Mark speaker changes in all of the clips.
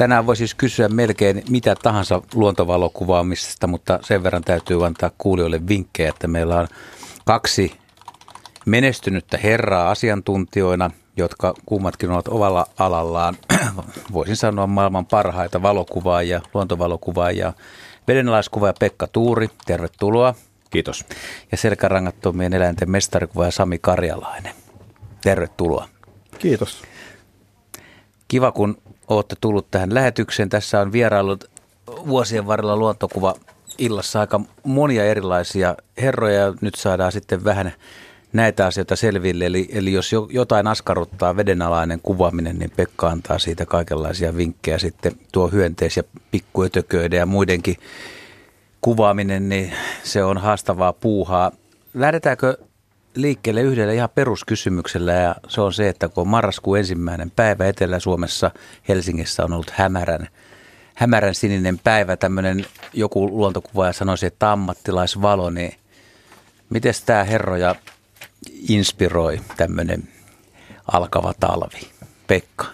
Speaker 1: Tänään voisi siis kysyä melkein mitä tahansa luontovalokuvaamisesta, mutta sen verran täytyy antaa kuulijoille vinkkejä, että meillä on kaksi menestynyttä herraa asiantuntijoina, jotka kummatkin ovat ovalla alallaan, voisin sanoa maailman parhaita valokuvaajia, luontovalokuvaajia. Vedenalaiskuvaaja Pekka Tuuri, tervetuloa.
Speaker 2: Kiitos.
Speaker 1: Ja selkärangattomien eläinten mestarikuvaaja Sami Karjalainen. Tervetuloa.
Speaker 3: Kiitos.
Speaker 1: Kiva, kun olette tullut tähän lähetykseen. Tässä on vierailut vuosien varrella luontokuva illassa aika monia erilaisia herroja. Nyt saadaan sitten vähän näitä asioita selville. Eli, eli jos jotain askarruttaa vedenalainen kuvaaminen, niin Pekka antaa siitä kaikenlaisia vinkkejä. Sitten tuo hyönteis- ja pikkuötököiden ja muidenkin kuvaaminen, niin se on haastavaa puuhaa. Lähdetäänkö liikkeelle yhdellä ihan peruskysymyksellä ja se on se, että kun marraskuun ensimmäinen päivä Etelä-Suomessa Helsingissä on ollut hämärän, hämärän sininen päivä, tämmöinen joku luontokuvaaja sanoisi, että ammattilaisvalo, niin miten tämä herroja inspiroi tämmöinen alkava talvi? Pekka.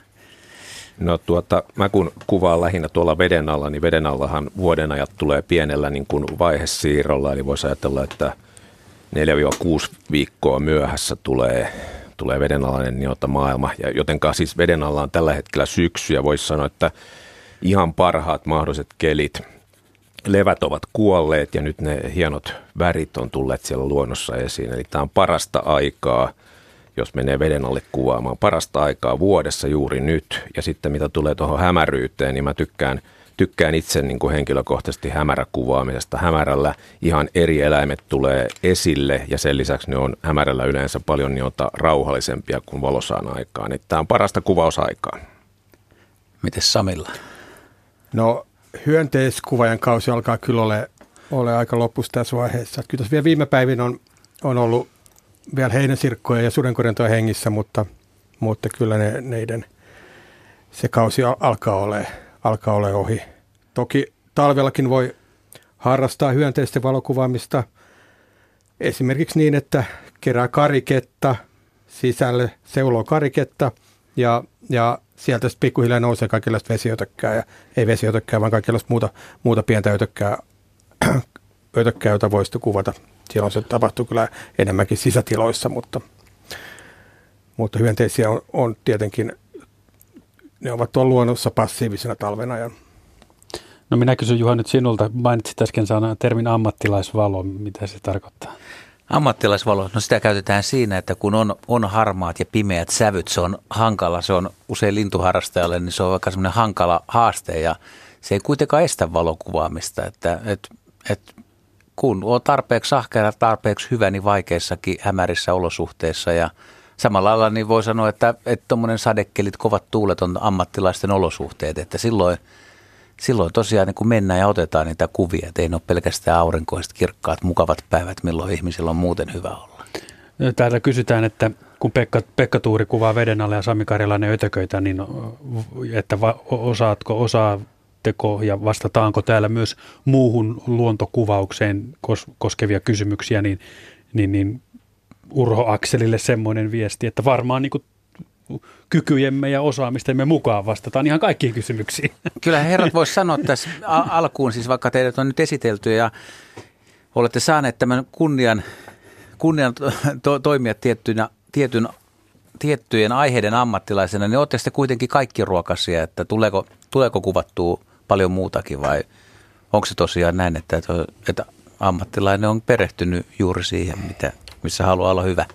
Speaker 2: No tuota, mä kun kuvaan lähinnä tuolla veden alla, niin veden allahan vuodenajat tulee pienellä niin kuin vaihesiirrolla, eli voisi ajatella, että 4-6 viikkoa myöhässä tulee, tulee vedenalainen niota maailma. Ja jotenka siis veden alla on tällä hetkellä syksy ja voisi sanoa, että ihan parhaat mahdolliset kelit. Levät ovat kuolleet ja nyt ne hienot värit on tulleet siellä luonnossa esiin. Eli tämä on parasta aikaa, jos menee veden alle kuvaamaan. Parasta aikaa vuodessa juuri nyt. Ja sitten mitä tulee tuohon hämäryyteen, niin mä tykkään – tykkään itse niin kuin henkilökohtaisesti hämäräkuvaamisesta. Hämärällä ihan eri eläimet tulee esille ja sen lisäksi ne on hämärällä yleensä paljon niitä rauhallisempia kuin valosaan aikaan. Niin tämä on parasta kuvausaikaa.
Speaker 1: Miten Samilla?
Speaker 3: No hyönteiskuvajan kausi alkaa kyllä ole, ole aika lopussa tässä vaiheessa. Kyllä tässä vielä viime päivin on, on ollut vielä heinäsirkkoja ja sudenkorjantoja hengissä, mutta, mutta kyllä ne, neiden, se kausi alkaa olemaan alkaa olla ohi. Toki talvellakin voi harrastaa hyönteisten valokuvaamista esimerkiksi niin, että kerää kariketta sisälle, seuloo kariketta ja, ja sieltä sitten pikkuhiljaa nousee kaikenlaista vesiötökkää ja ei vesiötökkää, vaan kaikenlaista muuta, muuta pientä ötökkää, ötökkää, jota voisi kuvata. Silloin se tapahtuu kyllä enemmänkin sisätiloissa, mutta, mutta hyönteisiä on, on tietenkin ne ovat tuolla luonnossa passiivisena talven ajan.
Speaker 4: No minä kysyn Juha nyt sinulta, mainitsit äsken sana termin ammattilaisvalo, mitä se tarkoittaa?
Speaker 1: Ammattilaisvalo, no sitä käytetään siinä, että kun on, on harmaat ja pimeät sävyt, se on hankala, se on usein lintuharrastajalle, niin se on vaikka semmoinen hankala haaste. Ja se ei kuitenkaan estä valokuvaamista, että et, et, kun on tarpeeksi ahkera, tarpeeksi hyvä, niin vaikeissakin hämärissä olosuhteissa. Ja – samalla lailla niin voi sanoa, että tuommoinen sadekelit, kovat tuulet on ammattilaisten olosuhteet, että silloin, silloin tosiaan niin kun mennään ja otetaan niitä kuvia, että ei ne ole pelkästään aurinkoiset, kirkkaat, mukavat päivät, milloin ihmisillä on muuten hyvä olla.
Speaker 4: Täällä kysytään, että kun Pekka, Pekka Tuuri kuvaa veden alle ja Sami Karjalainen ötököitä, niin että va, osaatko, osaatteko ja vastataanko täällä myös muuhun luontokuvaukseen kos, koskevia kysymyksiä, niin, niin, niin Urho Akselille semmoinen viesti, että varmaan niin kykyjemme ja osaamistemme mukaan vastataan ihan kaikkiin kysymyksiin.
Speaker 1: Kyllä herrat voisi sanoa tässä alkuun, siis vaikka teidät on nyt esitelty ja olette saaneet tämän kunnian, kunnian to, toimia tiettynä, tietyn, tiettyjen aiheiden ammattilaisena, niin olette sitten kuitenkin kaikki ruokasia, että tuleeko, tuleeko kuvattua paljon muutakin vai onko se tosiaan näin, että, että ammattilainen on perehtynyt juuri siihen, mitä missä haluaa olla hyvä.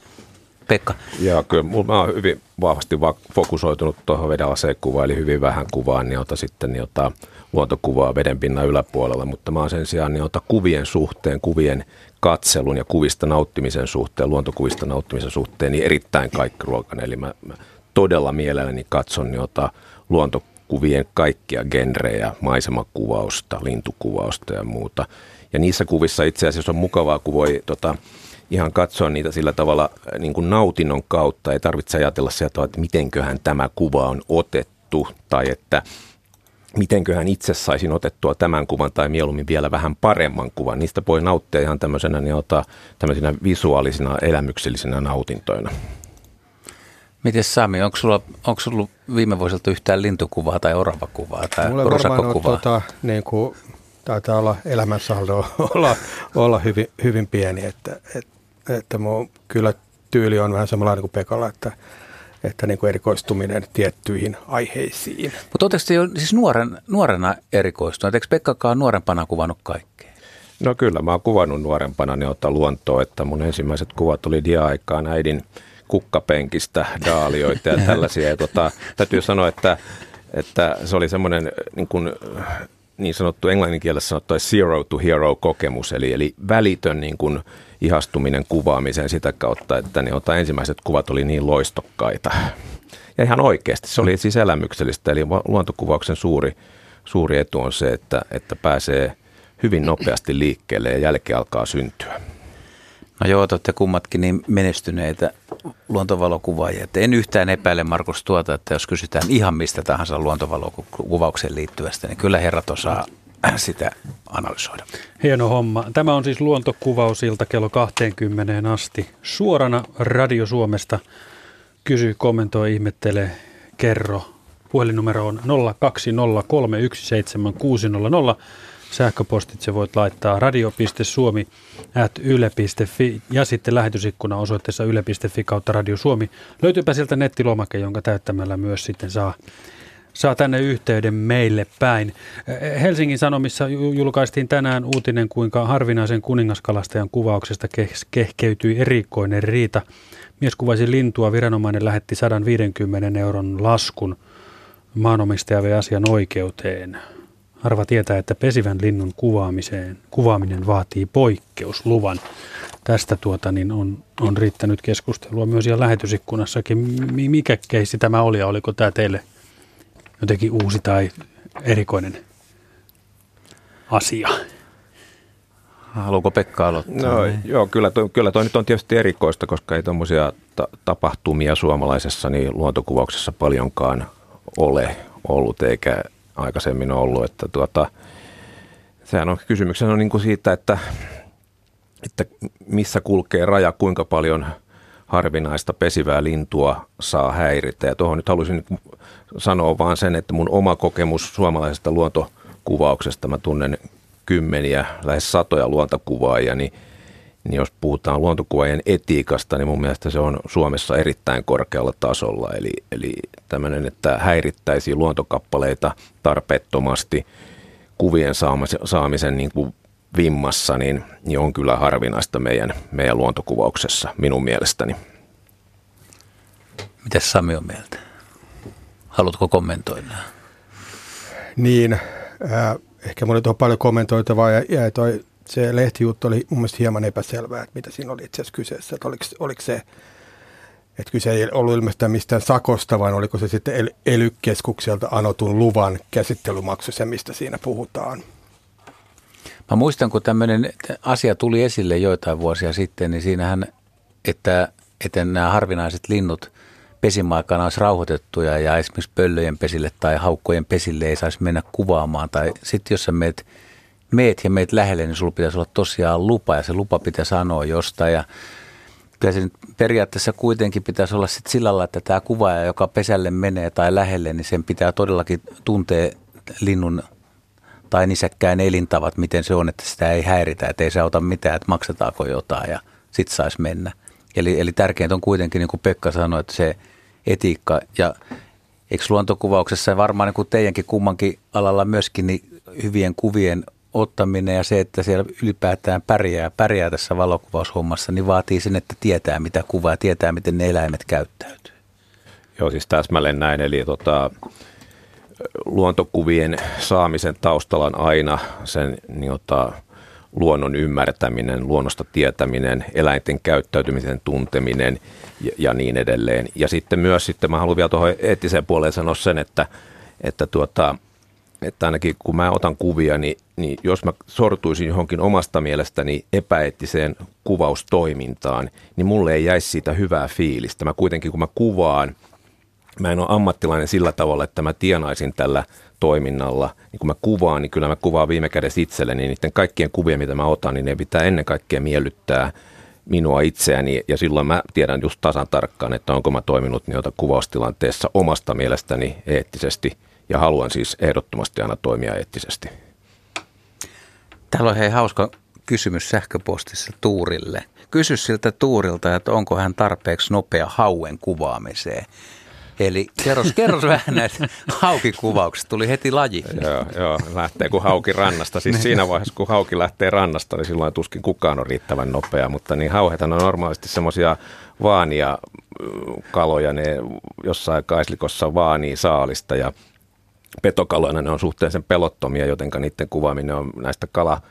Speaker 1: Pekka.
Speaker 2: Joo, kyllä mä oon hyvin vahvasti fokusoitunut tuohon vedenlaseen kuvaan, eli hyvin vähän kuvaa, niin ota sitten niin ota luontokuvaa vedenpinnan yläpuolella, mutta mä oon sen sijaan niin ota kuvien suhteen, kuvien katselun ja kuvista nauttimisen suhteen, luontokuvista nauttimisen suhteen, niin erittäin kaikkiruokainen. Eli mä, mä todella mielelläni katson niin ota luontokuvien kaikkia genrejä, maisemakuvausta, lintukuvausta ja muuta. Ja niissä kuvissa itse asiassa on mukavaa, kun voi tota, ihan katsoa niitä sillä tavalla äh, niin kuin nautinnon kautta. Ei tarvitse ajatella sieltä, että mitenköhän tämä kuva on otettu tai että mitenköhän itse saisin otettua tämän kuvan tai mieluummin vielä vähän paremman kuvan. Niistä voi nauttia ihan tämmöisenä, niin ottaa tämmöisinä visuaalisina, elämyksellisinä nautintoina.
Speaker 1: Miten Sami, onko sulla, onko sulla viime vuosilta yhtään lintukuvaa tai oravakuvaa tai
Speaker 3: Mulla tota, niin kuin, taitaa olla elämänsaldo olla, olla hyvin, hyvin pieni, että, että, että mun kyllä tyyli on vähän samanlainen kuin Pekalla, että, että niin kuin erikoistuminen tiettyihin aiheisiin.
Speaker 1: Mutta oletteko te jo siis nuoren, nuorena erikoistunut? Eikö Pekkakaan nuorempana kuvannut kaikkea?
Speaker 2: No kyllä, mä oon kuvannut nuorempana niin ottaa luontoa, että mun ensimmäiset kuvat oli dia-aikaan äidin kukkapenkistä, daalioita ja tällaisia. Ja tota, täytyy sanoa, että, että se oli semmoinen niin kuin, niin sanottu englanninkielessä sanottu zero to hero kokemus, eli, eli välitön niin kuin ihastuminen kuvaamiseen sitä kautta, että niin ota, ensimmäiset kuvat oli niin loistokkaita. Ja ihan oikeasti, se oli siis elämyksellistä, eli luontokuvauksen suuri, suuri etu on se, että, että pääsee hyvin nopeasti liikkeelle ja jälki alkaa syntyä.
Speaker 1: No joo, te olette kummatkin niin menestyneitä luontovalokuvaajia, että en yhtään epäile Markus tuota, että jos kysytään ihan mistä tahansa luontovalokuvaukseen liittyvästä, niin kyllä herrat osaa sitä analysoida.
Speaker 4: Hieno homma. Tämä on siis luontokuvausilta kello 20 asti suorana Radio Suomesta. Kysy, kommentoi, ihmettele, kerro. Puhelinnumero on 020317600. Sähköpostitse voit laittaa radio.suomi ja sitten lähetysikkuna osoitteessa yle.fi kautta Radio Suomi. Löytyypä sieltä nettilomake, jonka täyttämällä myös sitten saa saa tänne yhteyden meille päin. Helsingin Sanomissa julkaistiin tänään uutinen, kuinka harvinaisen kuningaskalastajan kuvauksesta kehkeytyi erikoinen riita. Mies kuvasi lintua, viranomainen lähetti 150 euron laskun maanomistaja vei asian oikeuteen. Harva tietää, että pesivän linnun kuvaamiseen, kuvaaminen vaatii poikkeusluvan. Tästä tuota, niin on, on riittänyt keskustelua myös ihan lähetysikkunassakin. Mikä keissi tämä oli ja oliko tämä teille jotenkin uusi tai erikoinen asia?
Speaker 1: Haluatko Pekka aloittaa?
Speaker 2: No, joo, kyllä toi, kyllä toi nyt on tietysti erikoista, koska ei tuommoisia ta- tapahtumia suomalaisessa niin luontokuvauksessa paljonkaan ole ollut, eikä aikaisemmin ollut. Että tuota, sehän on kysymyksenä on niin kuin siitä, että, että missä kulkee raja, kuinka paljon harvinaista pesivää lintua saa häiritä. Ja tuohon nyt haluaisin sanoa vaan sen, että mun oma kokemus suomalaisesta luontokuvauksesta, mä tunnen kymmeniä, lähes satoja luontokuvaajia, niin, niin jos puhutaan luontokuvaajien etiikasta, niin mun mielestä se on Suomessa erittäin korkealla tasolla. Eli, eli tämmöinen, että häirittäisiin luontokappaleita tarpeettomasti kuvien saamisen, saamisen niin kuin vimmassa, niin, niin on kyllä harvinaista meidän, meidän luontokuvauksessa minun mielestäni.
Speaker 1: Mitäs Sami on mieltä? Haluatko kommentoida?
Speaker 3: Niin, äh, ehkä mulla on paljon kommentoitavaa ja, ja toi, se lehtijuttu oli mun mielestä hieman epäselvää, että mitä siinä oli itse asiassa kyseessä. Että oliko, oliko se, että kyse ei ollut ilmeisesti mistään sakosta, vaan oliko se sitten ely-keskukselta anotun luvan käsittelymaksu se, mistä siinä puhutaan.
Speaker 1: Mä muistan, kun tämmöinen asia tuli esille joitain vuosia sitten, niin siinähän, että, että nämä harvinaiset linnut pesimaikana olisi rauhoitettuja ja esimerkiksi pöllöjen pesille tai haukkojen pesille ei saisi mennä kuvaamaan. Tai sitten jos sä meet, meet ja meet lähelle, niin sulla pitäisi olla tosiaan lupa ja se lupa pitää sanoa jostain. Ja kyllä se periaatteessa kuitenkin pitäisi olla sit sillä lailla, että tämä kuvaaja, joka pesälle menee tai lähelle, niin sen pitää todellakin tuntea linnun tai nisäkkään elintavat, miten se on, että sitä ei häiritä, että ei se ota mitään, että maksetaanko jotain ja sitten saisi mennä. Eli, eli tärkeintä on kuitenkin, niin kuin Pekka sanoi, että se etiikka ja eikö luontokuvauksessa varmaan niin kuin teidänkin kummankin alalla myöskin niin hyvien kuvien ottaminen ja se, että siellä ylipäätään pärjää, pärjää tässä valokuvaushommassa, niin vaatii sen, että tietää mitä kuvaa, tietää miten ne eläimet käyttäytyy.
Speaker 2: Joo, siis täsmälleen näin. Eli tota, luontokuvien saamisen taustalla on aina sen niin ota, luonnon ymmärtäminen, luonnosta tietäminen, eläinten käyttäytymisen tunteminen ja, ja niin edelleen. Ja sitten myös, sitten mä haluan vielä tuohon eettiseen puoleen sanoa sen, että, että, tuota, että ainakin kun mä otan kuvia, niin, niin jos mä sortuisin johonkin omasta mielestäni epäeettiseen kuvaustoimintaan, niin mulle ei jäisi siitä hyvää fiilistä. Mä kuitenkin kun mä kuvaan – mä en ole ammattilainen sillä tavalla, että mä tienaisin tällä toiminnalla. Niin kun mä kuvaan, niin kyllä mä kuvaan viime kädessä itselleni. Niin niiden kaikkien kuvien, mitä mä otan, niin ne pitää ennen kaikkea miellyttää minua itseäni ja silloin mä tiedän just tasan tarkkaan, että onko mä toiminut niitä kuvaustilanteessa omasta mielestäni eettisesti ja haluan siis ehdottomasti aina toimia eettisesti.
Speaker 1: Täällä on hei hauska kysymys sähköpostissa Tuurille. Kysy siltä Tuurilta, että onko hän tarpeeksi nopea hauen kuvaamiseen. Eli kerros, kerros vähän näitä haukikuvaukset, tuli heti laji.
Speaker 2: Joo, joo, lähtee kuin hauki rannasta. Siis niin. siinä vaiheessa, kun hauki lähtee rannasta, niin silloin tuskin kukaan on riittävän nopea. Mutta niin hauhethan on normaalisti semmoisia vaania kaloja, ne jossain kaislikossa vaanii saalista ja petokaloina ne on suhteellisen pelottomia, jotenka niiden kuvaaminen on näistä kala,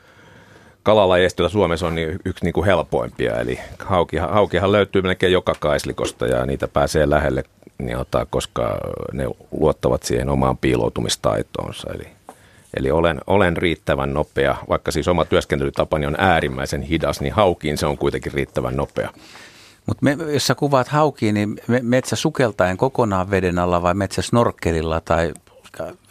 Speaker 2: kalalajeista, joita Suomessa on niin yksi niin kuin helpoimpia. Eli haukihan, haukihan löytyy melkein joka kaislikosta ja niitä pääsee lähelle, niin ottaa, koska ne luottavat siihen omaan piiloutumistaitoonsa. Eli, eli olen, olen riittävän nopea, vaikka siis oma työskentelytapani on äärimmäisen hidas, niin haukiin se on kuitenkin riittävän nopea.
Speaker 1: Mutta jos sä kuvaat haukiin, niin metsä sukeltaen kokonaan veden alla vai metsä snorkelilla tai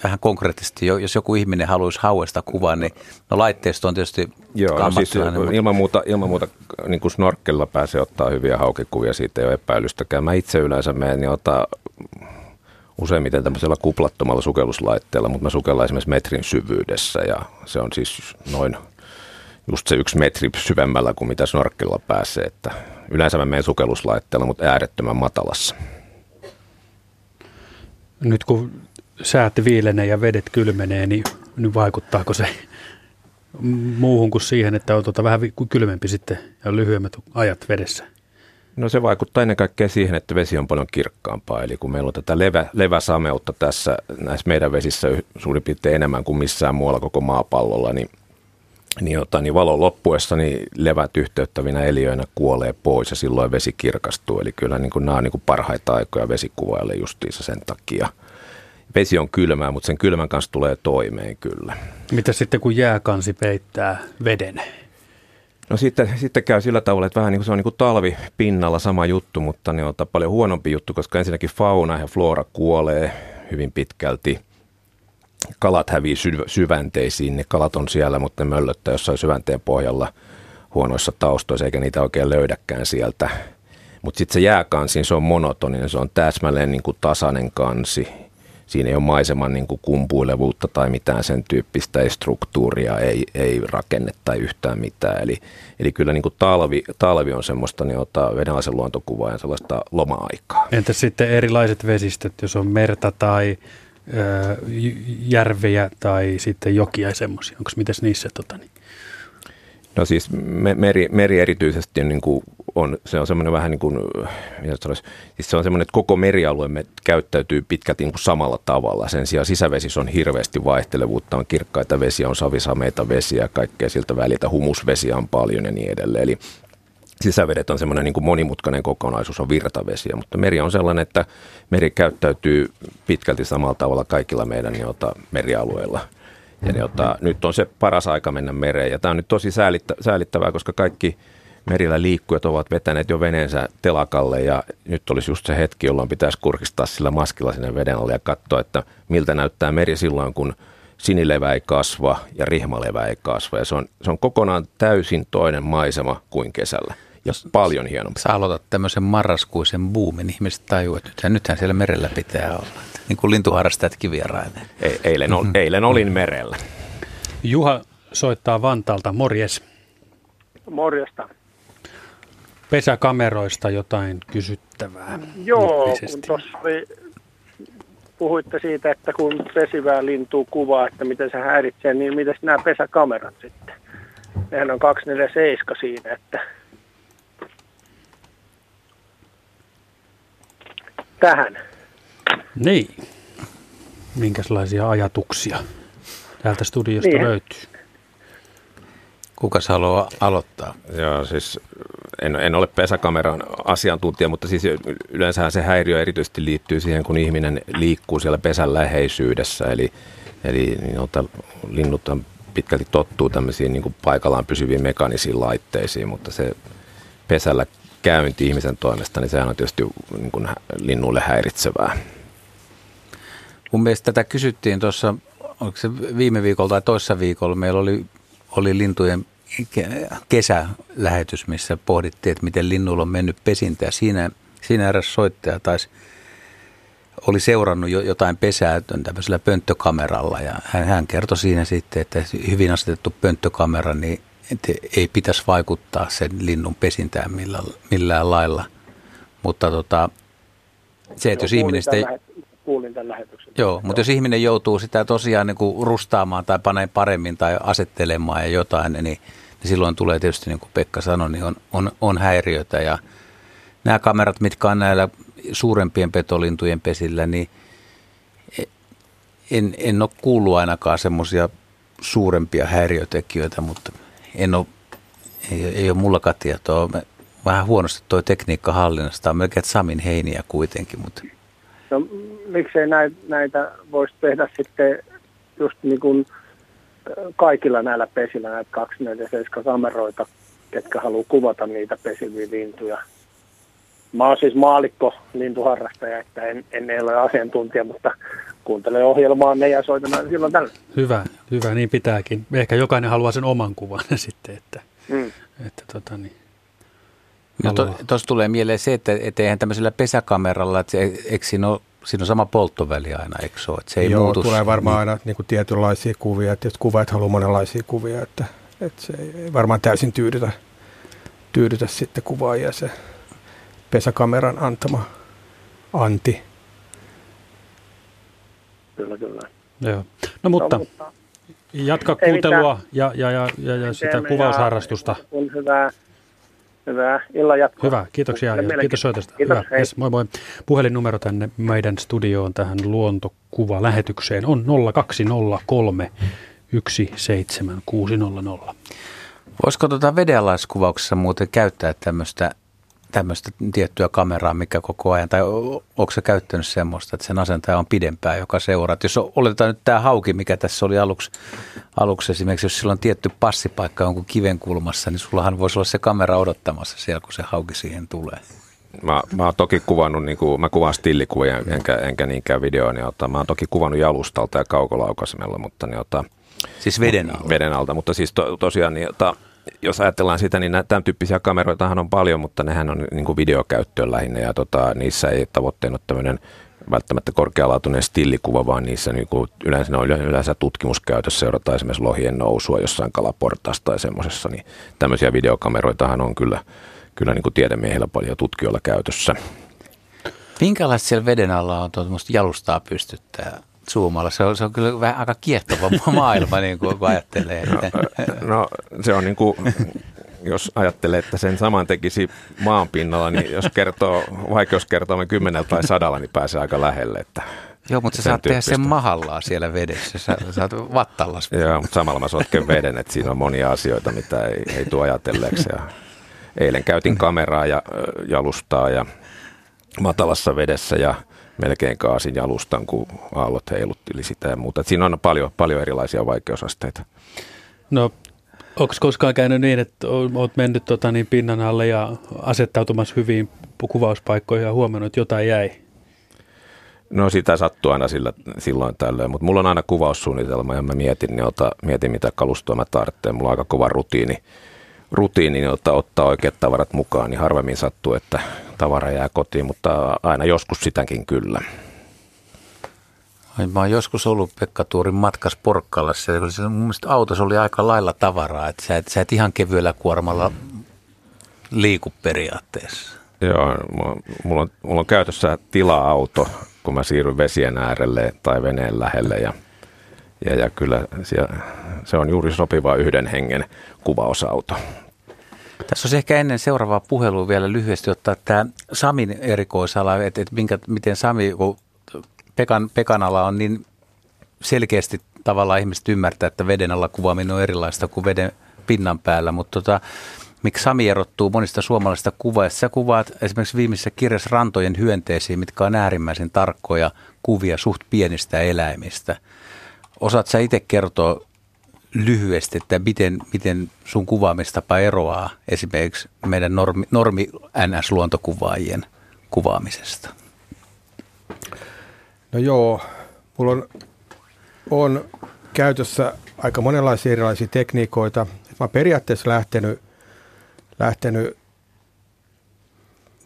Speaker 1: vähän konkreettisesti, jos joku ihminen haluaisi hauesta kuvaa, niin no laitteisto on tietysti
Speaker 2: Joo, no siis ilman muuta, ilman muuta niin kuin snorkkelilla pääsee ottaa hyviä haukikuvia, siitä ei ole epäilystäkään. Mä itse yleensä menen niin ottaa useimmiten tämmöisellä kuplattomalla sukelluslaitteella, mutta mä sukellaan esimerkiksi metrin syvyydessä ja se on siis noin just se yksi metri syvemmällä kuin mitä snorkkelilla pääsee, että yleensä mä menen sukelluslaitteella, mutta äärettömän matalassa.
Speaker 4: Nyt kun säät viilenee ja vedet kylmenee, niin, niin vaikuttaako se muuhun kuin siihen, että on tuota vähän kylmempi sitten ja lyhyemmät ajat vedessä?
Speaker 2: No se vaikuttaa ennen kaikkea siihen, että vesi on paljon kirkkaampaa. Eli kun meillä on tätä levä, leväsameutta tässä näissä meidän vesissä suurin piirtein enemmän kuin missään muualla koko maapallolla, niin, niin, ota, niin valon loppuessa niin levät yhteyttävinä eliöinä kuolee pois ja silloin vesi kirkastuu. Eli kyllä niin kuin, nämä on niin kuin parhaita aikoja vesikuvaille justiinsa sen takia – vesi on kylmää, mutta sen kylmän kanssa tulee toimeen kyllä.
Speaker 4: Mitä sitten kun jääkansi peittää veden?
Speaker 2: No sitten, sitten käy sillä tavalla, että vähän niin kuin se on niin kuin talvi pinnalla sama juttu, mutta ne on paljon huonompi juttu, koska ensinnäkin fauna ja flora kuolee hyvin pitkälti. Kalat hävii syv- syvänteisiin, ne kalat on siellä, mutta ne möllöttää jossain syvänteen pohjalla huonoissa taustoissa, eikä niitä oikein löydäkään sieltä. Mutta sitten se jääkansi, se on monotoninen, se on täsmälleen niin kuin tasainen kansi siinä ei ole maiseman niin kuin kumpuilevuutta tai mitään sen tyyppistä, ei struktuuria, ei, ei rakennetta tai yhtään mitään. Eli, eli kyllä niin kuin talvi, talvi on semmoista niin ottaa venäläisen luontokuvaa ja sellaista loma-aikaa.
Speaker 4: Entä sitten erilaiset vesistöt, jos on merta tai ö, järvejä tai sitten jokia ja semmoisia, onko mitäs niissä tota, niin?
Speaker 2: No siis meri, meri erityisesti niin kuin on, se on semmoinen vähän niin kuin, sanoisi, siis se on semmoinen, että koko merialueemme käyttäytyy pitkälti niin kuin samalla tavalla. Sen sijaan sisävesissä on hirveästi vaihtelevuutta, on kirkkaita vesiä, on savisameita vesiä, kaikkea siltä väliltä, humusvesiä on paljon ja niin edelleen. Eli sisävedet on semmoinen niin kuin monimutkainen kokonaisuus, on virtavesiä, mutta meri on sellainen, että meri käyttäytyy pitkälti samalla tavalla kaikilla meidän jota, merialueilla. Ja jota, nyt on se paras aika mennä mereen. Ja tämä on nyt tosi säällittävää, koska kaikki merillä liikkujat ovat vetäneet jo veneensä telakalle ja nyt olisi just se hetki, jolloin pitäisi kurkistaa sillä maskilla sinne veden alle ja katsoa, että miltä näyttää meri silloin, kun sinilevä ei kasva ja rihmalevä ei kasva. Ja se on, se on kokonaan täysin toinen maisema kuin kesällä ja paljon hienompi.
Speaker 1: Sä aloitat tämmöisen marraskuisen buumin. Ihmiset tajuu, että nythän, nythän siellä merellä pitää olla. Niin kuin lintuharrastajatkin vierailee.
Speaker 2: E- eilen, ol, eilen olin merellä.
Speaker 4: Juha soittaa Vantaalta. Morjes.
Speaker 5: Morjesta
Speaker 4: pesäkameroista jotain kysyttävää?
Speaker 5: Joo, kun tuossa puhuitte siitä, että kun pesivää lintuu kuvaa, että miten se häiritsee, niin miten nämä pesäkamerat sitten? Nehän on 247 siinä, että tähän.
Speaker 4: Niin. Minkälaisia ajatuksia täältä studiosta niin. löytyy?
Speaker 1: Kuka haluaa aloittaa?
Speaker 2: Joo, siis en, en ole pesäkameran asiantuntija, mutta siis yleensä se häiriö erityisesti liittyy siihen, kun ihminen liikkuu siellä pesän läheisyydessä. Eli, eli niin linnut pitkälti tottuu tämmöisiin niin kuin paikallaan pysyviin mekanisiin laitteisiin, mutta se pesällä käynti ihmisen toimesta, niin sehän on tietysti niin kuin linnulle häiritsevää.
Speaker 1: Mun mielestä tätä kysyttiin tuossa, oliko se viime viikolla tai toissa viikolla, meillä oli, oli lintujen kesälähetys, missä pohdittiin, että miten linnulla on mennyt pesintä. Siinä, siinä eräs soittaja taisi oli seurannut jo jotain pesää tämmöisellä pönttökameralla ja hän, hän kertoi siinä sitten, että hyvin asetettu pönttökamera, niin että ei pitäisi vaikuttaa sen linnun pesintään millään, millään lailla. Mutta tota, se, että jos ihminen sitä...
Speaker 5: Kuulin tämän lähetyksen.
Speaker 1: Joo, mutta jos ihminen joutuu sitä tosiaan niin kuin rustaamaan tai paneen paremmin tai asettelemaan ja jotain, niin, niin silloin tulee tietysti, niin kuin Pekka sanoi, niin on, on, on häiriötä. Ja nämä kamerat, mitkä on näillä suurempien petolintujen pesillä, niin en, en ole kuullut ainakaan semmoisia suurempia häiriötekijöitä, mutta en ole, ei, ei ole mullakaan tietoa. Vähän huonosti tuo tekniikka hallinnasta. On melkein Samin heiniä kuitenkin. Mutta.
Speaker 5: No, miksei näitä, näitä voisi tehdä sitten just niin kuin kaikilla näillä pesillä näitä 247 kameroita, ketkä haluaa kuvata niitä pesiviä lintuja Mä oon siis maalikko, lintuharrastaja, että en, en ole asiantuntija, mutta kuuntelen ohjelmaa ne ja soitan silloin tällä.
Speaker 4: Hyvä, hyvä, niin pitääkin. Ehkä jokainen haluaa sen oman kuvan sitten, että, mm. että tota niin.
Speaker 1: No tuossa to, tulee mieleen se, että, että eihän tämmöisellä pesäkameralla, että se, eikö siinä ole, siinä on sama polttoväli aina, eikö se ole? Että se ei
Speaker 3: Joo,
Speaker 1: muutu,
Speaker 3: tulee varmaan niin. aina niin kuin tietynlaisia kuvia, että jos kuvaat haluaa monenlaisia kuvia, että, että se ei varmaan täysin tyydytä, tyydytä sitten kuvaajia se pesäkameran antama anti.
Speaker 5: Kyllä, kyllä.
Speaker 4: Joo. No mutta, no, mutta jatka kuuntelua ja, ja, ja, ja, ja sitä kuvausharrastusta.
Speaker 5: On hyvää, hyvää illan jatkoa.
Speaker 4: Hyvä, kiitoksia ja kiitos soitosta. Kiitos, Hyvä, yes, moi moi. Puhelinnumero tänne meidän studioon tähän luontokuva-lähetykseen on 0203 17600.
Speaker 1: Voisiko tuota vedenalaiskuvauksessa muuten käyttää tämmöistä tämmöistä tiettyä kameraa, mikä koko ajan, tai onko se käyttänyt semmoista, että sen asentaja on pidempää, joka seuraa. Että jos oletetaan nyt tämä hauki, mikä tässä oli aluksi, aluksi esimerkiksi, jos sillä on tietty passipaikka jonkun kiven kulmassa, niin sullahan voisi olla se kamera odottamassa siellä, kun se hauki siihen tulee.
Speaker 2: Mä, mä oon toki kuvannut, niin kuin, mä kuvaan stillikuvia enkä, enkä niinkään videoa, niin ota, mä oon toki kuvannut jalustalta ja kaukolaukasimella, mutta niin ota,
Speaker 1: Siis veden alta?
Speaker 2: Veden alta, mutta siis to, tosiaan niin, ota, jos ajatellaan sitä, niin tämän tyyppisiä kameroitahan on paljon, mutta nehän on niin kuin videokäyttöön lähinnä ja tota, niissä ei tavoitteena ole tämmöinen välttämättä korkealaatuinen stillikuva, vaan niissä niin kuin yleensä, on yleensä tutkimuskäytössä, seurataan esimerkiksi lohien nousua jossain kalaportaassa tai semmoisessa, niin tämmöisiä videokameroitahan on kyllä, kyllä niin kuin tiedemiehillä paljon tutkijoilla käytössä.
Speaker 1: Minkälaista siellä veden alla on tuommoista jalustaa pystyttää? Zoomalla. Se on, se on kyllä vähän aika kiehtova maailma, niin kuin, kun ajattelee.
Speaker 2: No, no se on niin kuin, jos ajattelee, että sen saman tekisi maan pinnalla, niin jos kertoo vaikeuskertoimen kymmenellä tai sadalla, niin pääsee aika lähelle. Että
Speaker 1: Joo, mutta sä saat tehdä sen mahallaan siellä vedessä. Sä, oot vattallas.
Speaker 2: Joo, mutta samalla mä sotken veden, että siinä on monia asioita, mitä ei, ei tule ajatelleeksi. Ja eilen käytin kameraa ja jalustaa ja matalassa vedessä ja melkein kaasin jalustan, kun aallot heilutteli sitä ja muuta. Et siinä on paljon, paljon erilaisia vaikeusasteita.
Speaker 4: No, onko koskaan käynyt niin, että olet mennyt tota, niin pinnan alle ja asettautumassa hyviin kuvauspaikkoihin ja huomannut, että jotain jäi?
Speaker 2: No sitä sattuu aina sillä, silloin tällöin, mutta mulla on aina kuvaussuunnitelma ja mä mietin, niin ota, mietin mitä kalustoa mä tarvitsen. Mulla on aika kova rutiini, rutiini niin ottaa, oikeat tavarat mukaan, niin harvemmin sattuu, että tavara jää kotiin, mutta aina joskus sitäkin kyllä.
Speaker 1: Mä oon joskus ollut Pekka Tuurin matkas Porkkalassa ja mun mielestä autossa oli aika lailla tavaraa, että sä et, sä et ihan kevyellä kuormalla liiku periaatteessa.
Speaker 2: Joo, mulla on, mulla on käytössä tila-auto, kun mä siirryn vesien äärelle tai veneen lähelle ja, ja, ja kyllä siellä, se on juuri sopiva yhden hengen kuvausauto.
Speaker 1: Tässä olisi ehkä ennen seuraavaa puhelua vielä lyhyesti ottaa tämä Samin erikoisala, että, että minkä, miten Sami, kun Pekan, Pekan ala on niin selkeästi tavallaan ihmiset ymmärtää, että veden alla kuvaaminen on erilaista kuin veden pinnan päällä, mutta tota, miksi Sami erottuu monista suomalaisista kuvaista. Sä kuvaat esimerkiksi viimeisessä kirjassa rantojen hyönteisiä, mitkä on äärimmäisen tarkkoja kuvia suht pienistä eläimistä. Osaat sä itse kertoa lyhyesti, että miten, miten sun kuvaamistapa eroaa esimerkiksi meidän normi, normi NS-luontokuvaajien kuvaamisesta?
Speaker 3: No joo, mulla on, on käytössä aika monenlaisia erilaisia tekniikoita. mä oon periaatteessa lähtenyt, lähtenyt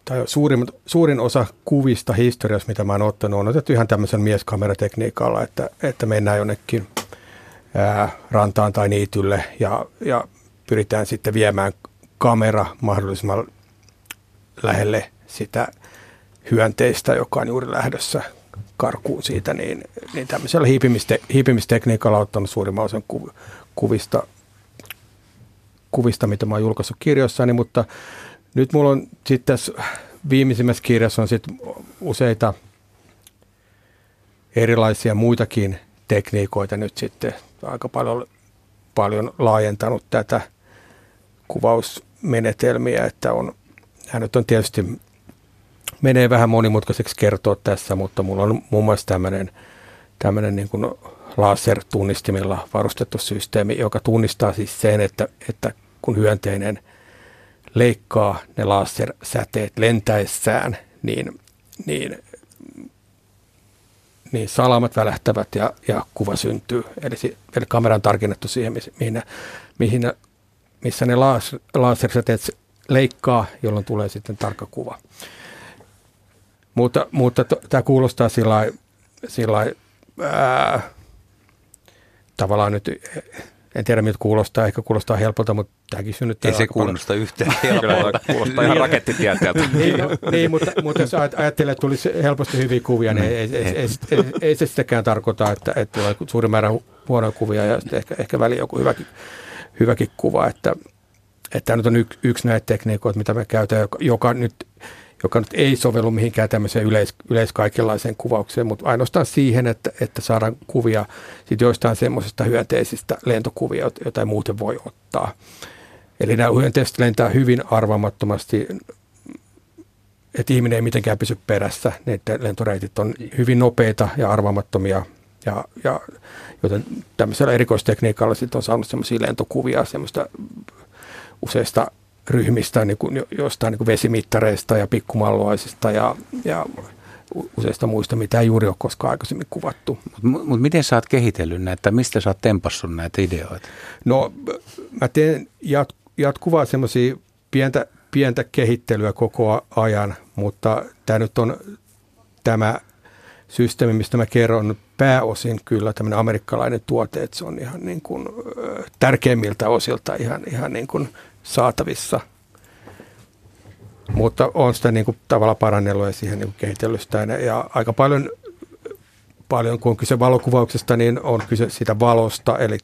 Speaker 3: tai suurin, suurin osa kuvista historiassa, mitä mä oon ottanut, on otettu ihan tämmöisen mieskameratekniikalla, että, että mennään jonnekin ää, rantaan tai niitylle ja, ja pyritään sitten viemään kamera mahdollisimman lähelle sitä hyönteistä, joka on juuri lähdössä karkuun siitä, niin, niin tämmöisellä hiipimiste, hiipimistekniikalla ottanut suurimman osan ku, kuvista, kuvista, mitä mä oon julkaissut kirjoissani, mutta nyt mulla on sitten tässä viimeisimmässä kirjassa on sitten useita erilaisia muitakin tekniikoita nyt sitten. Aika paljon, paljon laajentanut tätä kuvausmenetelmiä, että on, hän nyt on tietysti menee vähän monimutkaiseksi kertoa tässä, mutta mulla on muun muassa tämmöinen, tämmöinen niin kuin lasertunnistimilla varustettu systeemi, joka tunnistaa siis sen, että, että kun hyönteinen leikkaa ne lasersäteet lentäessään, niin, niin, niin salamat välähtävät ja, ja kuva syntyy. Eli, eli kamera on tarkennettu siihen, mihin, mihin, missä ne lasersäteet leikkaa, jolloin tulee sitten tarkka kuva. Mutta, mutta tämä kuulostaa sillä tavallaan nyt, en tiedä miltä kuulostaa, ehkä kuulostaa helpolta, mutta tämäkin synnyttää
Speaker 1: Ei se kuulosta paljon. yhtään helpolta.
Speaker 2: kuulostaa ihan rakettitieteeltä.
Speaker 3: niin, no, niin, mutta, mutta jos ajattelee, että tulisi helposti hyviä kuvia, niin ei, ei, ei, ei, ei, ei se sitäkään tarkoita, että, että tulee suuri määrä huonoja kuvia ja ehkä, ehkä väliin joku hyväkin, hyväkin kuva. Että, että tämä nyt on yksi, yksi näitä tekniikoita, mitä me käytetään, joka, joka nyt joka nyt ei sovellu mihinkään tämmöiseen yleis, yleiskaikenlaiseen kuvaukseen, mutta ainoastaan siihen, että, että saadaan kuvia sit joistain semmoisista hyönteisistä lentokuvia, joita ei muuten voi ottaa. Eli nämä hyönteiset lentää hyvin arvaamattomasti, että ihminen ei mitenkään pysy perässä. Ne lentoreitit on hyvin nopeita ja arvaamattomia, ja, ja, joten tämmöisellä erikoistekniikalla sitten on saanut semmoisia lentokuvia, semmoista useista ryhmistä, niin kuin jostain niin kuin vesimittareista ja pikkumalloisista ja, ja useista muista, mitä ei juuri ole koskaan aikaisemmin kuvattu.
Speaker 1: Mutta mut miten sä oot kehitellyt näitä, mistä sä oot tempassut näitä ideoita?
Speaker 3: No mä teen jat, jatkuvaa semmoisia pientä, pientä kehittelyä koko ajan, mutta tämä nyt on tämä systeemi, mistä mä kerron pääosin kyllä tämmöinen amerikkalainen tuote, että se on ihan niin kuin, tärkeimmiltä osilta ihan, ihan niin kuin saatavissa. Mutta on sitä niin kuin tavalla parannellut ja siihen niin kehitellyt sitä. Ja aika paljon, paljon, kun on kyse valokuvauksesta, niin on kyse siitä valosta. Eli,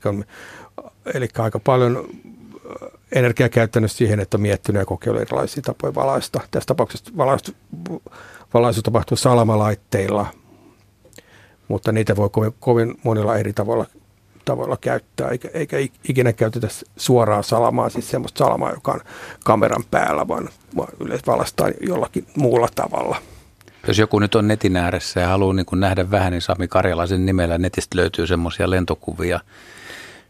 Speaker 3: eli aika paljon energiaa käyttänyt siihen, että on miettinyt ja kokeillut erilaisia tapoja valaista. Tässä tapauksessa valaistu, valaisu tapahtuu salamalaitteilla, mutta niitä voi kovin, kovin monilla eri tavoilla tavoilla käyttää, eikä, eikä ikinä käytetä suoraa salamaa, siis semmoista salamaa, joka on kameran päällä, vaan, vaan yleensä valastaa jollakin muulla tavalla.
Speaker 1: Jos joku nyt on netin ääressä ja haluaa niin kuin nähdä vähän, niin Sami Karjalaisen nimellä netistä löytyy semmoisia lentokuvia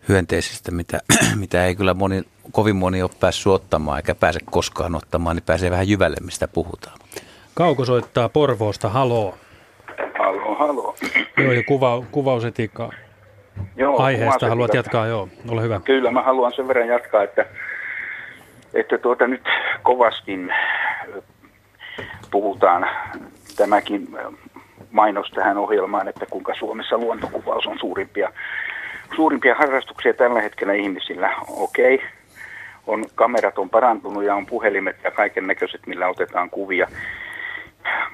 Speaker 1: hyönteisistä, mitä, mitä ei kyllä moni, kovin moni ole päässyt ottamaan eikä pääse koskaan ottamaan, niin pääsee vähän jyvälle, mistä puhutaan.
Speaker 4: Kauko soittaa Porvoosta, haloo.
Speaker 6: Haloo, haloo.
Speaker 4: Joo, ja kuva, kuvausetiikka Joo, aiheesta haluat jatkaa, joo, ole hyvä.
Speaker 6: Kyllä, mä haluan sen verran jatkaa, että, että tuota nyt kovasti puhutaan tämäkin mainos tähän ohjelmaan, että kuinka Suomessa luontokuvaus on suurimpia, suurimpia harrastuksia tällä hetkellä ihmisillä. Okei, okay. on, kamerat on parantunut ja on puhelimet ja kaiken näköiset, millä otetaan kuvia.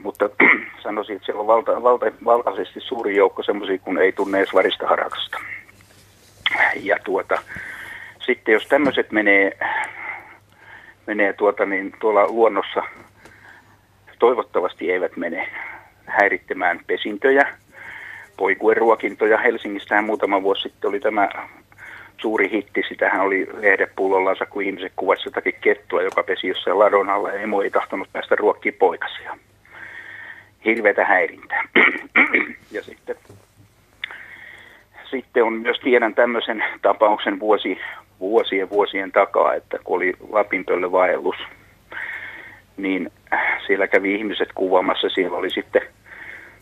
Speaker 6: Mutta sanoisin, että siellä on valta, valta, valtaisesti suuri joukko semmoisia, kun ei tunne edes varista harakasta. Ja tuota, sitten jos tämmöiset menee, menee tuota, niin tuolla luonnossa, toivottavasti eivät mene häiritsemään pesintöjä, poikueruokintoja. Helsingistähän muutama vuosi sitten oli tämä suuri hitti. Sitähän oli lehdepullollansa, kun ihmiset kuvasivat jotakin kettua, joka pesi jossain ladon alla ja emo ei tahtonut päästä ruokkiin poikasia hirveätä häirintää. ja sitten, sitten on myös tiedän tämmöisen tapauksen vuosi, vuosien vuosien takaa, että kun oli Lapinpölle vaellus, niin siellä kävi ihmiset kuvaamassa, siellä oli sitten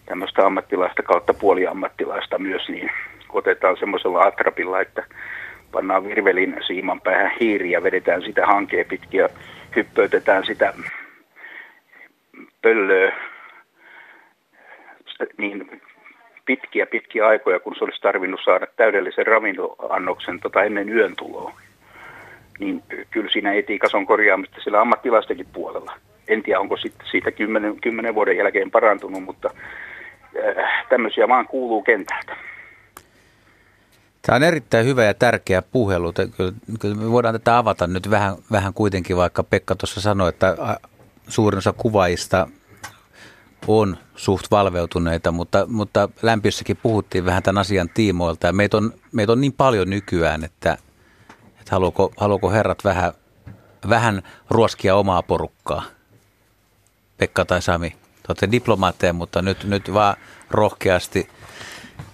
Speaker 6: tämmöistä ammattilaista kautta puoliammattilaista myös, niin otetaan semmoisella atrapilla, että pannaan virvelin siiman päähän hiiri ja vedetään sitä hankea pitkin ja hyppöytetään sitä pöllöä niin pitkiä pitkiä aikoja, kun se olisi tarvinnut saada täydellisen ravintoannoksen tota ennen yön tuloa. Niin kyllä siinä etiikas on korjaamista sillä ammattilaistenkin puolella. En tiedä, onko sitten siitä kymmenen, kymmenen vuoden jälkeen parantunut, mutta äh, tämmöisiä vaan kuuluu kentältä.
Speaker 1: Tämä on erittäin hyvä ja tärkeä puhelu. Kyllä me voidaan tätä avata nyt vähän, vähän kuitenkin, vaikka Pekka tuossa sanoi, että suurin osa kuvaajista on suht valveutuneita, mutta, mutta lämpiössäkin puhuttiin vähän tämän asian tiimoilta. Meitä on, meitä on niin paljon nykyään, että, että haluuko, haluuko herrat vähän, vähän ruoskia omaa porukkaa? Pekka tai Sami, te olette diplomaatteja, mutta nyt, nyt vaan rohkeasti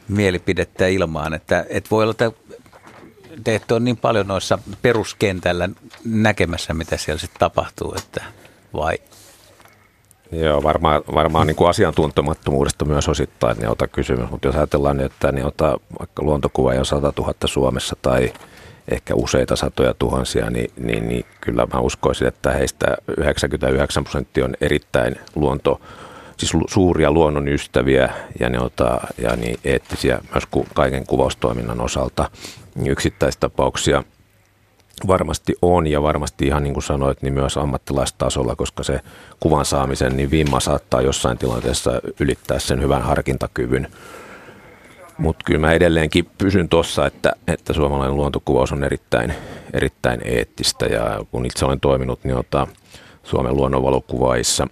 Speaker 1: mielipidettä ilmaan, että, että voi olla, että te ette ole niin paljon noissa peruskentällä näkemässä, mitä siellä sitten tapahtuu, että vai
Speaker 2: Joo, varmaan, varmaan niin kuin asiantuntemattomuudesta myös osittain niin ota kysymys, mutta jos ajatellaan, että niin ota vaikka luontokuva jo 100 000 Suomessa tai ehkä useita satoja tuhansia, niin, niin, niin kyllä mä uskoisin, että heistä 99 prosenttia on erittäin luonto, siis suuria luonnon ystäviä ja, ne ota, ja niin eettisiä myös kaiken kuvaustoiminnan osalta. Yksittäistapauksia varmasti on ja varmasti ihan niin kuin sanoit, niin myös ammattilaistasolla, koska se kuvan saamisen niin vimma saattaa jossain tilanteessa ylittää sen hyvän harkintakyvyn. Mutta kyllä mä edelleenkin pysyn tuossa, että, että suomalainen luontokuvaus on erittäin, erittäin eettistä ja kun itse olen toiminut niin ota, Suomen luonnonvalokuvaissa,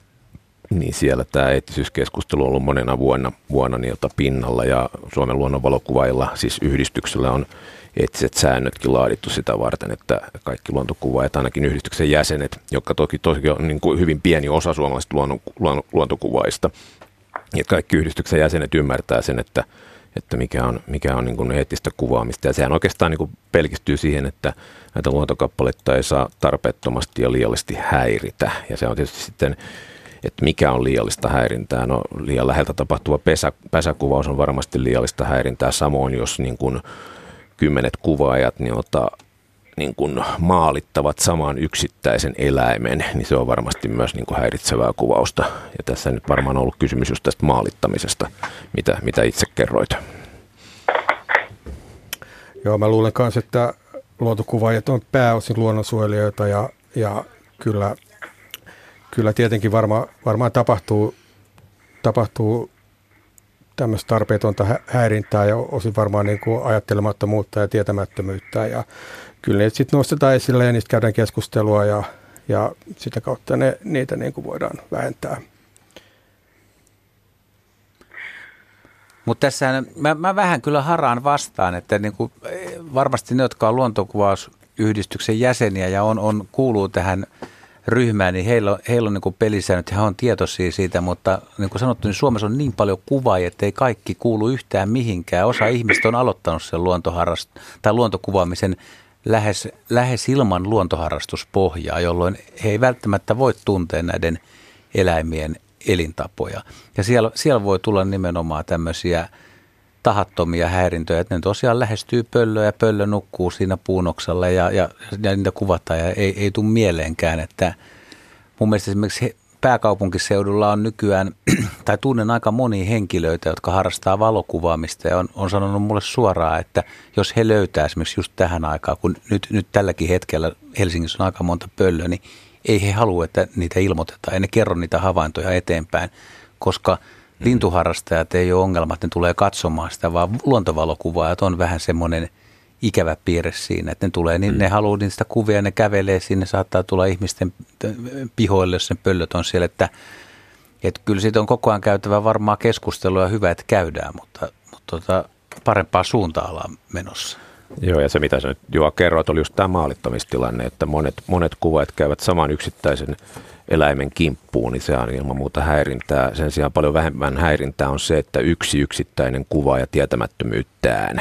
Speaker 2: niin siellä tämä eettisyyskeskustelu on ollut monena vuonna, vuonna niin ota, pinnalla ja Suomen luonnonvalokuvailla, siis yhdistyksellä on eettiset säännötkin laadittu sitä varten, että kaikki luontokuvaajat, ainakin yhdistyksen jäsenet, jotka toki, toki on niin kuin hyvin pieni osa suomalaisista luonnon, luonnon, luontokuvaista, että kaikki yhdistyksen jäsenet ymmärtää sen, että, että mikä on, mikä on niin kuin eettistä kuvaamista. Ja sehän oikeastaan niin kuin pelkistyy siihen, että näitä luontokappaleita ei saa tarpeettomasti ja liiallisesti häiritä. Ja se on tietysti sitten että mikä on liiallista häirintää. No liian läheltä tapahtuva pesä, pesäkuvaus on varmasti liiallista häirintää, samoin jos niin kuin kymmenet kuvaajat niin ota, niin kuin maalittavat saman yksittäisen eläimen, niin se on varmasti myös niin kuin häiritsevää kuvausta. Ja tässä nyt varmaan on ollut kysymys just tästä maalittamisesta, mitä, mitä itse kerroit.
Speaker 3: Joo, mä luulen myös, että luontokuvaajat on pääosin luonnonsuojelijoita ja, ja kyllä, kyllä tietenkin varma, varmaan tapahtuu, tapahtuu tämmöistä tarpeetonta häirintää ja osin varmaan niin kuin ajattelemattomuutta ja tietämättömyyttä. Ja kyllä niitä sitten nostetaan esille ja niistä käydään keskustelua ja, ja sitä kautta ne, niitä niin kuin voidaan vähentää.
Speaker 1: Mutta tässä mä, mä vähän kyllä haraan vastaan, että niin kuin, varmasti ne, jotka on luontokuvausyhdistyksen jäseniä ja on, on kuuluu tähän – ryhmää, niin heillä, heillä on niin pelisäännöt, he on tietoisia siitä, mutta niin kuin sanottu, niin Suomessa on niin paljon kuvaajia, että ei kaikki kuulu yhtään mihinkään. Osa ihmistä on aloittanut sen luontoharrast- tai luontokuvaamisen lähes, lähes ilman luontoharrastuspohjaa, jolloin he ei välttämättä voi tuntea näiden eläimien elintapoja. Ja siellä, siellä voi tulla nimenomaan tämmöisiä tahattomia häirintöjä, että ne tosiaan lähestyy pöllöä ja pöllö nukkuu siinä puunoksella ja, ja, ja niitä kuvataan ja ei, ei tule mieleenkään, että mun mielestä esimerkiksi pääkaupunkiseudulla on nykyään, tai tunnen aika monia henkilöitä, jotka harrastaa valokuvaamista ja on, on sanonut mulle suoraan, että jos he löytää esimerkiksi just tähän aikaan, kun nyt, nyt tälläkin hetkellä Helsingissä on aika monta pöllöä, niin ei he halua, että niitä ilmoitetaan, ei ne kerro niitä havaintoja eteenpäin, koska – lintuharrastajat ei ole ongelma, että ne tulee katsomaan sitä, vaan luontovalokuvaajat on vähän semmoinen ikävä piirre siinä, että ne tulee, niin mm. ne haluaa niistä kuvia, ne kävelee sinne, saattaa tulla ihmisten pihoille, jos ne pöllöt on siellä, että, että kyllä siitä on koko ajan käytävä varmaa keskustelua ja hyvä, että käydään, mutta, mutta tota, parempaa suuntaan ollaan menossa.
Speaker 2: Joo, ja se mitä sä nyt Juha kerroit, oli just tämä maalittamistilanne, että monet, monet kuvat käyvät saman yksittäisen eläimen kimppuun, niin se on ilman muuta häirintää. Sen sijaan paljon vähemmän häirintää on se, että yksi yksittäinen kuva ja tietämättömyyttään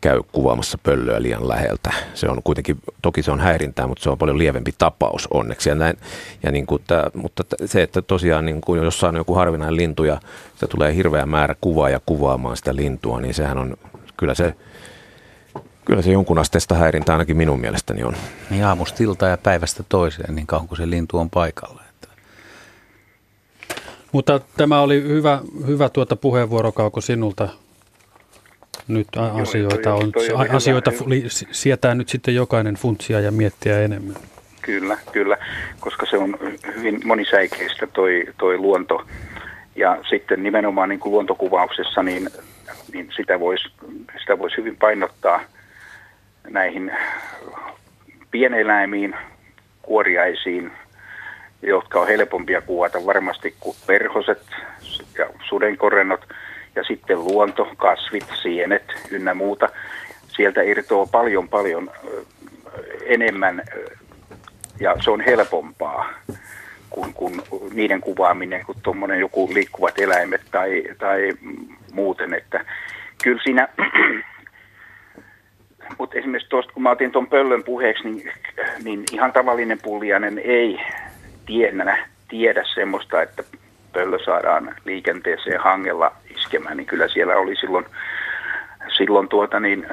Speaker 2: käy kuvaamassa pöllöä liian läheltä. Se on kuitenkin, toki se on häirintää, mutta se on paljon lievempi tapaus onneksi. Ja näin, ja niin kuin tämä, mutta se, että tosiaan niin kuin jossain on joku harvinainen lintu ja se tulee hirveä määrä kuvaa ja kuvaamaan sitä lintua, niin sehän on, kyllä se Kyllä se jonkun asteesta häirintä ainakin minun mielestäni on.
Speaker 1: Niin aamustilta ja päivästä toiseen, niin kauan kuin se lintu on paikalla.
Speaker 4: Mutta tämä oli hyvä, hyvä tuota puheenvuoro, Kauko, sinulta. Nyt asioita, on, asioita sietää nyt sitten jokainen funtsia ja miettiä enemmän.
Speaker 6: Kyllä, kyllä, koska se on hyvin monisäikeistä toi, toi luonto. Ja sitten nimenomaan niin kuin luontokuvauksessa, niin, niin sitä voisi sitä vois hyvin painottaa näihin pieneläimiin, kuoriaisiin, jotka on helpompia kuvata varmasti kuin perhoset ja sudenkorennot. Ja sitten luonto, kasvit, sienet ynnä muuta. Sieltä irtoaa paljon paljon enemmän ja se on helpompaa kuin, kuin niiden kuvaaminen kuin tuommoinen joku liikkuvat eläimet tai, tai muuten. Että kyllä siinä, mutta esimerkiksi tuosta kun mä otin tuon pöllön puheeksi, niin, niin ihan tavallinen pulliainen ei tiedä, tiedä semmoista, että pöllö saadaan liikenteeseen hangella iskemään, niin kyllä siellä oli silloin, silloin tuota niin,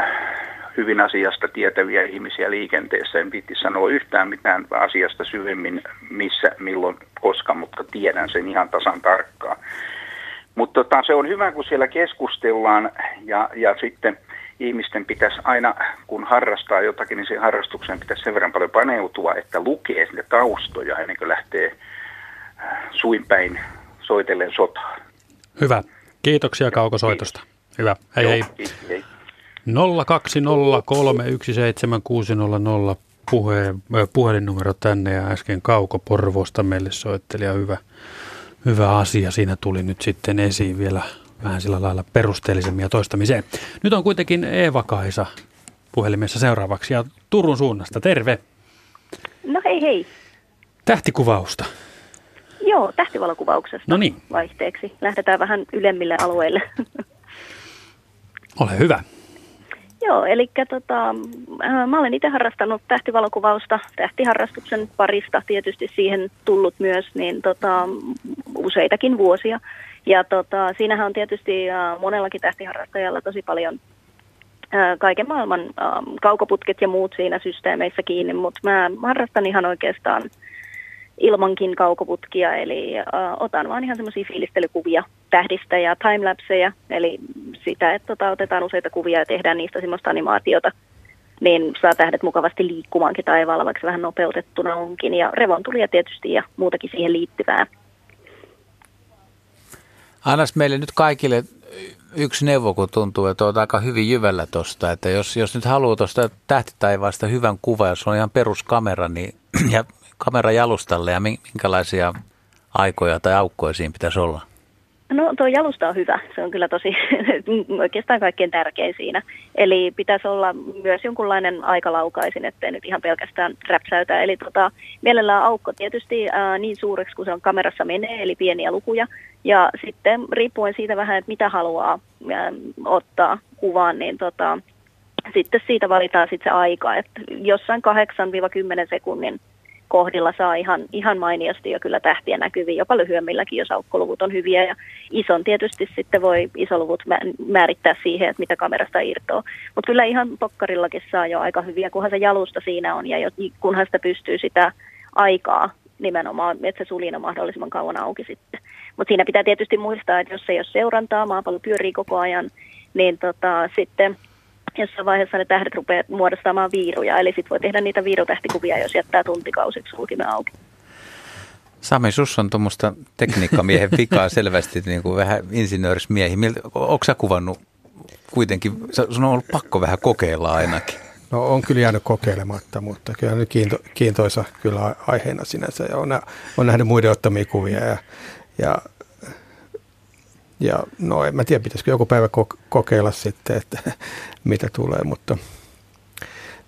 Speaker 6: hyvin asiasta tietäviä ihmisiä liikenteessä. En piti sanoa yhtään mitään asiasta syvemmin, missä, milloin, koska, mutta tiedän sen ihan tasan tarkkaan. Mutta tota, se on hyvä, kun siellä keskustellaan ja, ja sitten ihmisten pitäisi aina, kun harrastaa jotakin, niin sen harrastuksen pitäisi sen verran paljon paneutua, että lukee sinne taustoja ennen kuin lähtee äh, suinpäin soitellen sotaan.
Speaker 4: Hyvä. Kiitoksia Kauko soitosta. Hyvä. Hei hei. Kiitos, hei. 020317600 puhe, puhelinnumero tänne ja äsken Kauko Porvoosta meille soitteli ja hyvä, hyvä asia siinä tuli nyt sitten esiin vielä vähän sillä lailla perusteellisemmin ja toistamiseen. Nyt on kuitenkin Eeva-Kaisa puhelimessa seuraavaksi ja Turun suunnasta. Terve!
Speaker 7: No hei hei.
Speaker 4: Tähtikuvausta.
Speaker 7: Joo, tähtivalokuvauksesta
Speaker 4: no niin.
Speaker 7: vaihteeksi. Lähdetään vähän ylemmille alueille.
Speaker 4: Ole hyvä.
Speaker 7: Joo, eli tota, äh, mä olen itse harrastanut tähtivalokuvausta, tähtiharrastuksen parista tietysti siihen tullut myös niin tota, useitakin vuosia. Ja tota, siinähän on tietysti äh, monellakin tähtiharrastajalla tosi paljon äh, kaiken maailman äh, kaukoputket ja muut siinä systeemeissä kiinni, mutta mä harrastan ihan oikeastaan ilmankin kaukoputkia, eli äh, otan vaan ihan semmoisia fiilistelykuvia tähdistä ja timelapseja, eli sitä, että tota, otetaan useita kuvia ja tehdään niistä semmoista animaatiota, niin saa tähdet mukavasti liikkumaankin taivaalla, vaikka se vähän nopeutettuna onkin, ja revontulia tietysti ja muutakin siihen liittyvää.
Speaker 1: Annas meille nyt kaikille yksi neuvo, kun tuntuu, että olet aika hyvin jyvällä tuosta, että jos, jos nyt haluaa tuosta tähtitaivaasta hyvän kuvan, jos on ihan peruskamera, niin ja kamera jalustalle ja minkälaisia aikoja tai aukkoja siinä pitäisi olla?
Speaker 7: No tuo jalusta on hyvä. Se on kyllä tosi oikeastaan kaikkein tärkein siinä. Eli pitäisi olla myös jonkunlainen aikalaukaisin, ettei nyt ihan pelkästään räpsäytä. Eli tota, mielellään aukko tietysti ää, niin suureksi kuin se on kamerassa menee, eli pieniä lukuja. Ja sitten riippuen siitä vähän, että mitä haluaa ää, ottaa kuvaan, niin tota, sitten siitä valitaan sitten se aika. Että jossain 8-10 sekunnin kohdilla saa ihan, ihan mainiosti jo kyllä tähtiä näkyviin, jopa lyhyemmilläkin, jos aukkoluvut on hyviä. Ja ison tietysti sitten voi isoluvut määrittää siihen, että mitä kamerasta irtoaa. Mutta kyllä ihan tokkarillakin saa jo aika hyviä, kunhan se jalusta siinä on ja kunhan sitä pystyy sitä aikaa nimenomaan, että se sulina mahdollisimman kauan auki sitten. Mutta siinä pitää tietysti muistaa, että jos ei ole seurantaa, maapallo pyörii koko ajan, niin tota, sitten jossain vaiheessa ne tähdet rupeaa muodostamaan viiruja, eli sitten voi tehdä niitä viirutähtikuvia, jos jättää tuntikausiksi sulkimen auki.
Speaker 1: Sami, sus on tuommoista tekniikkamiehen vikaa selvästi niin kuin vähän insinöörismiehi. Onko sä kuvannut kuitenkin, sun on ollut pakko vähän kokeilla ainakin.
Speaker 3: No on kyllä jäänyt kokeilematta, mutta kyllä nyt kiinto, kiintoisa kyllä aiheena sinänsä ja on, on nähnyt muiden ottamia kuvia ja, ja ja no en mä tiedä, pitäisikö joku päivä kokeilla sitten, että mitä tulee, mutta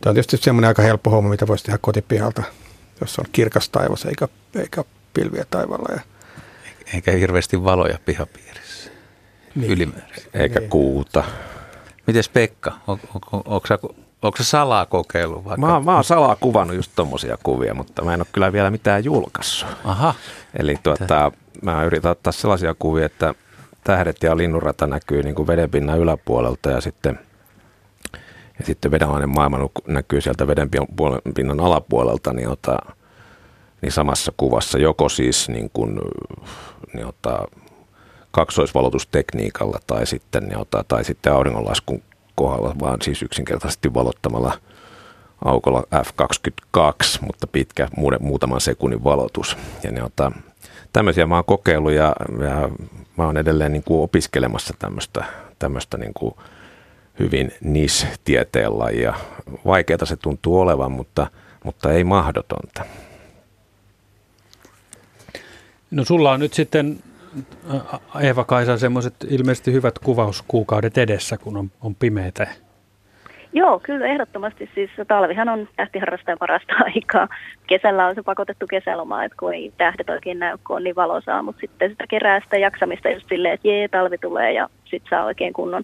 Speaker 3: tämä on tietysti semmoinen aika helppo homma, mitä voisi tehdä kotipihalta, jos on kirkas taivas eikä, eikä pilviä taivaalla. Ja...
Speaker 1: Eikä hirveästi valoja pihapiirissä niin. ylimääräisiä.
Speaker 2: Eikä niin. kuuta.
Speaker 1: Mites Pekka, on, on, on, onko sä Onko se salaa kokeillut? Vaikka?
Speaker 2: Mä, mä oon salaa kuvannut just tommosia kuvia, mutta mä en ole kyllä vielä mitään julkaissut.
Speaker 1: Aha.
Speaker 2: Eli tuota, mä yritän ottaa sellaisia kuvia, että tähdet ja linnunrata näkyy niin kuin vedenpinnan yläpuolelta ja sitten ja sitten vedenalainen maailma näkyy sieltä veden pinnan alapuolelta, niin, ota, niin samassa kuvassa joko siis niin kuin, niin ota, kaksoisvalotustekniikalla tai sitten, niin ota, tai sitten auringonlaskun kohdalla, vaan siis yksinkertaisesti valottamalla aukolla F22, mutta pitkä muutaman sekunnin valotus. Ja ne ota, tämmöisiä mä oon kokeillut ja, ja mä oon edelleen niin kuin opiskelemassa tämmöistä, tämmöistä niin kuin hyvin nis-tieteen lajia. Vaikeata se tuntuu olevan, mutta, mutta ei mahdotonta.
Speaker 4: No sulla on nyt sitten Eeva-Kaisa semmoiset ilmeisesti hyvät kuvauskuukaudet edessä, kun on, on pimeitä.
Speaker 7: Joo, kyllä ehdottomasti. Siis talvihan on tähtiharrastajan parasta aikaa. Kesällä on se pakotettu kesäloma, että kun ei tähdet oikein näy, kun on niin valosaa, mutta sitten sitä kerää sitä jaksamista just silleen, että jee, talvi tulee ja sitten saa oikein kunnon,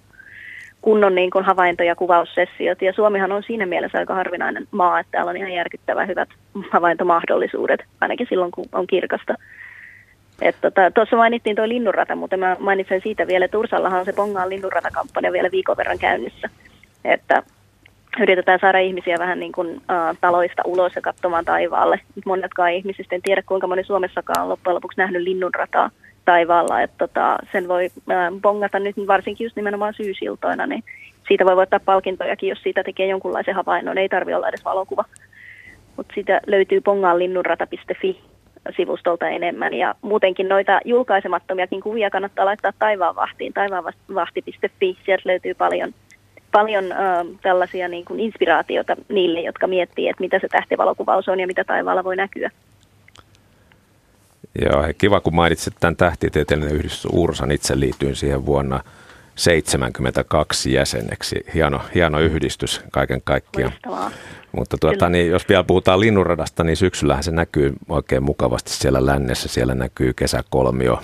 Speaker 7: kunnon niin kuin havainto- ja kuvaussessiot. Ja Suomihan on siinä mielessä aika harvinainen maa, että täällä on ihan järkyttävän hyvät havaintomahdollisuudet, ainakin silloin kun on kirkasta. Tuossa tota, mainittiin tuo linnunrata, mutta mä mainitsen siitä vielä, että Ursallahan on se Pongaan linnunratakampanja vielä viikon verran käynnissä. Että yritetään saada ihmisiä vähän niin kuin ä, taloista ulos ja katsomaan taivaalle. Monetkaan ihmisistä en tiedä, kuinka moni Suomessakaan on loppujen lopuksi nähnyt linnunrataa taivaalla. Että tota, sen voi ä, bongata nyt varsinkin just nimenomaan syysiltoina, niin siitä voi voittaa palkintojakin, jos siitä tekee jonkunlaisen havainnon. Ei tarvitse olla edes valokuva. Mutta siitä löytyy pongaanlinnunrata.fi sivustolta enemmän. Ja muutenkin noita julkaisemattomiakin kuvia kannattaa laittaa taivaanvahtiin, taivaanvahti.fi. Sieltä löytyy paljon, paljon äh, tällaisia niin kuin inspiraatiota niille, jotka miettii, että mitä se tähtivalokuvaus on ja mitä taivaalla voi näkyä.
Speaker 2: Joo, kiva kun mainitsit tämän tähtitieteellinen yhdistys Ursan. Itse liityin siihen vuonna 72 jäseneksi. Hieno, hieno yhdistys kaiken kaikkiaan. Loistavaa. Mutta tuota, niin, jos vielä puhutaan linnunradasta, niin syksyllähän se näkyy oikein mukavasti siellä lännessä. Siellä näkyy kesäkolmio,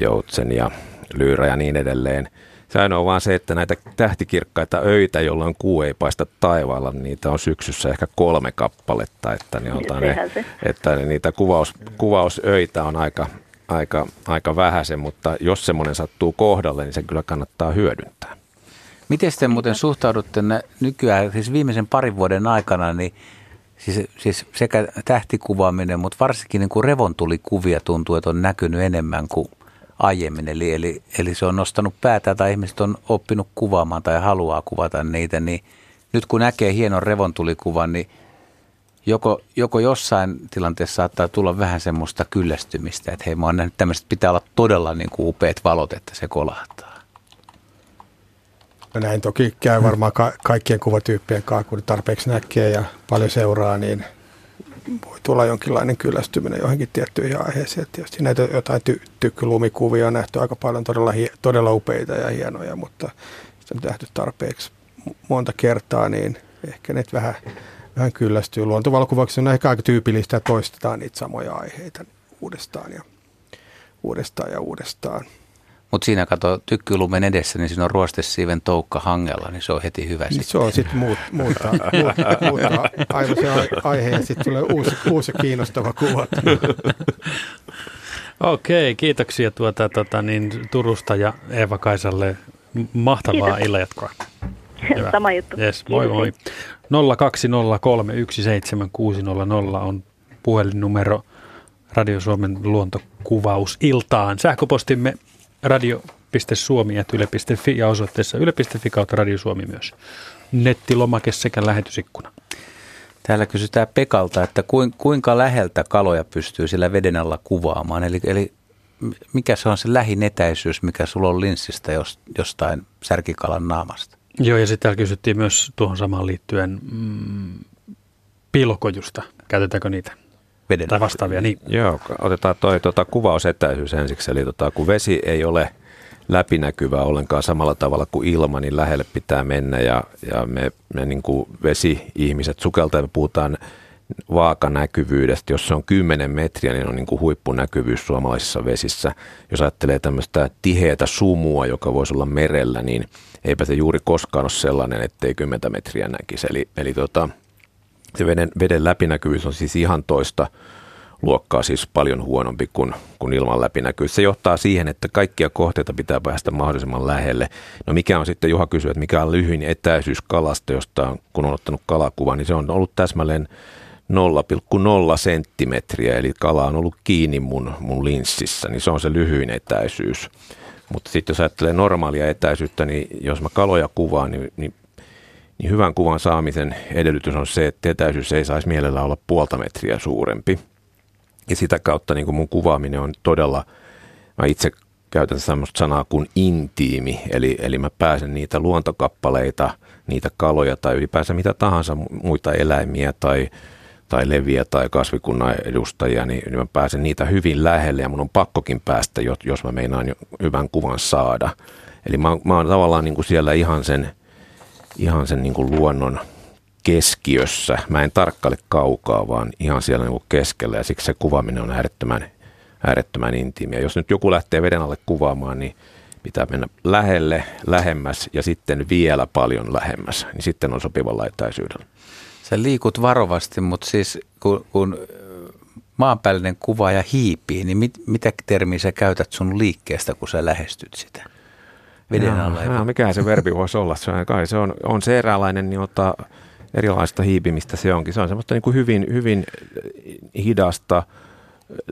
Speaker 2: joutsen ja lyyrä ja niin edelleen. Sehän on vaan se, että näitä tähtikirkkaita öitä, jolloin kuu ei paista taivaalla, niin niitä on syksyssä ehkä kolme kappaletta, että, niin ota ne, että niitä kuvaus, kuvausöitä on aika, aika, aika vähäisen, mutta jos semmoinen sattuu kohdalle, niin se kyllä kannattaa hyödyntää.
Speaker 1: Miten te muuten suhtaudutte nykyään, siis viimeisen parin vuoden aikana, niin siis, siis sekä tähtikuvaaminen, mutta varsinkin niin kuin revontulikuvia tuntuu, että on näkynyt enemmän kuin aiemmin. Eli, eli, eli se on nostanut päätä tai ihmiset on oppinut kuvaamaan tai haluaa kuvata niitä, niin nyt kun näkee hienon revontulikuvan, niin joko, joko jossain tilanteessa saattaa tulla vähän semmoista kyllästymistä, että hei mä oon nähnyt tämmöistä, pitää olla todella niin kuin upeat valot, että se kolahtaa.
Speaker 3: No näin toki käy varmaan ka- kaikkien kuvatyyppien kanssa, kun tarpeeksi näkee ja paljon seuraa, niin voi tulla jonkinlainen kyllästyminen johonkin tiettyihin aiheisiin. Tietysti näitä jotain ty- tykkylumikuvia on nähty aika paljon todella, hie- todella upeita ja hienoja, mutta sitä on nähty tarpeeksi monta kertaa, niin ehkä ne vähän, vähän kyllästyy. Luontovalokuvaksi on ehkä aika tyypillistä, että toistetaan niitä samoja aiheita uudestaan ja uudestaan ja uudestaan.
Speaker 1: Mutta siinä kato tykkylumen edessä, niin siinä on ruostesiiven toukka hangella, niin se on heti hyvä niin
Speaker 3: Se on sitten muut, muuta, muuta, muuta aivan se aihe ja sitten tulee uusi, uusi kiinnostava kuva.
Speaker 4: Okei, kiitoksia tuota, tuota, niin Turusta ja Eeva Kaisalle. Mahtavaa illanjatkoa.
Speaker 7: Sama juttu.
Speaker 4: Yes, moi moi. 020317600 on puhelinnumero Radio Suomen luontokuvaus iltaan. Sähköpostimme radio.suomi.yle.fi ja osoitteessa yle.fi kautta Radio Suomi myös. Nettilomake sekä lähetysikkuna.
Speaker 1: Täällä kysytään Pekalta, että kuinka läheltä kaloja pystyy sillä veden alla kuvaamaan. Eli, eli mikä se on se lähinetäisyys, mikä sulla on linssistä jostain särkikalan naamasta?
Speaker 4: Joo, ja sitten täällä kysyttiin myös tuohon samaan liittyen mm, piilokojusta. Käytetäänkö niitä? Veden tai vastaavia. Niin.
Speaker 2: Joo, otetaan toi tota, kuvausetäisyys ensiksi. Eli tota, kun vesi ei ole läpinäkyvä ollenkaan samalla tavalla kuin ilma, niin lähelle pitää mennä. Ja, ja me, me niin kuin vesi-ihmiset sukeltaa, me puhutaan vaakanäkyvyydestä. Jos se on 10 metriä, niin on niin kuin huippunäkyvyys suomalaisissa vesissä. Jos ajattelee tämmöistä tiheätä sumua, joka voisi olla merellä, niin eipä se juuri koskaan ole sellainen, ettei 10 metriä näkisi. Eli, eli tota, se veden, veden läpinäkyvyys on siis ihan toista luokkaa siis paljon huonompi kuin, kuin ilman läpinäkyvyys. Se johtaa siihen, että kaikkia kohteita pitää päästä mahdollisimman lähelle. No mikä on sitten, Juha kysyy, että mikä on lyhyin etäisyys kalasta, josta on, kun on ottanut kalakuva, niin se on ollut täsmälleen 0,0 senttimetriä, eli kala on ollut kiinni mun, mun linssissä, niin se on se lyhyin etäisyys. Mutta sitten jos ajattelee normaalia etäisyyttä, niin jos mä kaloja kuvaan, niin, niin, niin hyvän kuvan saamisen edellytys on se, että etäisyys ei saisi mielellä olla puolta metriä suurempi. Ja sitä kautta niin kuin mun kuvaaminen on todella, mä itse käytän sellaista sanaa kuin intiimi, eli, eli mä pääsen niitä luontokappaleita, niitä kaloja tai ylipäänsä mitä tahansa muita eläimiä tai tai leviä tai kasvikunnan edustajia, niin, niin mä pääsen niitä hyvin lähelle ja mun on pakkokin päästä, jos mä meinaan hyvän kuvan saada. Eli mä, mä oon tavallaan niin kuin siellä ihan sen, ihan sen niin kuin luonnon keskiössä. Mä en tarkkaile kaukaa, vaan ihan siellä niin kuin keskellä ja siksi se kuvaaminen on äärettömän, äärettömän intiimiä. Jos nyt joku lähtee veden alle kuvaamaan, niin pitää mennä lähelle, lähemmäs ja sitten vielä paljon lähemmäs, niin sitten on sopivalla etäisyydellä.
Speaker 1: Sä liikut varovasti, mutta siis kun, kun maanpäällinen kuvaaja hiipii, niin mit, mitä termiä sä käytät sun liikkeestä, kun sä lähestyt sitä?
Speaker 2: Veden alla. No, mikä se verbi voisi olla? Se on, kai se on, on se eräänlainen niin ota, erilaista hiipimistä se onkin. Se on semmoista niin kuin hyvin, hyvin hidasta,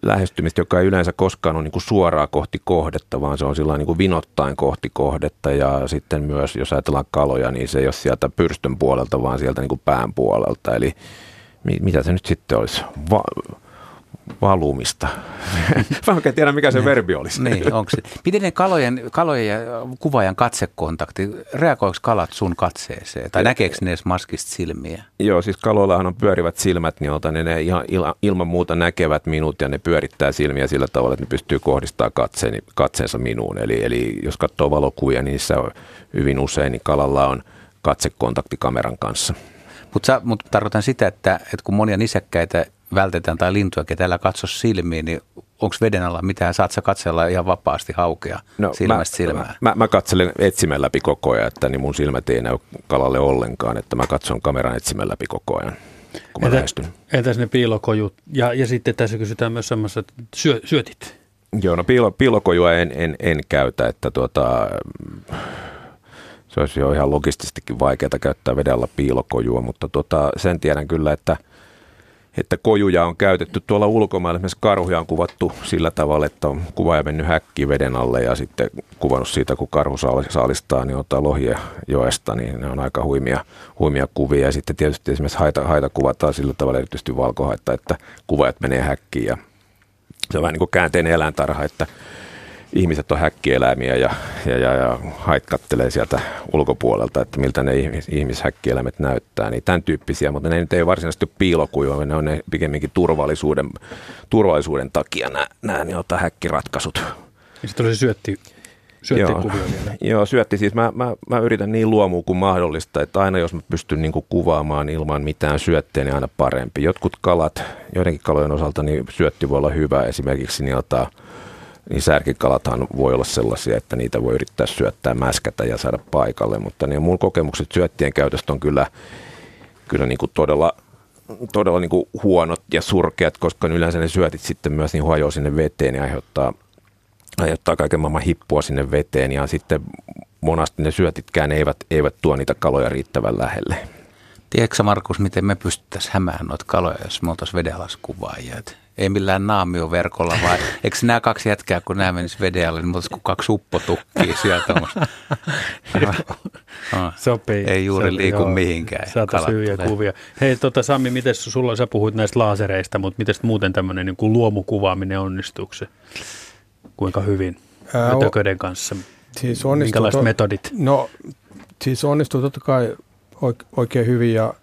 Speaker 2: lähestymistä, joka ei yleensä koskaan ole niin kuin suoraa kohti kohdetta, vaan se on sillä niin kuin vinottain kohti kohdetta ja sitten myös, jos ajatellaan kaloja, niin se ei ole sieltä pyrstön puolelta, vaan sieltä niin kuin pään puolelta. Eli mitä se nyt sitten olisi? Va- valumista. Mä oikein tiedä, mikä se niin. verbi olisi.
Speaker 1: Niin, onko se. Miten ne kalojen, kalojen ja kuvaajan katsekontakti, reagoiko kalat sun katseeseen? Tai näkeekö ne edes maskista silmiä?
Speaker 2: Joo, siis kaloillahan on pyörivät silmät, niin ota, ne, ne ihan ilman muuta näkevät minut ja ne pyörittää silmiä sillä tavalla, että ne pystyy kohdistamaan katseen, katseensa minuun. Eli, eli jos katsoo valokuvia, niin niissä on hyvin usein niin kalalla on katsekontakti kameran kanssa.
Speaker 1: Mutta mut tarkoitan sitä, että, että kun monia nisäkkäitä vältetään tai lintuja, ketä älä katso silmiin, niin onko veden alla mitään? Saat sä katsella ihan vapaasti haukea no, silmästä mä, silmään?
Speaker 2: Mä, mä, katselen etsimen läpi koko ajan, että niin mun silmät ei näy kalalle ollenkaan, että mä katson kameran etsimen läpi koko ajan kun mä Entä, lähestyn.
Speaker 4: Entäs ne piilokojut? Ja, ja sitten tässä kysytään myös samassa, että syö, syötit?
Speaker 2: Joo, no piilo, piilokojua en, en, en käytä, että tuota, se olisi jo ihan logistisestikin vaikeaa käyttää vedellä piilokojua, mutta tuota, sen tiedän kyllä, että – että kojuja on käytetty tuolla ulkomailla. Esimerkiksi karhuja on kuvattu sillä tavalla, että on kuvaaja mennyt häkkiin veden alle ja sitten kuvannut siitä, kun karhu saalistaa, niin ottaa lohia joesta, niin ne on aika huimia, huimia kuvia. Ja sitten tietysti esimerkiksi haita, haita kuvataan sillä tavalla, erityisesti valkohaita, että kuvaajat menee häkkiin ja se on vähän niin kuin käänteinen eläintarha, että ihmiset on häkkieläimiä ja, ja, ja, ja hait kattelee sieltä ulkopuolelta, että miltä ne ihmis, ihmishäkkieläimet näyttää. Niin tämän tyyppisiä, mutta ne nyt ei varsinaisesti piilokuja, ne on ne pikemminkin turvallisuuden, turvallisuuden takia nämä, nämä niin häkkiratkaisut.
Speaker 4: Ja sitten oli se syötti, syöttikuvio
Speaker 2: vielä. Joo, syötti. Siis mä, mä, mä yritän niin luomua kuin mahdollista, että aina jos mä pystyn niin kuvaamaan ilman mitään syöttiä, niin aina parempi. Jotkut kalat, joidenkin kalojen osalta, niin syötti voi olla hyvä. Esimerkiksi niin ottaa niin särkikalathan voi olla sellaisia, että niitä voi yrittää syöttää, mäskätä ja saada paikalle, mutta niin mun kokemukset syöttien käytöstä on kyllä, kyllä niin kuin todella, todella niin kuin huonot ja surkeat, koska yleensä ne syötit sitten myös niin hajoaa sinne veteen ja aiheuttaa, aiheuttaa kaiken maailman hippua sinne veteen ja sitten monasti ne syötitkään eivät, eivät tuo niitä kaloja riittävän lähelle.
Speaker 1: Tiedätkö Markus, miten me pystyttäisiin hämään noita kaloja, jos me oltaisiin vedenlaskuvaajia? Ei millään naamioverkolla, vai eikö nämä kaksi jätkää, kun nämä menis veden alle, niin kuin kaksi uppotukkia sieltä.
Speaker 4: Sopii.
Speaker 1: Ei juuri Sopii, liiku joo. mihinkään.
Speaker 4: Saataisiin hyviä tulee. kuvia. Hei tota, Sami, miten sulla, sä puhuit näistä laasereista, mutta miten muuten tämmöinen niin kuin luomukuvaaminen onnistuu se? Kuinka hyvin? Ötököiden kanssa? Siis onnistuu Minkälaiset to- metodit?
Speaker 3: No, siis onnistuu totta kai oikein hyvin ja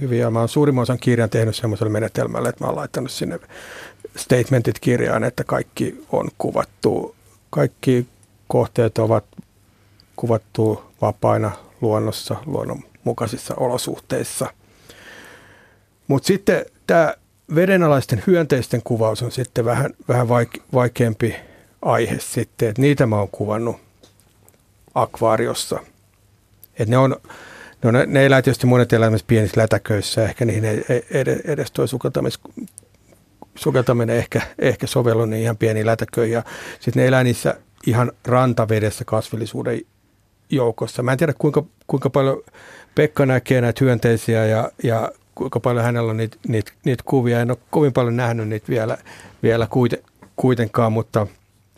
Speaker 3: hyviä. Mä oon suurimman osan kirjan tehnyt semmoisella menetelmällä, että mä oon laittanut sinne statementit kirjaan, että kaikki on kuvattu, kaikki kohteet ovat kuvattu vapaina luonnossa, luonnonmukaisissa olosuhteissa. Mutta sitten tämä vedenalaisten hyönteisten kuvaus on sitten vähän, vähän vaike- vaikeampi aihe sitten, että niitä mä oon kuvannut akvaariossa. Että ne on No ne, ne elää tietysti monet elämässä pienissä lätäköissä, ehkä niihin ei, ei edes tuo sukeltamis sukeltaminen ehkä, ehkä sovellu niin ihan pieni lätäköihin. Ja sitten ne elää niissä ihan rantavedessä kasvillisuuden joukossa. Mä en tiedä kuinka, kuinka paljon Pekka näkee näitä hyönteisiä ja, ja kuinka paljon hänellä on niitä, niitä, niitä kuvia. En ole kovin paljon nähnyt niitä vielä, vielä kuiten, kuitenkaan, mutta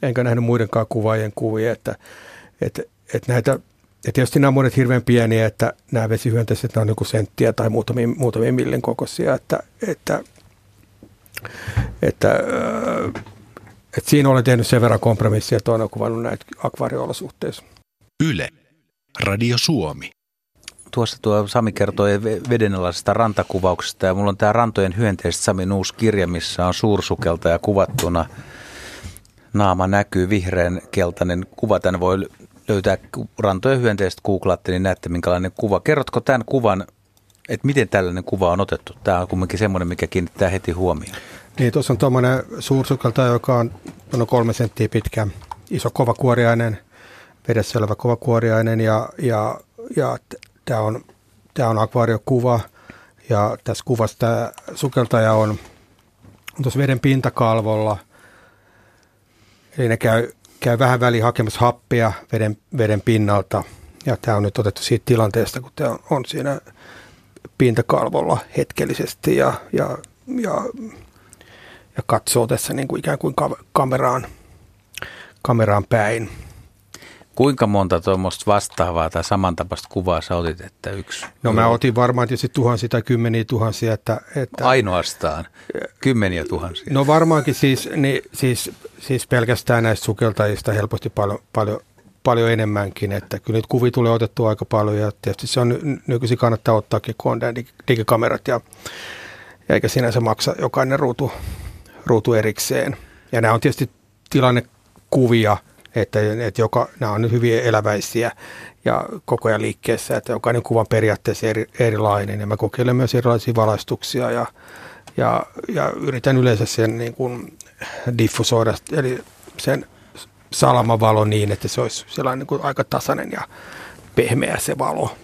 Speaker 3: enkä nähnyt muidenkaan kuvaajien kuvia, että, että, että näitä ja tietysti nämä on monet hirveän pieniä, että nämä vesihyönteiset on niin senttiä tai muutamia, muutamia millin kokoisia, että, että, että, että, että siinä olen tehnyt sen verran kompromissia, että olen kuvannut näitä akvaariolosuhteissa.
Speaker 8: Yle, Radio Suomi.
Speaker 1: Tuossa tuo Sami kertoi vedenalaisesta rantakuvauksesta ja mulla on tämä Rantojen hyönteiset Samin uusi kirja, missä on suursukelta ja kuvattuna naama näkyy, vihreän keltainen kuva. Tänne voi löytää rantojen hyönteiset googlaatte, niin näette minkälainen kuva. Kerrotko tämän kuvan, että miten tällainen kuva on otettu? Tämä on kuitenkin semmoinen, mikä kiinnittää heti huomioon.
Speaker 3: Niin, tuossa on tuommoinen suursukelta, joka on noin kolme senttiä pitkä, iso kovakuoriainen, vedessä oleva kovakuoriainen ja, ja, ja tämä on, tämä on akvaariokuva ja tässä kuvassa tämä sukeltaja on, on tuossa veden pintakalvolla, eli ne käy käy vähän väliin hakemassa happea veden, veden pinnalta. Ja tämä on nyt otettu siitä tilanteesta, kun tämä on, siinä pintakalvolla hetkellisesti ja, ja, ja, ja katsoo tässä niin kuin ikään kuin kameraan, kameraan päin.
Speaker 1: Kuinka monta tuommoista vastaavaa tai samantapaista kuvaa sä otit, että yksi?
Speaker 3: No mä otin varmaan tietysti tuhansia tai kymmeniä tuhansia. Että, että
Speaker 1: Ainoastaan? Kymmeniä tuhansia?
Speaker 3: No varmaankin siis, niin, siis, siis pelkästään näistä sukeltajista helposti paljon, paljon, paljon enemmänkin, että kyllä nyt kuvia tulee otettua aika paljon ja tietysti se on nykyisin kannattaa ottaakin, kun on digikamerat ja, ja eikä sinänsä maksa jokainen ruutu, ruutu erikseen. Ja nämä on tietysti tilannekuvia – että, että joka, nämä on hyvin eläväisiä ja koko ajan liikkeessä, että jokainen kuva on periaatteessa eri, erilainen ja mä kokeilen myös erilaisia valaistuksia ja, ja, ja yritän yleensä sen niin kuin diffusoida, eli sen salamavalo niin, että se olisi sellainen niin kuin aika tasainen ja pehmeä se valo.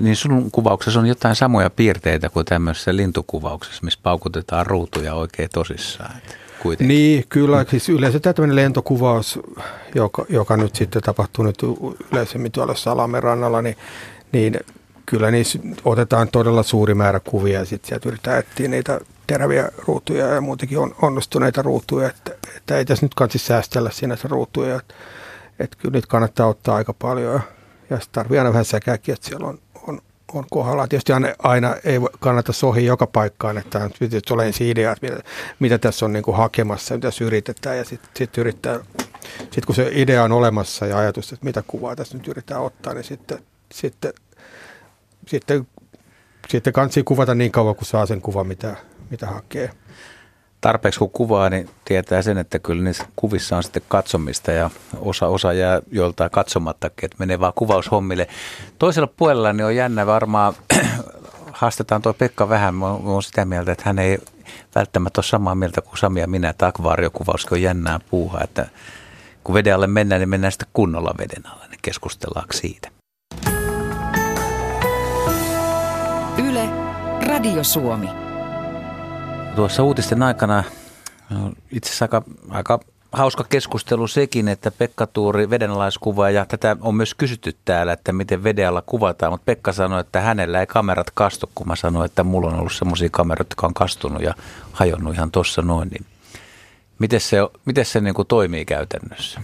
Speaker 1: Niin sun kuvauksessa on jotain samoja piirteitä kuin tämmöisessä lintukuvauksessa, missä paukutetaan ruutuja oikein tosissaan kuitenkin.
Speaker 3: Niin, kyllä. Siis yleensä tämmöinen lentokuvaus, joka, joka nyt sitten tapahtuu nyt yleisemmin tuolla Salamen rannalla, niin, niin kyllä niissä otetaan todella suuri määrä kuvia ja sitten sieltä yritetään etsiä niitä teräviä ruutuja ja muutenkin on onnistuneita ruutuja, että, että ei tässä nyt kansi säästellä sinänsä ruutuja, että, että kyllä niitä kannattaa ottaa aika paljon ja, ja sitten tarvii aina vähän säkääkin, että siellä on on kohdalla. Tietysti aina, aina ei kannata sohi joka paikkaan, että nyt tulee ensin idea, että mitä, mitä tässä on niin kuin hakemassa, mitä tässä yritetään ja sitten sit yrittää, sitten kun se idea on olemassa ja ajatus, että mitä kuvaa tässä nyt yritetään ottaa, niin sitten, sitten, sitten, sitten kansi kuvata niin kauan, kun saa sen kuvan, mitä, mitä hakee
Speaker 1: tarpeeksi kun kuvaa, niin tietää sen, että kyllä niissä kuvissa on sitten katsomista ja osa, osa jää joltain katsomattakin, että menee vaan kuvaushommille. Toisella puolella niin on jännä varmaan, haastetaan tuo Pekka vähän, mä oon sitä mieltä, että hän ei välttämättä ole samaa mieltä kuin Sami ja minä, että akvaariokuvauskin on jännää puuhaa, että kun veden alle mennään, niin mennään sitten kunnolla veden alle, niin keskustellaan siitä.
Speaker 8: Yle, Radio Suomi
Speaker 1: tuossa uutisten aikana no, itse asiassa aika, aika hauska keskustelu sekin, että Pekka Tuuri vedenalaiskuva ja tätä on myös kysytty täällä, että miten veden alla kuvataan, mutta Pekka sanoi, että hänellä ei kamerat kastu, kun mä sanoin, että mulla on ollut semmoisia kameroita, jotka on kastunut ja hajonnut ihan tuossa noin, niin miten se, miten se niin kuin toimii käytännössä?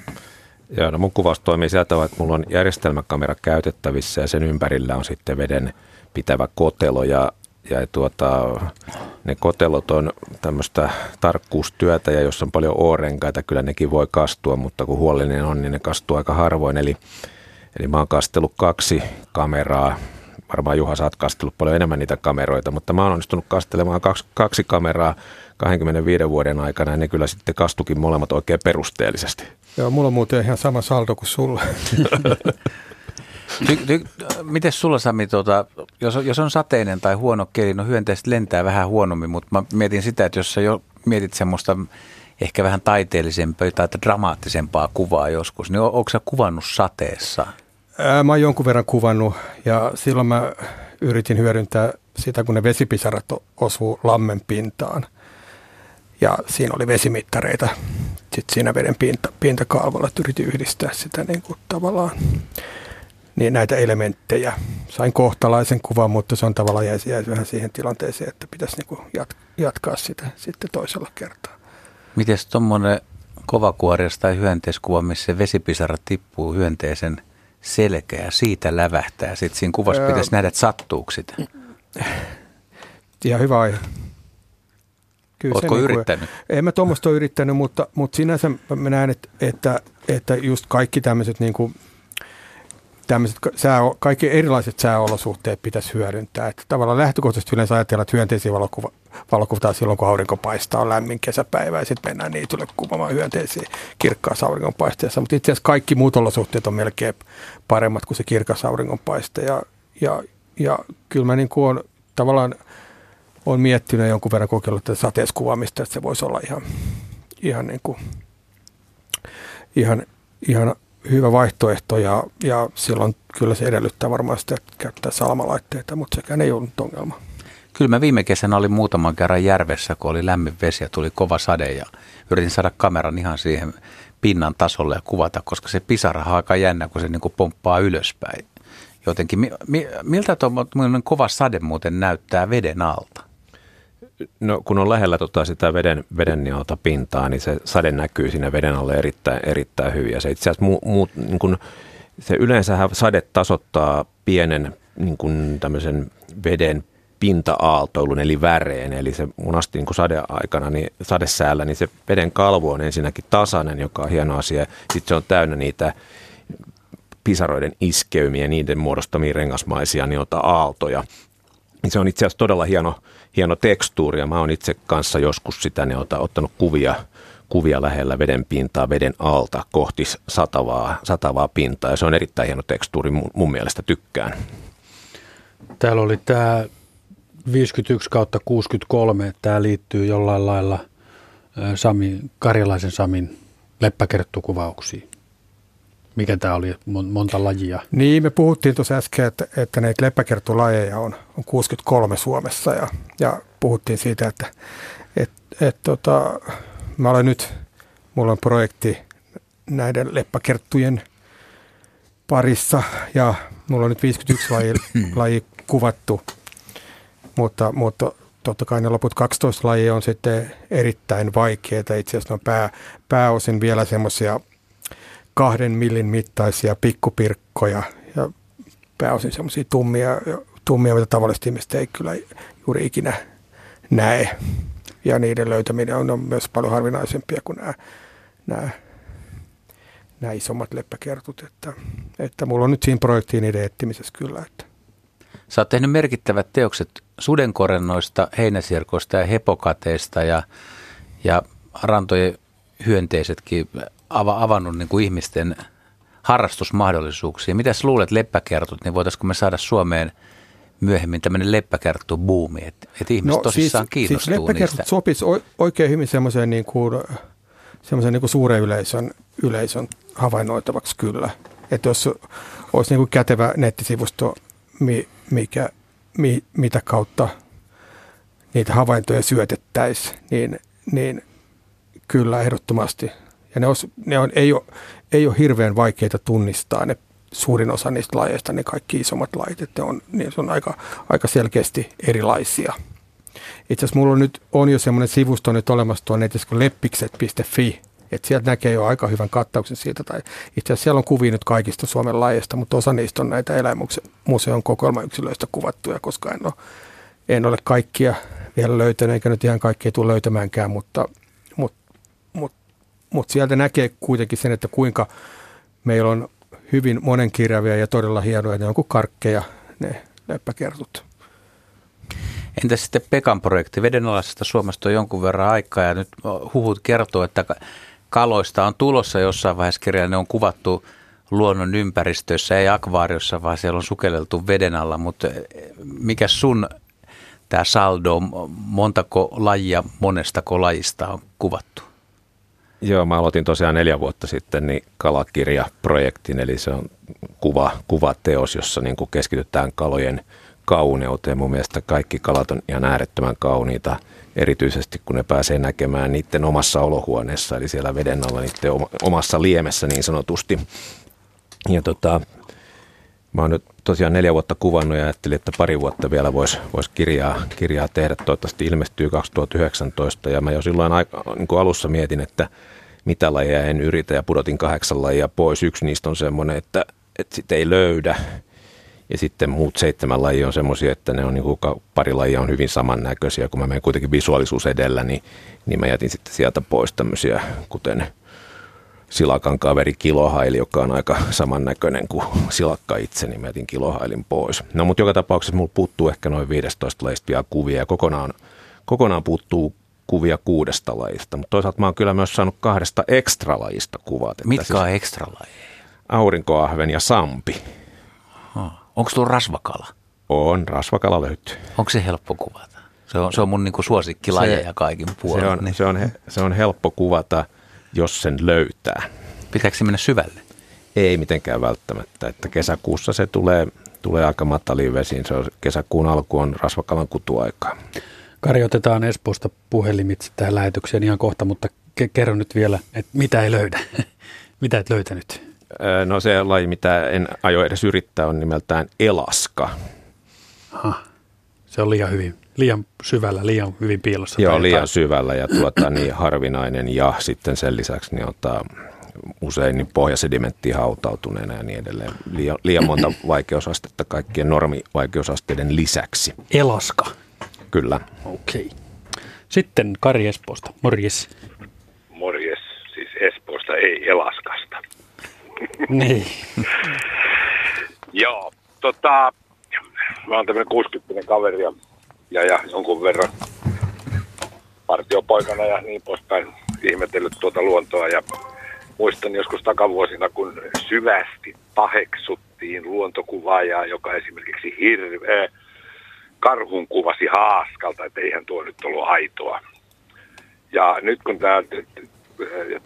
Speaker 2: Joo, no mun kuvaus toimii sieltä tavalla, että mulla on järjestelmäkamera käytettävissä ja sen ympärillä on sitten veden pitävä kotelo ja ja tuota, ne kotelot on tämmöistä tarkkuustyötä ja jos on paljon oorenkaita, kyllä nekin voi kastua, mutta kun huolellinen on, niin ne kastuu aika harvoin. Eli, eli mä oon kastellut kaksi kameraa, varmaan Juha sä oot kastellut paljon enemmän niitä kameroita, mutta mä oon onnistunut kastelemaan kaksi, kaksi kameraa 25 vuoden aikana ja ne kyllä sitten kastukin molemmat oikein perusteellisesti.
Speaker 3: Joo, mulla on muuten ihan sama saldo kuin sulla.
Speaker 1: Ty, ty, miten sulla Sami, tuota, jos, jos on sateinen tai huono keli, no hyönteiset lentää vähän huonommin, mutta mä mietin sitä, että jos sä jo mietit semmoista ehkä vähän taiteellisempaa tai dramaattisempaa kuvaa joskus, niin onko sä kuvannut sateessa?
Speaker 3: Ää, mä oon jonkun verran kuvannut ja silloin mä yritin hyödyntää sitä, kun ne vesipisarat osuu lammen pintaan. ja siinä oli vesimittareita sitten siinä veden pinta, pintakalvolla, yritin yhdistää sitä niin kuin tavallaan niin näitä elementtejä. Sain kohtalaisen kuvan, mutta se on tavallaan jäi, jäi vähän siihen tilanteeseen, että pitäisi niin jat, jatkaa sitä sitten toisella kertaa.
Speaker 1: Miten tuommoinen kovakuorias tai hyönteiskuva, missä se vesipisara tippuu hyönteisen selkeä ja siitä lävähtää. Sitten siinä kuvassa öö, pitäisi nähdä, että sattuuko sitä.
Speaker 3: Ihan hyvä aihe.
Speaker 1: Kyllä Oletko niin yrittänyt?
Speaker 3: Kuin, en mä tuommoista ole yrittänyt, mutta, mutta sinänsä mä näen, että, että, että just kaikki tämmöiset niin kuin, tämmöiset sää, kaikki erilaiset sääolosuhteet pitäisi hyödyntää. Että tavallaan lähtökohtaisesti yleensä ajatellaan, että hyönteisiä valokuva, valokuvataan silloin, kun aurinko paistaa, on lämmin kesäpäivä ja sitten mennään niitylle kuvaamaan hyönteisiä kirkkaassa auringonpaisteessa. Mutta itse asiassa kaikki muut olosuhteet on melkein paremmat kuin se kirkas auringonpaiste. Ja, ja, ja kyllä mä niin kuin on tavallaan on miettinyt jonkun verran kokeillut tätä sateeskuvaamista, että se voisi olla ihan, ihan, niin kuin, ihan, ihan hyvä vaihtoehto ja, ja silloin kyllä se edellyttää varmaan sitä, että käyttää salamalaitteita, mutta sekään ei ollut ongelma.
Speaker 1: Kyllä mä viime kesänä olin muutaman kerran järvessä, kun oli lämmin vesi ja tuli kova sade ja yritin saada kameran ihan siihen pinnan tasolle ja kuvata, koska se pisara on aika jännä, kun se niin kuin pomppaa ylöspäin. Jotenkin, mi, mi, miltä tuo kova sade muuten näyttää veden alta?
Speaker 2: No kun on lähellä tota sitä veden, veden niota pintaa, niin se sade näkyy siinä veden alle erittäin, erittäin hyvin. Ja se itse asiassa muu, muu, niin kun, se yleensähän sade tasoittaa pienen niin kun tämmöisen veden pinta-aaltoilun eli väreen, eli se monasti niin sadeaikana, niin sadesäällä, niin se veden kalvo on ensinnäkin tasainen, joka on hieno asia. Sitten se on täynnä niitä pisaroiden iskeymiä, niiden muodostamia rengasmaisia niitä aaltoja. Niin se on itse asiassa todella hieno, hieno tekstuuri ja mä oon itse kanssa joskus sitä niin ottanut kuvia, kuvia lähellä veden pintaa, veden alta kohti satavaa, satavaa pintaa ja se on erittäin hieno tekstuuri, mun, mun mielestä tykkään.
Speaker 4: Täällä oli tämä 51 kautta 63, tämä liittyy jollain lailla Sami, Karjalaisen Samin leppäkerttukuvauksiin mikä tämä oli, monta lajia?
Speaker 3: Niin, me puhuttiin tuossa äsken, että, että näitä leppäkertulajeja on, on 63 Suomessa ja, ja puhuttiin siitä, että et, et, tota, mä olen nyt, mulla on projekti näiden leppäkerttujen parissa ja mulla on nyt 51 laji, laji kuvattu, mutta, mutta totta kai ne loput 12 lajia on sitten erittäin vaikeita. Itse asiassa ne on pää, pääosin vielä semmoisia – kahden millin mittaisia pikkupirkkoja ja pääosin semmoisia tummia, tummia, mitä tavallisesti ihmiset ei kyllä juuri ikinä näe. Ja niiden löytäminen on, myös paljon harvinaisempia kuin nämä, nämä, nämä isommat leppäkertut. Että, että mulla on nyt siinä projektiin niiden etsimisessä kyllä. Että.
Speaker 1: Sä oot tehnyt merkittävät teokset sudenkorennoista, heinäsirkoista ja hepokateista ja, ja rantojen hyönteisetkin ava, avannut niin kuin ihmisten harrastusmahdollisuuksia. Mitä luulet leppäkertut, niin voitaisiko me saada Suomeen myöhemmin tämmöinen leppäkerttu buumi, että, että ihmiset no, tosissaan siis, siis kiinnostuu siis leppäkertut niistä.
Speaker 3: sopisi oikein hyvin semmoiseen, niin kuin, niin kuin suuren yleisön, yleisön havainnoitavaksi kyllä. Että jos olisi niin kuin kätevä nettisivusto, mikä, mi, mitä kautta niitä havaintoja syötettäisiin, niin, niin kyllä ehdottomasti – ja ne, os, ne on, ei, ole, ei ole hirveän vaikeita tunnistaa ne suurin osa niistä lajeista, ne kaikki isommat lajit, että on, niin se on aika, aika selkeästi erilaisia. Itse asiassa mulla on nyt on jo semmoinen sivusto nyt olemassa tuon netissä kuin leppikset.fi, että sieltä näkee jo aika hyvän kattauksen siitä, tai itse asiassa siellä on kuvia nyt kaikista Suomen lajeista, mutta osa niistä on näitä eläimuseon kokoelmayksilöistä kuvattuja, koska en ole, en ole kaikkia vielä löytänyt, eikä nyt ihan kaikkia tule löytämäänkään, mutta mutta sieltä näkee kuitenkin sen, että kuinka meillä on hyvin monenkirjavia ja todella hienoja, ne on kuin karkkeja ne leppäkertut.
Speaker 1: Entä sitten Pekan projekti? Vedenalaisesta Suomesta on jonkun verran aikaa ja nyt huhut kertoo, että kaloista on tulossa jossain vaiheessa kirjaa. Ne on kuvattu luonnon ympäristössä, ei akvaariossa, vaan siellä on sukelleltu veden alla. Mutta mikä sun tämä saldo, montako lajia monestako lajista on kuvattu?
Speaker 2: Joo, mä aloitin tosiaan neljä vuotta sitten niin kalakirjaprojektin, eli se on kuva, kuvateos, jossa niin kuin keskitytään kalojen, kauneuteen. Mun mielestä kaikki kalat on ihan äärettömän kauniita, erityisesti kun ne pääsee näkemään niiden omassa olohuoneessa, eli siellä veden alla niiden omassa liemessä niin sanotusti. Ja tota, mä oon nyt tosiaan neljä vuotta kuvannut ja ajattelin, että pari vuotta vielä voisi vois kirjaa, kirjaa tehdä. Toivottavasti ilmestyy 2019 ja mä jo silloin aika, niin kuin alussa mietin, että mitä lajeja en yritä ja pudotin kahdeksan lajia pois. Yksi niistä on semmoinen, että, että sitä ei löydä. Ja sitten muut seitsemän lajia on semmoisia, että ne on niin kuin, pari lajia on hyvin samannäköisiä. Kun mä menen kuitenkin visuaalisuus edellä, niin, niin mä jätin sitten sieltä pois tämmöisiä, kuten silakan kaveri kilohaili, joka on aika samannäköinen kuin silakka itse, niin mä jätin kilohailin pois. No mutta joka tapauksessa mulla puuttuu ehkä noin 15 lajista vielä kuvia ja kokonaan, kokonaan puuttuu kuvia kuudesta lajista, mutta toisaalta mä oon kyllä myös saanut kahdesta ekstralajista kuvat.
Speaker 1: Mitkä siis on ekstralajeja?
Speaker 2: Aurinkoahven ja sampi.
Speaker 1: Onko tuo rasvakala?
Speaker 2: On, rasvakala löytyy.
Speaker 1: Onko se helppo kuvata? Se on, se on mun niinku suosikkilajeja kaikin puolin.
Speaker 2: Se on, niin. se, on, se on helppo kuvata, jos sen löytää.
Speaker 1: Pitääkö se mennä syvälle?
Speaker 2: Ei mitenkään välttämättä. Että kesäkuussa se tulee, tulee aika mataliin vesiin. Se on, kesäkuun alku on rasvakalan kutuaikaa.
Speaker 4: Kari, otetaan Espoosta puhelimitse tähän lähetykseen ihan kohta, mutta ke- kerro nyt vielä, että mitä ei löydä. mitä et löytänyt?
Speaker 2: No se laji, mitä en aio edes yrittää, on nimeltään elaska.
Speaker 4: Aha. Se on liian hyvin, liian syvällä, liian hyvin piilossa.
Speaker 2: Joo, liian syvällä ja tuota, niin harvinainen ja sitten sen lisäksi niin ottaa usein niin pohjasedimenttiin hautautuneena ja niin edelleen. Liian, liian monta vaikeusastetta kaikkien normivaikeusasteiden lisäksi.
Speaker 4: Elaska.
Speaker 2: Kyllä.
Speaker 4: Okei. Okay. Sitten Kari Espoosta. Morjes.
Speaker 9: Morjes. Siis Espoosta, ei Elaskasta.
Speaker 4: niin.
Speaker 9: Joo, tota, mä oon tämmöinen 60 kaveri ja, ja, ja jonkun verran partiopoikana ja niin poispäin ihmetellyt tuota luontoa ja muistan joskus takavuosina, kun syvästi paheksuttiin luontokuvaajaa, joka esimerkiksi hirveä karhun kuvasi haaskalta, että eihän tuo nyt ollut aitoa. Ja nyt kun tämä,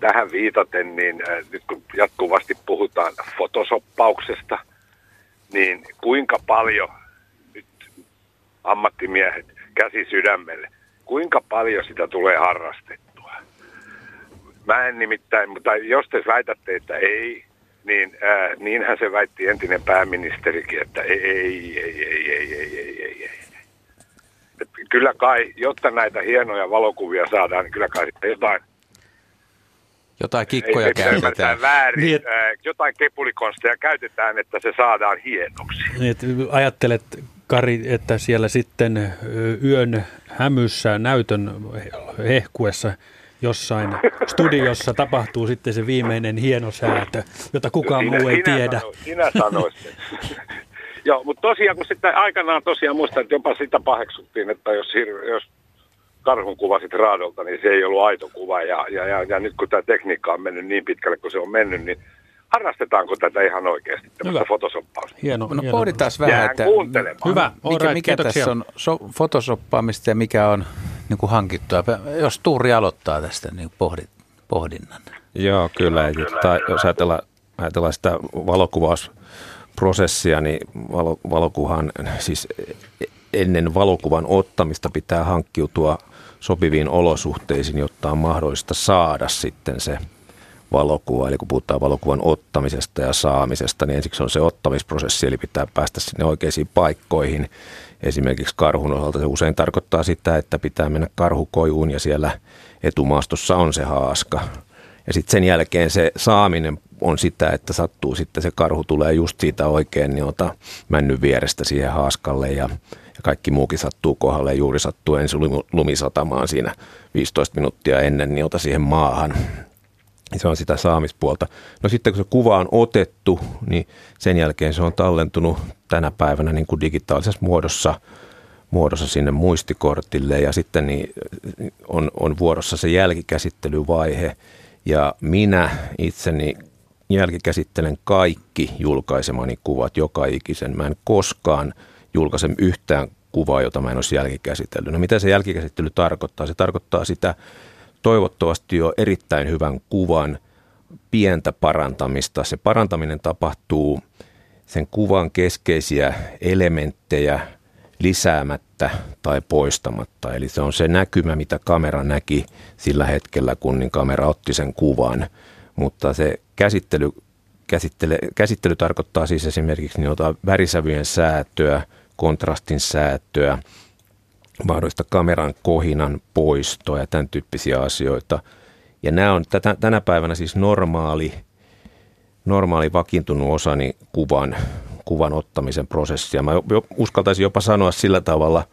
Speaker 9: tähän viitaten, niin nyt kun jatkuvasti puhutaan fotosoppauksesta, niin kuinka paljon ammattimiehet käsi sydämelle. Kuinka paljon sitä tulee harrastettua? Mä en nimittäin, mutta jos te väitätte, että ei, niin ää, niinhän se väitti entinen pääministerikin, että ei, ei, ei, ei, ei, ei, ei, ei. ei. Et kyllä kai, jotta näitä hienoja valokuvia saadaan, niin kyllä kai jotain
Speaker 1: jotain kikkoja ei, käytetään.
Speaker 9: Väärin. Niin, et, jotain kepulikonsteja käytetään, että se saadaan hienoksi.
Speaker 4: Niin, ajattelet Kari, että siellä sitten yön hämyssä näytön hehkuessa jossain studiossa tapahtuu sitten se viimeinen hieno säätö, jota kukaan sinä, muu ei
Speaker 9: sinä
Speaker 4: tiedä.
Speaker 9: Sano, sinä sanoisit. Joo, mutta tosiaan kun sitten aikanaan tosiaan muistan, että jopa sitä paheksuttiin, että jos, hir- jos karhun kuvasit raadolta, niin se ei ollut aito kuva. Ja, ja, ja, ja nyt kun tämä tekniikka on mennyt niin pitkälle kuin se on mennyt, niin harrastetaanko tätä ihan oikeasti, tämmöistä fotosoppausta?
Speaker 1: Hieno, no hieno. pohditaan vähän, että
Speaker 4: Hyvä,
Speaker 1: mikä, right, mikä tässä on so, fotosoppaamista ja mikä on niin kuin hankittua. Jos Tuuri aloittaa tästä niin pohdit, pohdinnan.
Speaker 2: Joo, kyllä. Tai jos ajatellaan, ajatellaan sitä valokuvaus prosessia, niin valo, valokuhan, siis ennen valokuvan ottamista pitää hankkiutua sopiviin olosuhteisiin, jotta on mahdollista saada sitten se valokuva. Eli kun puhutaan valokuvan ottamisesta ja saamisesta, niin ensiksi on se ottamisprosessi, eli pitää päästä sinne oikeisiin paikkoihin. Esimerkiksi karhun osalta se usein tarkoittaa sitä, että pitää mennä karhukojuun ja siellä etumaastossa on se haaska. Ja sitten sen jälkeen se saaminen on sitä, että sattuu sitten se karhu tulee just siitä oikein niin ota männyn vierestä siihen haaskalle ja, ja kaikki muukin sattuu kohdalle. Juuri sattuu ensin lumisatamaan siinä 15 minuuttia ennen niin ota siihen maahan. Se on sitä saamispuolta. No sitten kun se kuva on otettu, niin sen jälkeen se on tallentunut tänä päivänä niin kuin digitaalisessa muodossa, muodossa sinne muistikortille ja sitten niin on, on vuorossa se jälkikäsittelyvaihe. Ja minä itseni jälkikäsittelen kaikki julkaisemani kuvat joka ikisen. Mä en koskaan julkaise yhtään kuvaa, jota mä en olisi jälkikäsitellyt. No mitä se jälkikäsittely tarkoittaa? Se tarkoittaa sitä toivottavasti jo erittäin hyvän kuvan pientä parantamista. Se parantaminen tapahtuu sen kuvan keskeisiä elementtejä lisäämättä tai poistamatta. Eli se on se näkymä, mitä kamera näki sillä hetkellä, kun niin kamera otti sen kuvan. Mutta se käsittely, käsittely, käsittely tarkoittaa siis esimerkiksi niin värisävyjen säätöä, kontrastin säätöä, mahdollista kameran kohinan poistoa ja tämän tyyppisiä asioita. Ja nämä on tätä, tänä päivänä siis normaali, normaali vakiintunut osani kuvan kuvan ottamisen prosessia. Mä uskaltaisin jopa sanoa sillä tavalla,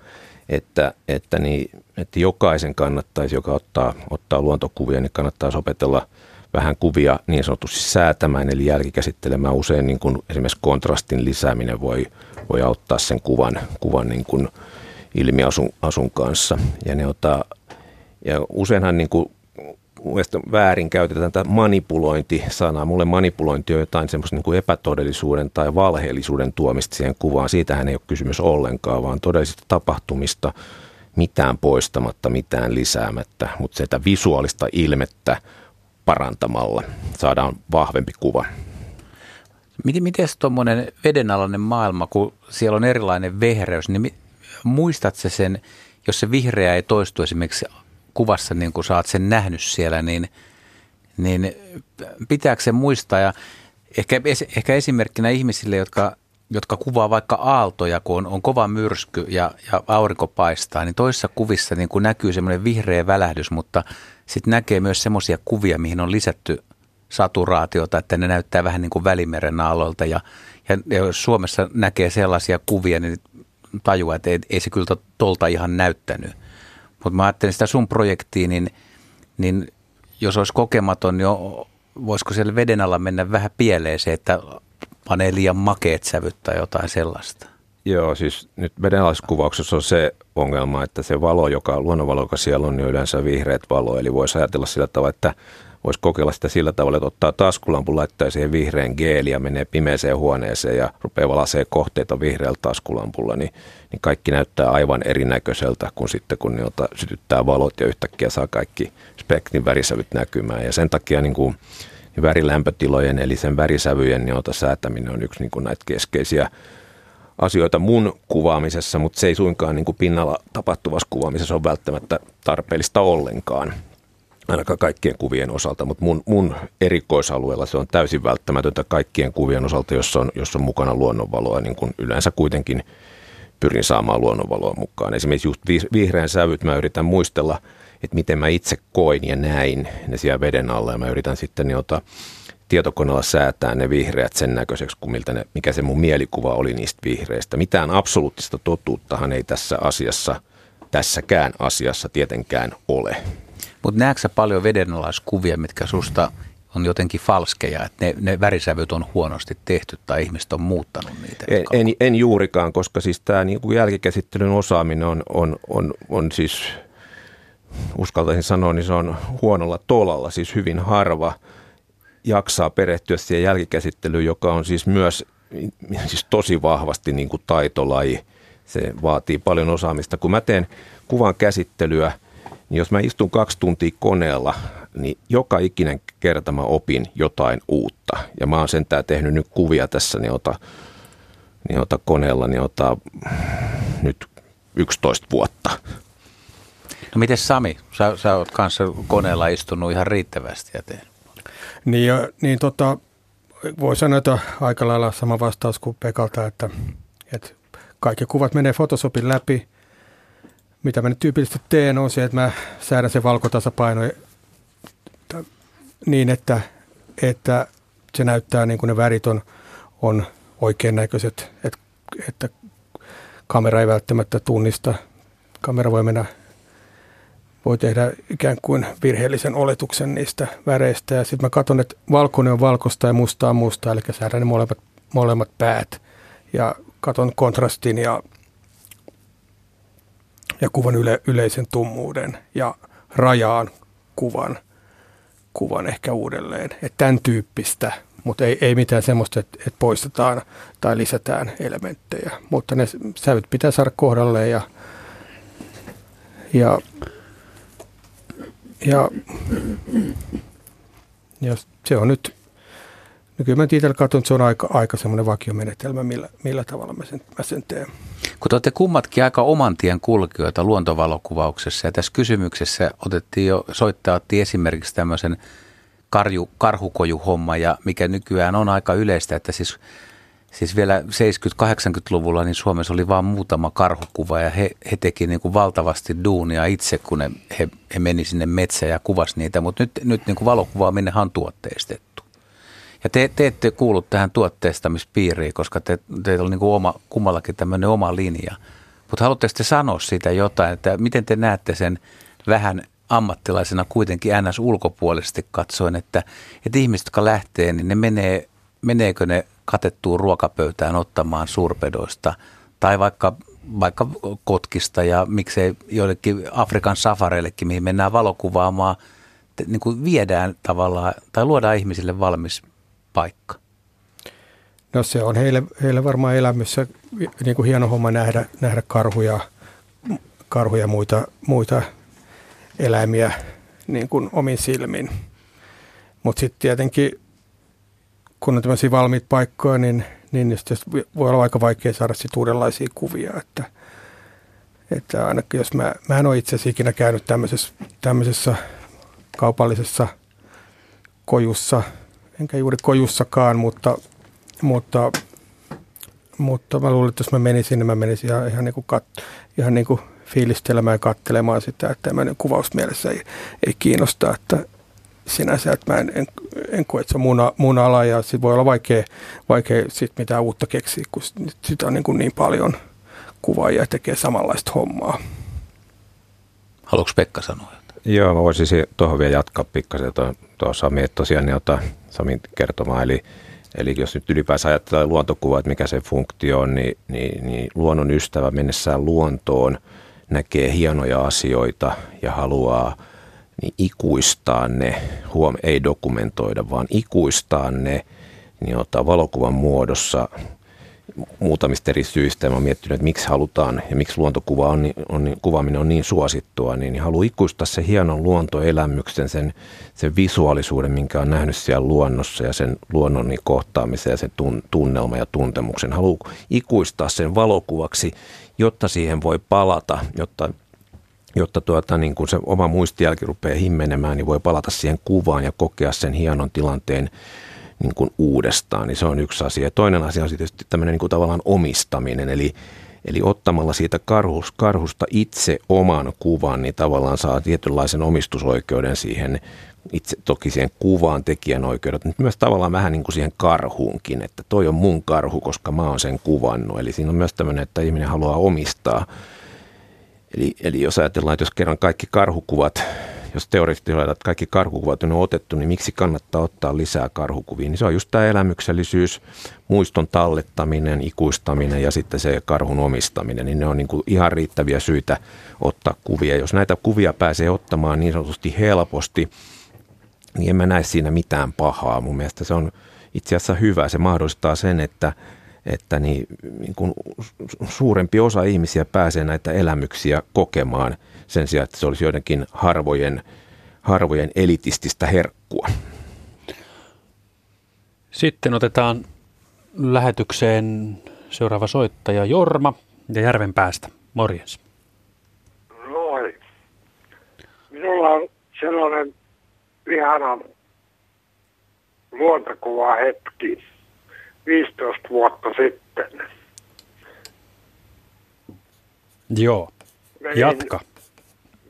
Speaker 2: että, että, niin, että jokaisen kannattaisi, joka ottaa, ottaa luontokuvia, niin kannattaa opetella vähän kuvia niin sanotusti säätämään, eli jälkikäsittelemään. Usein niin kuin esimerkiksi kontrastin lisääminen voi, voi auttaa sen kuvan, kuvan niin kuin ilmiasun asun kanssa. Ja, ne ottaa, ja useinhan niin kuin väärin käytetään tätä manipulointi-sanaa. Mulle manipulointi on jotain semmoista niin kuin epätodellisuuden tai valheellisuuden tuomista siihen kuvaan. Siitähän ei ole kysymys ollenkaan, vaan todellisista tapahtumista mitään poistamatta, mitään lisäämättä, mutta sitä visuaalista ilmettä parantamalla saadaan vahvempi kuva.
Speaker 1: Miten tuommoinen vedenalainen maailma, kun siellä on erilainen vehreys, niin muistat se sen, jos se vihreä ei toistu esimerkiksi kuvassa, niin kuin sä oot sen nähnyt siellä, niin, niin pitääkö se muistaa? Ja ehkä, ehkä esimerkkinä ihmisille, jotka, jotka kuvaa vaikka aaltoja, kun on, on kova myrsky ja, ja aurinko paistaa, niin toisissa kuvissa niin kuin näkyy semmoinen vihreä välähdys, mutta sitten näkee myös semmoisia kuvia, mihin on lisätty saturaatiota, että ne näyttää vähän niin kuin välimeren aalolta ja, ja jos Suomessa näkee sellaisia kuvia, niin tajuaa, että ei, ei se kyllä tolta ihan näyttänyt. Mutta mä ajattelin sitä sun projektiin, niin, niin jos olisi kokematon, niin voisiko siellä veden alla mennä vähän pieleen se, että panee liian makeet sävyt tai jotain sellaista?
Speaker 2: Joo, siis nyt vedenalaiskuvauksessa on se ongelma, että se valo, joka luonnonvalo, joka siellä on, niin yleensä vihreät valo. Eli voisi ajatella sillä tavalla, että voisi kokeilla sitä sillä tavalla, että ottaa taskulampun, laittaa siihen vihreän geeli ja menee pimeeseen huoneeseen ja rupeaa valasee kohteita vihreällä taskulampulla, niin, niin kaikki näyttää aivan erinäköiseltä kuin sitten kun ota, sytyttää valot ja yhtäkkiä saa kaikki spektrin värisävyt näkymään. Ja sen takia niin kuin, niin värilämpötilojen eli sen värisävyjen niin säätäminen on yksi niin kuin näitä keskeisiä asioita mun kuvaamisessa, mutta se ei suinkaan niin kuin pinnalla tapahtuvassa kuvaamisessa ole välttämättä tarpeellista ollenkaan ainakaan kaikkien kuvien osalta, mutta mun, mun erikoisalueella se on täysin välttämätöntä kaikkien kuvien osalta, jos on, jos on mukana luonnonvaloa, niin kuin yleensä kuitenkin pyrin saamaan luonnonvaloa mukaan. Esimerkiksi just vihreän sävyt mä yritän muistella, että miten mä itse koin ja näin ne siellä veden alla ja mä yritän sitten jota tietokoneella säätää ne vihreät sen näköiseksi, kuin miltä ne, mikä se mun mielikuva oli niistä vihreistä. Mitään absoluuttista totuuttahan ei tässä asiassa, tässäkään asiassa tietenkään ole.
Speaker 1: Mutta näetkö paljon vedenalaiskuvia, mitkä susta on jotenkin falskeja, että ne, ne värisävyt on huonosti tehty tai ihmiset on muuttanut niitä?
Speaker 2: En, en, en juurikaan, koska siis tämä niinku jälkikäsittelyn osaaminen on, on, on, on siis, uskaltaisin sanoa, niin se on huonolla tolalla, siis hyvin harva jaksaa perehtyä siihen jälkikäsittelyyn, joka on siis myös siis tosi vahvasti niin kuin taitolaji. Se vaatii paljon osaamista. Kun mä teen kuvan käsittelyä – niin jos mä istun kaksi tuntia koneella, niin joka ikinen kerta mä opin jotain uutta. Ja mä oon sentään tehnyt nyt kuvia tässä, niin ota, niin ota koneella, niin ota nyt 11 vuotta.
Speaker 1: No miten Sami, sä, sä oot kanssa koneella istunut ihan riittävästi ja tehnyt.
Speaker 3: Niin, ja, niin tota, voi sanoa, että aika lailla sama vastaus kuin Pekalta, että, että kaikki kuvat menee Photoshopin läpi – mitä mä nyt tyypillisesti teen, on se, että mä säädän sen valkotasapaino niin, että, että se näyttää niin kuin ne värit on, on oikein näköiset, että, että kamera ei välttämättä tunnista. Kamera voi mennä, voi tehdä ikään kuin virheellisen oletuksen niistä väreistä. Ja sitten mä katson, että valkoinen on valkoista ja mustaa on mustaa, eli säädän ne molemmat, molemmat päät. Ja katon kontrastin ja ja kuvan yle, yleisen tummuuden ja rajaan kuvan, kuvan ehkä uudelleen. Että tämän tyyppistä, mutta ei, ei mitään semmoista, että, että poistetaan tai lisätään elementtejä. Mutta ne sävyt pitää saada kohdalleen ja, ja, ja, ja se on nyt No kyllä mä itse katson, että se on aika, aika semmoinen vakiomenetelmä, millä, millä tavalla mä sen, mä sen teen.
Speaker 1: Kun te olette kummatkin aika oman tien kulkijoita luontovalokuvauksessa ja tässä kysymyksessä otettiin jo, soittaa otti esimerkiksi tämmöisen karju, karhukojuhomma ja mikä nykyään on aika yleistä, että siis, siis vielä 70-80-luvulla niin Suomessa oli vain muutama karhukuva ja he, he teki niin kuin valtavasti duunia itse, kun he, he meni sinne metsään ja kuvasi niitä, mutta nyt, nyt niin kuin valokuvaaminen on tuotteistettu. Ja te, te ette kuulu tähän tuotteistamispiiriin, koska te, teillä on niin kuin oma, kummallakin tämmöinen oma linja. Mutta haluatteko te sanoa siitä jotain, että miten te näette sen vähän ammattilaisena kuitenkin ns. ulkopuolisesti katsoen, että, että ihmiset, jotka lähtee, niin ne menee, meneekö ne katettuun ruokapöytään ottamaan suurpedoista tai vaikka, vaikka kotkista ja miksei joillekin Afrikan safareillekin, mihin mennään valokuvaamaan, niin kuin viedään tavallaan tai luodaan ihmisille valmis paikka?
Speaker 3: No se on heille, heille varmaan elämässä niin kuin hieno homma nähdä, nähdä karhuja, karhuja ja muita, muita eläimiä niin kuin omin silmin. Mutta sitten tietenkin, kun on tämmöisiä valmiita paikkoja, niin, niin voi olla aika vaikea saada sit uudenlaisia kuvia. Että, että ainakin jos mä, mä en ole itse asiassa ikinä käynyt tämmöisessä, tämmöisessä kaupallisessa kojussa, enkä juuri kojussakaan, mutta, mutta, mutta mä luulen, että jos mä menisin, niin mä menisin ihan, ihan, niin kuin kat, ihan niin kuin fiilistelemään ja katselemaan sitä, että tämmöinen kuvausmielessä ei, ei kiinnosta, että sinänsä, että mä en, en, en koe, että se on mun, mun ala ja sit voi olla vaikea, vaikea sit mitään uutta keksiä, kun sitä on niin, kuin niin paljon kuvaajia tekee samanlaista hommaa.
Speaker 1: Haluatko Pekka sanoa?
Speaker 2: Joo, mä voisin tuohon vielä jatkaa pikkasen tuossa Sami, että tosiaan niin ota Samin kertomaan, eli Eli jos nyt ylipäänsä ajattelee luontokuvaa, että mikä se funktio on, niin, niin, niin luonnon ystävä mennessään luontoon – näkee hienoja asioita ja haluaa niin ikuistaa ne, huom, ei dokumentoida, vaan ikuistaa ne, niin ottaa valokuvan muodossa muutamista eri syistä. Mä oon miettinyt, että miksi halutaan ja miksi luontokuva on, on, kuvaaminen on niin suosittua, niin, niin haluaa ikuistaa se hienon luontoelämyksen, sen, sen visuaalisuuden, minkä on nähnyt siellä luonnossa ja sen luonnon niin kohtaamisen ja sen tun, tunnelma ja tuntemuksen. Haluaa ikuistaa sen valokuvaksi jotta siihen voi palata, jotta, jotta tuota, niin kun se oma muistijälki rupeaa himmenemään, niin voi palata siihen kuvaan ja kokea sen hienon tilanteen niin kuin uudestaan, niin se on yksi asia. Toinen asia on tietysti tämmöinen niin kuin tavallaan omistaminen, eli, eli ottamalla siitä karhus, karhusta itse oman kuvan, niin tavallaan saa tietynlaisen omistusoikeuden siihen itse toki siihen kuvaan tekijänoikeudet, mutta myös tavallaan vähän niin kuin siihen karhuunkin, että toi on mun karhu, koska mä oon sen kuvannut. Eli siinä on myös tämmöinen, että ihminen haluaa omistaa. Eli, eli jos ajatellaan, että jos kerran kaikki karhukuvat, jos teoreettisesti että kaikki karhukuvat on otettu, niin miksi kannattaa ottaa lisää karhukuvia? Niin se on just tämä elämyksellisyys, muiston tallettaminen, ikuistaminen ja sitten se karhun omistaminen. Niin ne on niin kuin ihan riittäviä syitä ottaa kuvia. Jos näitä kuvia pääsee ottamaan niin sanotusti helposti, niin en mä näe siinä mitään pahaa. Mun mielestä se on itse asiassa hyvä. Se mahdollistaa sen, että, että niin, niin kuin suurempi osa ihmisiä pääsee näitä elämyksiä kokemaan sen sijaan, että se olisi joidenkin harvojen, harvojen elitististä herkkua.
Speaker 4: Sitten otetaan lähetykseen seuraava soittaja Jorma ja Järven päästä. Morjens.
Speaker 10: Moi. Minulla on sellainen ihana luontokuva hetki 15 vuotta sitten.
Speaker 4: Joo, menin, jatka.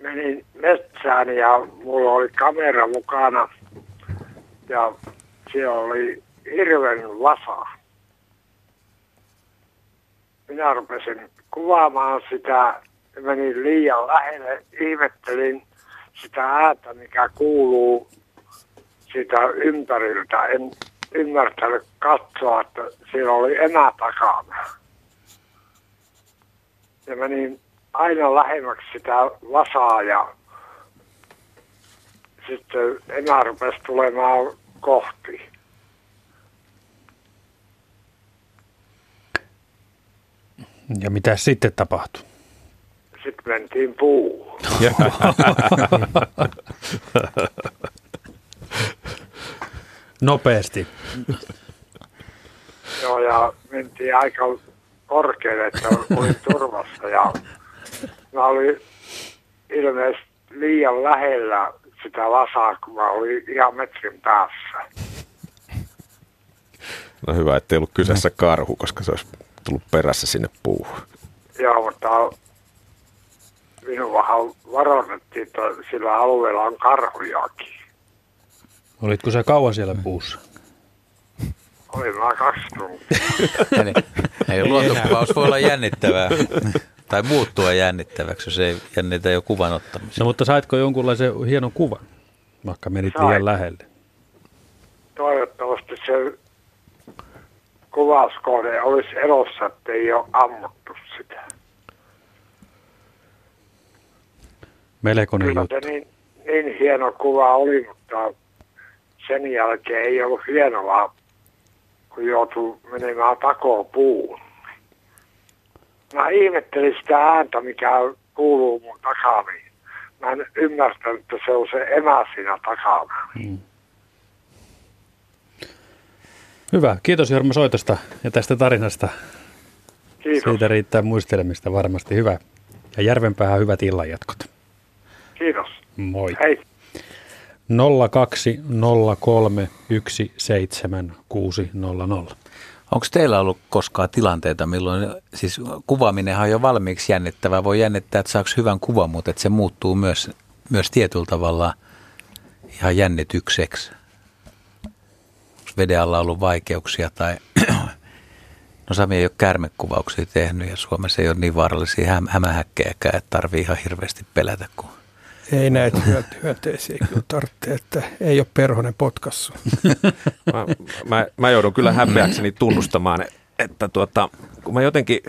Speaker 10: Menin metsään ja mulla oli kamera mukana ja siellä oli hirven vasa. Minä rupesin kuvaamaan sitä, menin liian lähelle, ihmettelin – sitä ääntä, mikä kuuluu sitä ympäriltä. En ymmärtänyt katsoa, että siellä oli emä takana. Ja menin aina lähemmäksi sitä vasaa ja sitten emä rupesi tulemaan kohti.
Speaker 4: Ja mitä sitten tapahtui?
Speaker 10: Sitten mentiin puuhun.
Speaker 4: Nopeasti.
Speaker 10: Joo, ja mentiin aika korkealle, että olin turvassa ja mä olin ilmeisesti liian lähellä sitä vasaa, kun mä olin ihan metrin päässä.
Speaker 2: No hyvä, ettei ollut kyseessä karhu, koska se olisi tullut perässä sinne puuhun.
Speaker 10: Joo, mutta minuahan varoitettiin, että sillä alueella on karhujakin.
Speaker 4: Olitko sä kauan siellä puussa?
Speaker 10: Olin mä kaksi tuntia.
Speaker 1: Eli, ei luontokuvaus voi olla jännittävää tai muuttua jännittäväksi, jos ei jännitä jo kuvan ottamista.
Speaker 4: No mutta saitko jonkunlaisen hienon kuvan, vaikka menit
Speaker 10: Sain.
Speaker 4: liian lähelle?
Speaker 10: Toivottavasti se kuvauskohde olisi elossa, että ei ole ammuttu sitä.
Speaker 4: Melkoinen
Speaker 10: Kyllä
Speaker 4: juttu.
Speaker 10: niin, niin hieno kuva oli, mutta sen jälkeen ei ollut hienoa, kun joutui menemään takoon puun. Mä ihmettelin sitä ääntä, mikä kuuluu mun takana. niin Mä en ymmärtänyt, että se on se emä siinä takana.
Speaker 4: Hyvä. Kiitos Jorma soitosta ja tästä tarinasta.
Speaker 10: Kiitos.
Speaker 4: Siitä riittää muistelemista varmasti. Hyvä. Ja Järvenpäähän hyvät illanjatkot.
Speaker 10: Kiitos.
Speaker 4: Moi.
Speaker 10: Hei.
Speaker 4: 020317600.
Speaker 1: Onko teillä ollut koskaan tilanteita, milloin, siis kuvaaminenhan on jo valmiiksi jännittävää, voi jännittää, että saako hyvän kuvan, mutta että se muuttuu myös, myös tietyllä tavalla ihan jännitykseksi. Veden alla ollut vaikeuksia tai, no Sami ei ole käärmekuvauksia tehnyt ja Suomessa ei ole niin vaarallisia häm- hämähäkkejäkään, että tarvii ihan hirveästi pelätä, kun
Speaker 3: Ei näitä hyö- hyönteisiä kyllä tarvitse, että ei ole perhonen potkassu.
Speaker 2: Mä, mä, mä joudun kyllä häpeäkseni tunnustamaan, että tuota, kun mä jotenkin,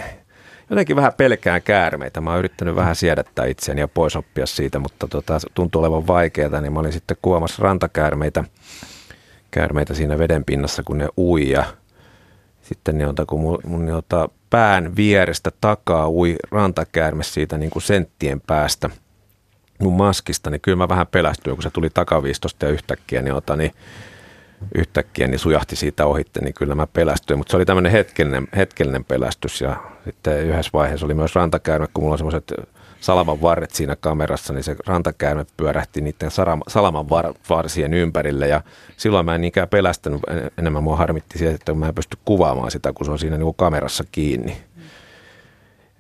Speaker 2: jotenkin vähän pelkään käärmeitä. Mä oon yrittänyt vähän siedättää itseäni ja pois oppia siitä, mutta se tuntuu olevan vaikeaa, niin mä olin sitten kuvaamassa rantakäärmeitä käärmeitä siinä veden pinnassa, kun ne ui ja sitten niin, kun mun, mun jota, pään vierestä takaa ui rantakäärme siitä niin kuin senttien päästä mun maskista, niin kyllä mä vähän pelästyin, kun se tuli takaviistosta ja yhtäkkiä, niin, ota, niin yhtäkkiä niin sujahti siitä ohitte, niin kyllä mä pelästyin. Mutta se oli tämmöinen hetkellinen, hetkellinen pelästys ja sitten yhdessä vaiheessa oli myös rantakäärme, kun mulla on semmoiset salaman varret siinä kamerassa, niin se rantakäärme pyörähti niiden salaman var, varsien ympärille ja silloin mä en niinkään pelästänyt, en- enemmän mua harmitti siitä, että mä en pysty kuvaamaan sitä, kun se on siinä niin kuin kamerassa kiinni.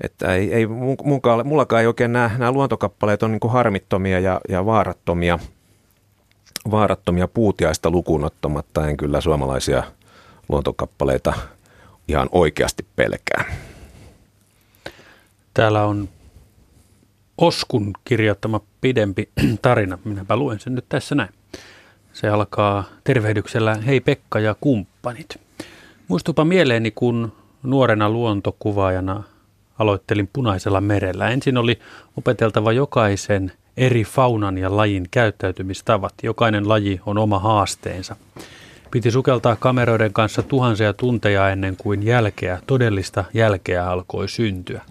Speaker 2: Että ei, ei mun, munkaan, mullakaan ei oikein nämä, nämä luontokappaleet on niin kuin harmittomia ja, ja vaarattomia, vaarattomia puutiaista lukuun ottamatta. En kyllä suomalaisia luontokappaleita ihan oikeasti pelkää.
Speaker 4: Täällä on Oskun kirjoittama pidempi tarina. Minäpä luen sen nyt tässä näin. Se alkaa tervehdyksellä Hei Pekka ja kumppanit. Muistupa mieleeni, kun nuorena luontokuvaajana aloittelin Punaisella merellä. Ensin oli opeteltava jokaisen eri faunan ja lajin käyttäytymistavat. Jokainen laji on oma haasteensa. Piti sukeltaa kameroiden kanssa tuhansia tunteja ennen kuin jälkeä, todellista jälkeä alkoi syntyä.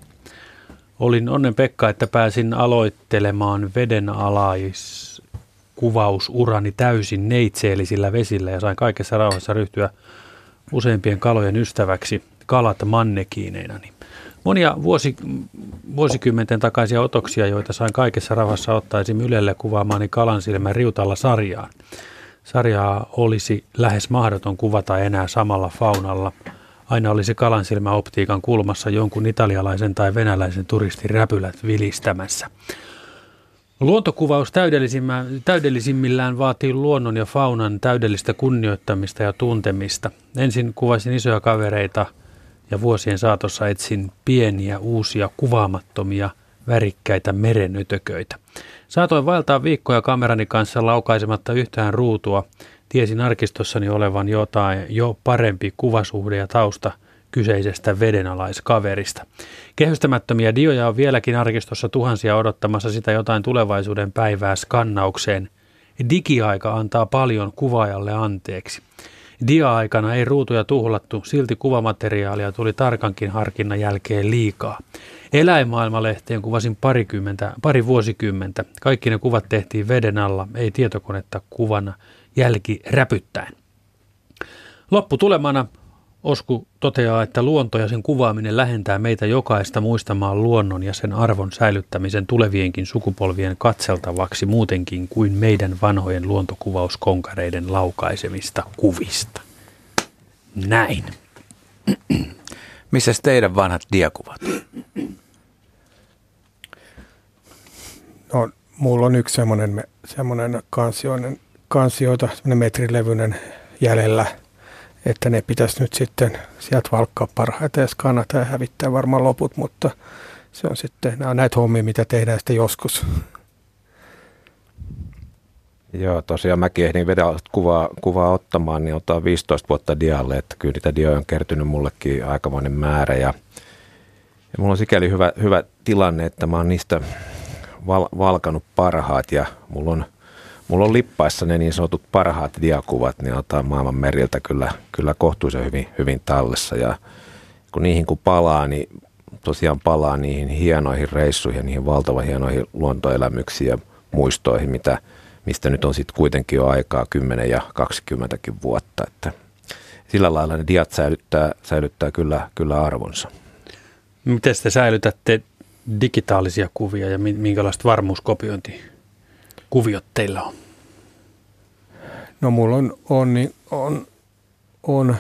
Speaker 4: Olin onnen Pekka, että pääsin aloittelemaan veden alaiskuvausurani täysin neitseellisillä vesillä ja sain kaikessa rauhassa ryhtyä useimpien kalojen ystäväksi kalat mannekiineinani. Monia vuosi, vuosikymmenten takaisia otoksia, joita sain kaikessa rauhassa ottaa esim. Ylelle kuvaamaani kalansilmän riutalla sarjaan. Sarjaa olisi lähes mahdoton kuvata enää samalla faunalla. Aina olisi kalansilmä optiikan kulmassa jonkun italialaisen tai venäläisen turistin räpylät vilistämässä. Luontokuvaus täydellisimmillään vaatii luonnon ja faunan täydellistä kunnioittamista ja tuntemista. Ensin kuvasin isoja kavereita ja vuosien saatossa etsin pieniä, uusia, kuvaamattomia, värikkäitä merenötököitä. Saatoin vaeltaa viikkoja kamerani kanssa laukaisematta yhtään ruutua. Tiesin arkistossani olevan jotain jo parempi kuvasuhde ja tausta kyseisestä vedenalaiskaverista. Kehystämättömiä dioja on vieläkin arkistossa tuhansia odottamassa sitä jotain tulevaisuuden päivää skannaukseen. Digiaika antaa paljon kuvaajalle anteeksi. Dia-aikana ei ruutuja tuhlattu, silti kuvamateriaalia tuli tarkankin harkinnan jälkeen liikaa. Eläinmaailmalehteen kuvasin parikymmentä, pari vuosikymmentä. Kaikki ne kuvat tehtiin veden alla, ei tietokonetta kuvana jälki räpyttäen. Lopputulemana Osku toteaa, että luonto ja sen kuvaaminen lähentää meitä jokaista muistamaan luonnon ja sen arvon säilyttämisen tulevienkin sukupolvien katseltavaksi muutenkin kuin meidän vanhojen luontokuvauskonkareiden laukaisemista kuvista. Näin.
Speaker 1: Missä teidän vanhat diakuvat?
Speaker 3: No, mulla on yksi semmoinen, semmoinen kansioinen, kansioita, semmoinen metrilevyinen jäljellä, että ne pitäisi nyt sitten sieltä valkkaa parhaiten ja skannata ja hävittää varmaan loput, mutta se on sitten, nämä on näitä hommia, mitä tehdään sitten joskus.
Speaker 2: Joo, tosiaan mäkin ehdin vedä kuvaa, kuvaa ottamaan, niin ottaa 15 vuotta dialle, että kyllä niitä dioja on kertynyt mullekin aikamoinen määrä ja, ja mulla on sikäli hyvä, hyvä tilanne, että mä oon niistä val, valkanut parhaat ja mulla on, mulla on lippaissa ne niin sanotut parhaat diakuvat, niin ottaa maailman meriltä kyllä, kyllä kohtuullisen hyvin, hyvin tallessa ja kun niihin kun palaa, niin tosiaan palaa niihin hienoihin reissuihin ja niihin valtavan hienoihin luontoelämyksiin ja muistoihin, mitä, mistä nyt on sitten kuitenkin jo aikaa 10 ja 20 vuotta, että sillä lailla ne diat säilyttää, säilyttää kyllä, kyllä arvonsa.
Speaker 4: Miten te säilytätte digitaalisia kuvia ja minkälaiset varmuuskopiointikuviot teillä on?
Speaker 3: No mulla on, on, niin on, on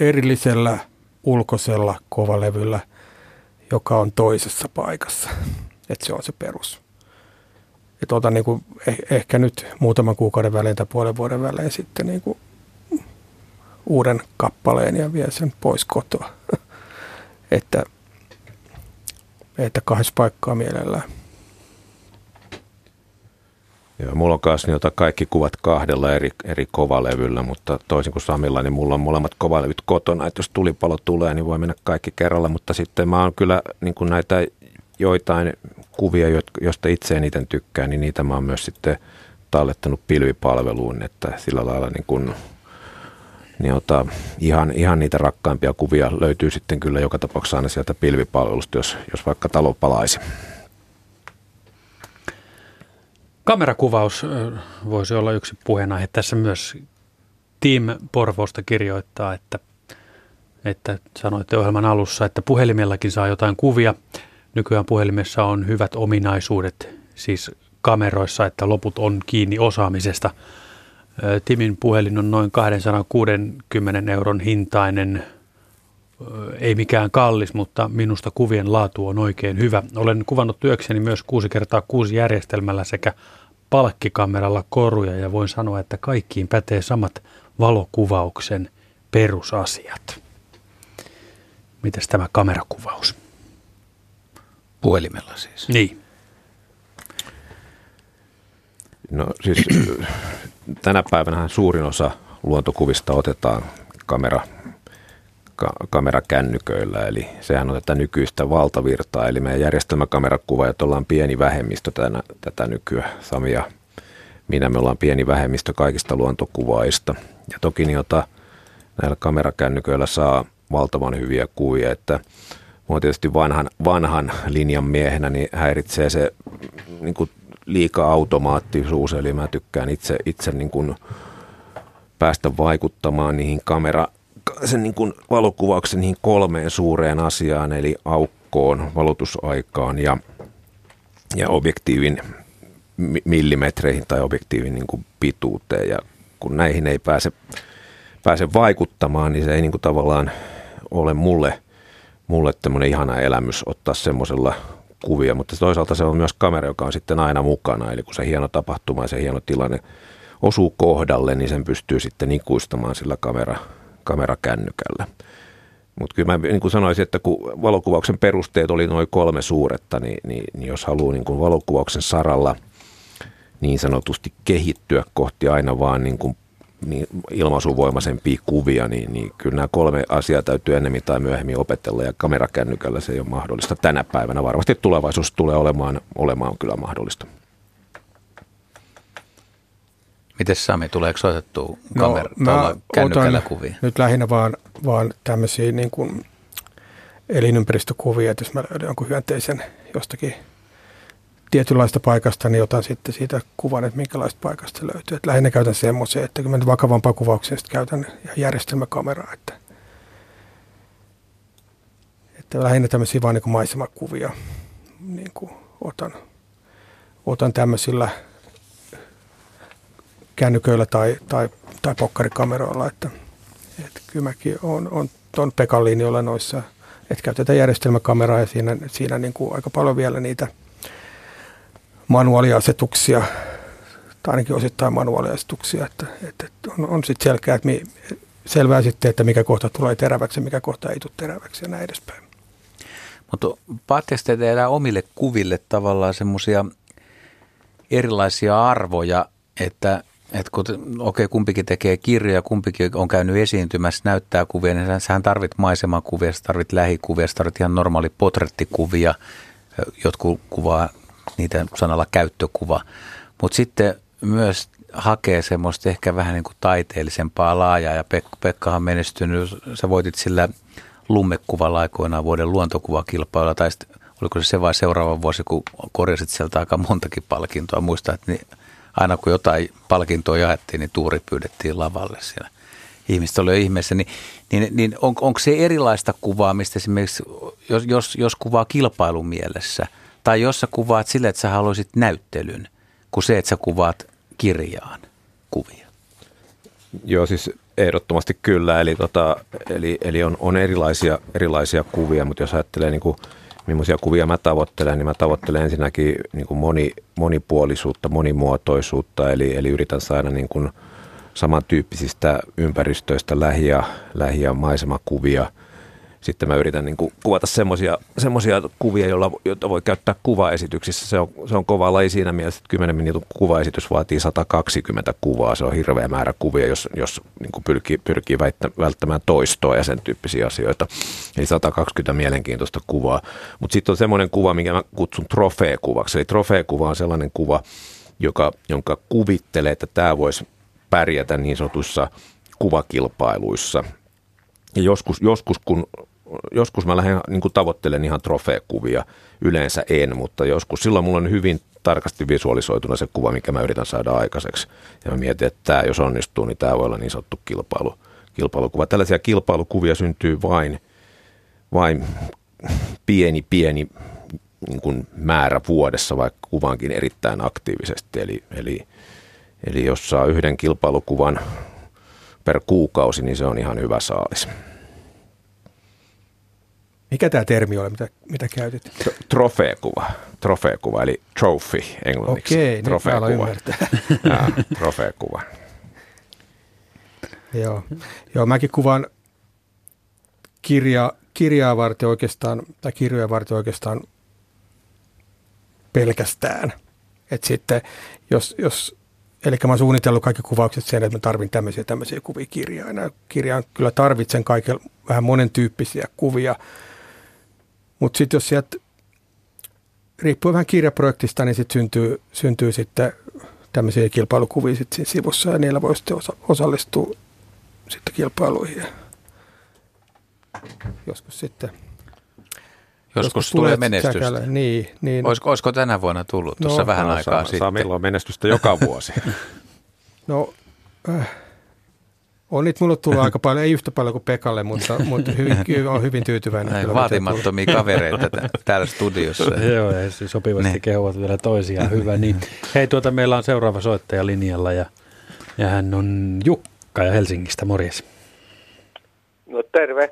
Speaker 3: erillisellä ulkoisella kovalevyllä, joka on toisessa paikassa. Että se on se perus. Että otan niin kuin eh, ehkä nyt muutaman kuukauden välein tai puolen vuoden välein sitten niin kuin uuden kappaleen ja vie sen pois kotoa. että että kahdessa paikkaa mielellään.
Speaker 2: Joo, mulla on kanssa niin kaikki kuvat kahdella eri, eri kovalevyllä, mutta toisin kuin Samilla, niin mulla on molemmat kovalevyt kotona, että jos tulipalo tulee, niin voi mennä kaikki kerralla, mutta sitten mä oon kyllä niin kuin näitä joitain kuvia, joista itse eniten tykkään, niin niitä mä oon myös sitten tallettanut pilvipalveluun, että sillä lailla niin kuin niin ota, ihan, ihan niitä rakkaimpia kuvia löytyy sitten kyllä joka tapauksessa aina sieltä pilvipalvelusta, jos, jos vaikka talo palaisi.
Speaker 4: Kamerakuvaus voisi olla yksi puheenaihe. Tässä myös Team Porvosta kirjoittaa, että, että sanoitte ohjelman alussa, että puhelimellakin saa jotain kuvia. Nykyään puhelimessa on hyvät ominaisuudet, siis kameroissa, että loput on kiinni osaamisesta – Timin puhelin on noin 260 euron hintainen, ei mikään kallis, mutta minusta kuvien laatu on oikein hyvä. Olen kuvannut työkseni myös 6 kertaa 6 järjestelmällä sekä palkkikameralla koruja ja voin sanoa, että kaikkiin pätee samat valokuvauksen perusasiat. Mites tämä kamerakuvaus?
Speaker 1: Puhelimella siis?
Speaker 4: Niin.
Speaker 2: No siis tänä päivänä suurin osa luontokuvista otetaan kamera, ka, kamerakännyköillä, eli sehän on tätä nykyistä valtavirtaa, eli meidän järjestelmäkamerakuvaajat ollaan pieni vähemmistö tänä, tätä nykyä. Sami ja minä me ollaan pieni vähemmistö kaikista luontokuvaista. Ja toki jota näillä kamerakännyköillä saa valtavan hyviä kuvia, että Mua tietysti vanhan, vanhan linjan miehenä niin häiritsee se niin kuin liika automaattisuus, eli mä tykkään itse, itse niin kuin päästä vaikuttamaan niihin kamera, sen niin kuin valokuvauksen niihin kolmeen suureen asiaan, eli aukkoon, valotusaikaan ja, ja objektiivin millimetreihin tai objektiivin niin kuin pituuteen. Ja kun näihin ei pääse, pääse vaikuttamaan, niin se ei niin kuin tavallaan ole mulle, mulle tämmöinen ihana elämys ottaa semmoisella kuvia, mutta toisaalta se on myös kamera, joka on sitten aina mukana, eli kun se hieno tapahtuma ja se hieno tilanne osuu kohdalle, niin sen pystyy sitten ikuistamaan sillä kamera, kamerakännykällä. Mutta kyllä mä niin kuin sanoisin, että kun valokuvauksen perusteet oli noin kolme suuretta, niin, niin, niin jos haluaa niin kuin valokuvauksen saralla niin sanotusti kehittyä kohti aina vaan niin kuin niin ilmaisuvoimaisempia kuvia, niin, niin kyllä nämä kolme asiaa täytyy enemmän tai myöhemmin opetella ja kamerakännykällä se ei ole mahdollista tänä päivänä. Varmasti tulevaisuus tulee olemaan, olemaan kyllä mahdollista.
Speaker 1: Miten Sami, tuleeko otettu kamera, no, kännykällä kuvia?
Speaker 3: Nyt lähinnä vaan, vaan tämmöisiä niin kuin elinympäristökuvia, että jos mä löydän jonkun hyönteisen jostakin tietynlaista paikasta, niin otan sitten siitä kuvan, että minkälaista paikasta löytyy. Et lähinnä käytän semmoisia, että kun mä vakavampaa kuvauksia, sitten käytän järjestelmäkameraa, että, että lähinnä tämmöisiä vaan niin maisemakuvia niin kuin otan, otan tämmöisillä kännyköillä tai, tai, tai pokkarikameroilla, että, että kyllä mäkin on, on tuon Pekan linjoilla noissa, että käytetään järjestelmäkameraa ja siinä, siinä niin kuin aika paljon vielä niitä manuaaliasetuksia, tai ainakin osittain manuaaliasetuksia, että, että on, on sitten selkeä, että mi, selvää sitten, että mikä kohta tulee teräväksi ja mikä kohta ei tule teräväksi ja näin edespäin.
Speaker 1: Mutta paatteko te omille kuville tavallaan semmoisia erilaisia arvoja, että että kun okei, okay, kumpikin tekee kirjoja, kumpikin on käynyt esiintymässä, näyttää kuvia, niin sähän tarvit maisemakuvia, sä tarvit lähikuvia, sä tarvit ihan normaali potrettikuvia, jotkut kuvaa niitä sanalla käyttökuva. Mutta sitten myös hakee semmoista ehkä vähän niin kuin taiteellisempaa laajaa ja Pek- Pekkahan menestynyt, sä voitit sillä lummekuvalla aikoinaan vuoden luontokuvakilpailulla tai sitten oliko se se vai seuraava vuosi, kun korjasit sieltä aika montakin palkintoa. Muista, että niin aina kun jotain palkintoa jaettiin, niin tuuri pyydettiin lavalle siellä. Ihmiset oli jo ihmeessä. Niin, niin, niin on, onko se erilaista kuvaamista esimerkiksi, jos, jos, jos kuvaa kilpailun mielessä, tai jos sä kuvaat sille, että sä haluaisit näyttelyn, kuin se, että sä kuvaat kirjaan kuvia?
Speaker 2: Joo, siis ehdottomasti kyllä. Eli, tota, eli, eli on, on erilaisia, erilaisia kuvia, mutta jos ajattelee niin kuin – millaisia kuvia mä tavoittelen, niin mä tavoittelen ensinnäkin niin kuin moni, monipuolisuutta, monimuotoisuutta, eli, eli yritän saada niin kuin samantyyppisistä ympäristöistä lähi- ja, lähi- ja maisemakuvia – sitten mä yritän niin kuin kuvata semmoisia kuvia, joilla, joita voi käyttää kuvaesityksissä. Se on, se on kova laji siinä mielessä, että 10 minuutin kuvaesitys vaatii 120 kuvaa. Se on hirveä määrä kuvia, jos, jos niin kuin pyrkii, pyrkii väittä, välttämään toistoa ja sen tyyppisiä asioita. Eli 120 mielenkiintoista kuvaa. Mutta sitten on semmoinen kuva, minkä mä kutsun trofeekuvaksi. Eli trofeekuva on sellainen kuva, joka, jonka kuvittelee, että tämä voisi pärjätä niin sanotuissa kuvakilpailuissa – ja joskus, joskus, kun, joskus mä lähden niin kuin tavoittelen ihan trofeekuvia, yleensä en, mutta joskus silloin mulla on hyvin tarkasti visualisoituna se kuva, mikä mä yritän saada aikaiseksi. Ja mä mietin, että tämä, jos onnistuu, niin tämä voi olla niin sanottu kilpailu, kilpailukuva. Tällaisia kilpailukuvia syntyy vain, vain pieni, pieni niin kuin määrä vuodessa, vaikka kuvaankin erittäin aktiivisesti. Eli, eli, eli jos saa yhden kilpailukuvan per kuukausi, niin se on ihan hyvä saalis.
Speaker 3: Mikä tämä termi oli, mitä, mitä käytit?
Speaker 2: Trofeekuva. Trofeekuva, eli trophy englanniksi.
Speaker 3: Okei, trofeekuva. nyt ymmärtää.
Speaker 2: trofeekuva.
Speaker 3: Joo. Joo, mäkin kuvan kirja, kirjaa varten oikeastaan, tai kirjoja varten oikeastaan pelkästään. Et sitten jos, jos Eli mä oon suunnitellut kaikki kuvaukset sen, että mä tarvin tämmöisiä tämmöisiä kuvia kirjaa. Ja kirjaan kyllä tarvitsen kaiken vähän monen tyyppisiä kuvia. Mutta sitten jos sieltä, riippuu vähän kirjaprojektista, niin sitten syntyy, syntyy sitten tämmöisiä kilpailukuvia sitten siinä sivussa ja niillä voi sitten osa, osallistua sitten kilpailuihin. Joskus sitten
Speaker 1: Joskus, tulee menestystä. Säkällä.
Speaker 3: Niin, niin.
Speaker 1: Olisiko, olisiko tänä vuonna tullut tuossa no, vähän no, aikaa
Speaker 2: saa,
Speaker 1: sitten?
Speaker 2: Saa milloin menestystä joka vuosi.
Speaker 3: no, äh, on niitä mulle tullut aika paljon, ei yhtä paljon kuin Pekalle, mutta, mutta hyvin, on hyvin tyytyväinen.
Speaker 1: Näin vaatimattomia kavereita täällä studiossa.
Speaker 4: Joo, ja sopivasti ne. kehuvat vielä toisiaan. Hyvä. Niin. Hei, tuota, meillä on seuraava soittaja linjalla ja, ja hän on Jukka ja Helsingistä. Morjes.
Speaker 11: No terve.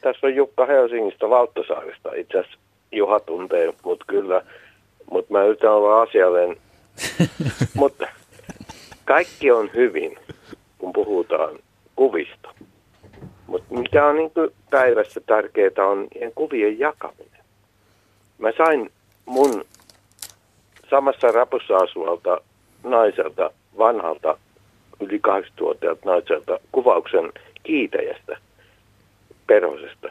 Speaker 11: Tässä on Jukka Helsingistä Valttosaarista. Itse asiassa Juha tuntee mut kyllä, mutta mä yritän olla asiallinen. mutta kaikki on hyvin, kun puhutaan kuvista. Mutta mikä on niin päivässä tärkeää on kuvien jakaminen. Mä sain mun samassa rapussa asuvalta naiselta, vanhalta yli 80-vuotiaalta naiselta kuvauksen kiitäjästä. Perhosesta.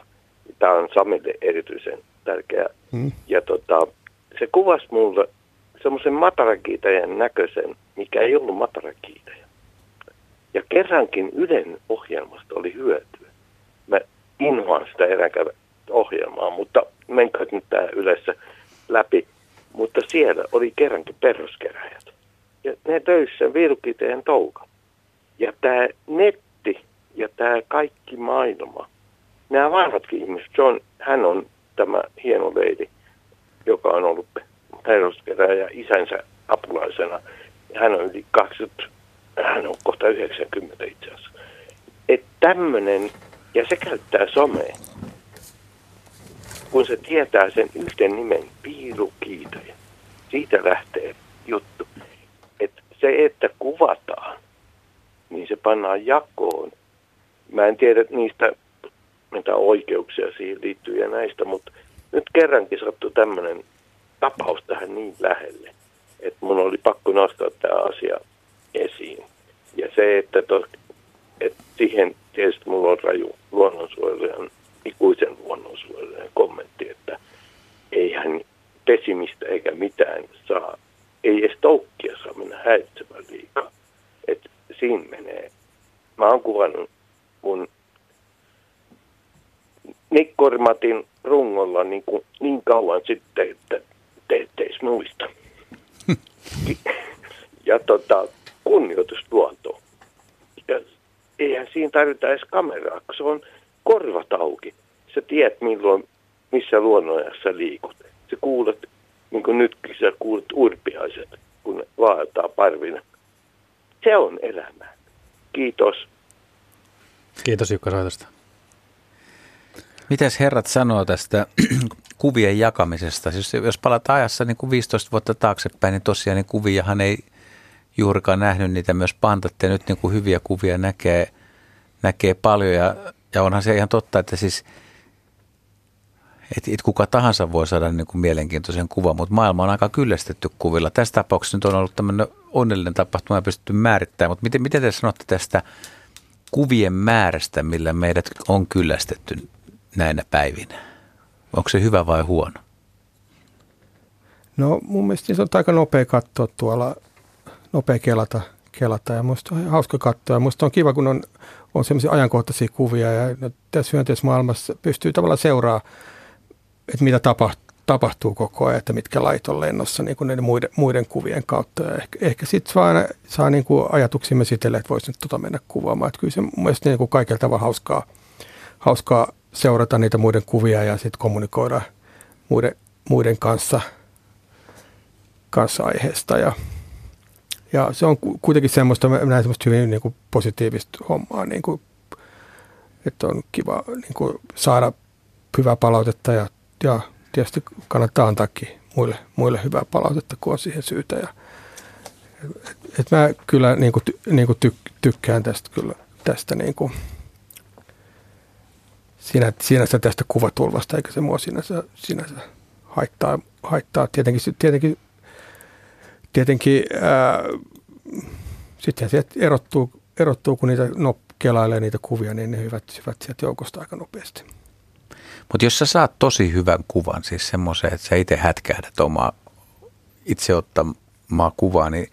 Speaker 11: Tämä on Samille erityisen tärkeä. Hmm. Ja tota, se kuvasi mulle semmoisen matarakiitäjän näköisen, mikä ei ollut matarakiitäjä. Ja kerrankin Ylen ohjelmasta oli hyötyä. Mä inhoan sitä eräkävä ohjelmaa, mutta menkää nyt tämä yleensä läpi. mutta siellä oli kerrankin peruskeräjät. Ja ne töissä virkiteen touka. Ja tämä netti ja tämä kaikki maailma, nämä vanhatkin ihmiset, John, hän on tämä hieno leidi, joka on ollut peruskeräjä isänsä apulaisena. Hän on yli 20, hän on kohta 90 itse asiassa. Että tämmöinen, ja se käyttää somea kun se tietää sen yhden nimen, piirukiitoja, siitä lähtee juttu. Että se, että kuvataan, niin se pannaan jakoon. Mä en tiedä niistä, mitä oikeuksia siihen liittyy ja näistä, mutta nyt kerrankin sattui tämmöinen tapaus tähän niin lähelle, että mun oli pakko nostaa tämä asia esiin. Ja se, että, to, että siihen tietysti mulla on raju luonnonsuojelijan ikuisen luonnonsuojelijan kommentti, että eihän pesimistä eikä mitään saa, ei edes toukkia saa mennä häiritsemään liikaa. Et siinä menee. Mä oon kuvannut mun Nikkorimatin rungolla niin, kuin, niin kauan sitten, että te ette edes muista. ja tota, kunnioitus luontoon. Ja eihän siinä tarvita edes kameraa, kun se on korvat auki. Sä tiedät milloin, missä luonnonajassa liikut. Sä kuulet, niin kuin nytkin sä kuulet urpiaiset, kun vaeltaa parvina. Se on elämää. Kiitos.
Speaker 4: Kiitos Jukka soitosta.
Speaker 1: Mitäs herrat sanoo tästä kuvien jakamisesta? Siis jos palataan ajassa niin kuin 15 vuotta taaksepäin, niin tosiaan niin kuviahan ei juurikaan nähnyt niitä myös pantatte. Nyt niin kuin hyviä kuvia näkee, näkee paljon ja ja onhan se ihan totta, että siis et, et kuka tahansa voi saada niin kuin mielenkiintoisen kuvan, mutta maailma on aika kyllästetty kuvilla. Tässä tapauksessa nyt on ollut tämmöinen onnellinen tapahtuma ja pystytty määrittämään, mutta miten, miten te sanotte tästä kuvien määrästä, millä meidät on kyllästetty näinä päivinä? Onko se hyvä vai huono?
Speaker 3: No mun mielestä se on aika nopea katsoa tuolla, nopea kelata, kelata ja musta on hauska katsoa. Ja musta on kiva, kun on on semmoisia ajankohtaisia kuvia ja no, tässä hyönteismaailmassa pystyy tavallaan seuraa, että mitä tapahtuu tapahtuu koko ajan, että mitkä lait on lennossa niin kuin muiden, muiden kuvien kautta. Ja ehkä, ehkä sitten saa, saa niin kuin ajatuksimme sitelle, että voisi nyt tota mennä kuvaamaan. Että kyllä se mun niin kuin kaikilla tavalla hauskaa, hauskaa seurata niitä muiden kuvia ja sitten kommunikoida muiden, muiden kanssa, kanssa aiheesta. Ja, ja se on kuitenkin semmoista, mä näen semmoista hyvin niin kuin positiivista hommaa, niin kuin, että on kiva niin kuin saada hyvää palautetta ja, ja tietysti kannattaa antaakin muille, muille hyvää palautetta, kun on siihen syytä. Ja, et, et mä kyllä niin kuin, ty, niin kuin ty, tykkään tästä kyllä tästä niin kuin, siinä, sinänsä tästä kuvatulvasta, eikä se mua sinänsä, sinänsä haittaa, haittaa. Tietenkin, tietenkin tietenkin ää, sitten sieltä erottuu, erottuu, kun niitä no, kelailee niitä kuvia, niin ne hyvät, hyvät sieltä joukosta aika nopeasti.
Speaker 1: Mutta jos sä saat tosi hyvän kuvan, siis semmoisen, että sä itse hätkähdät omaa itse ottamaa kuvaa, niin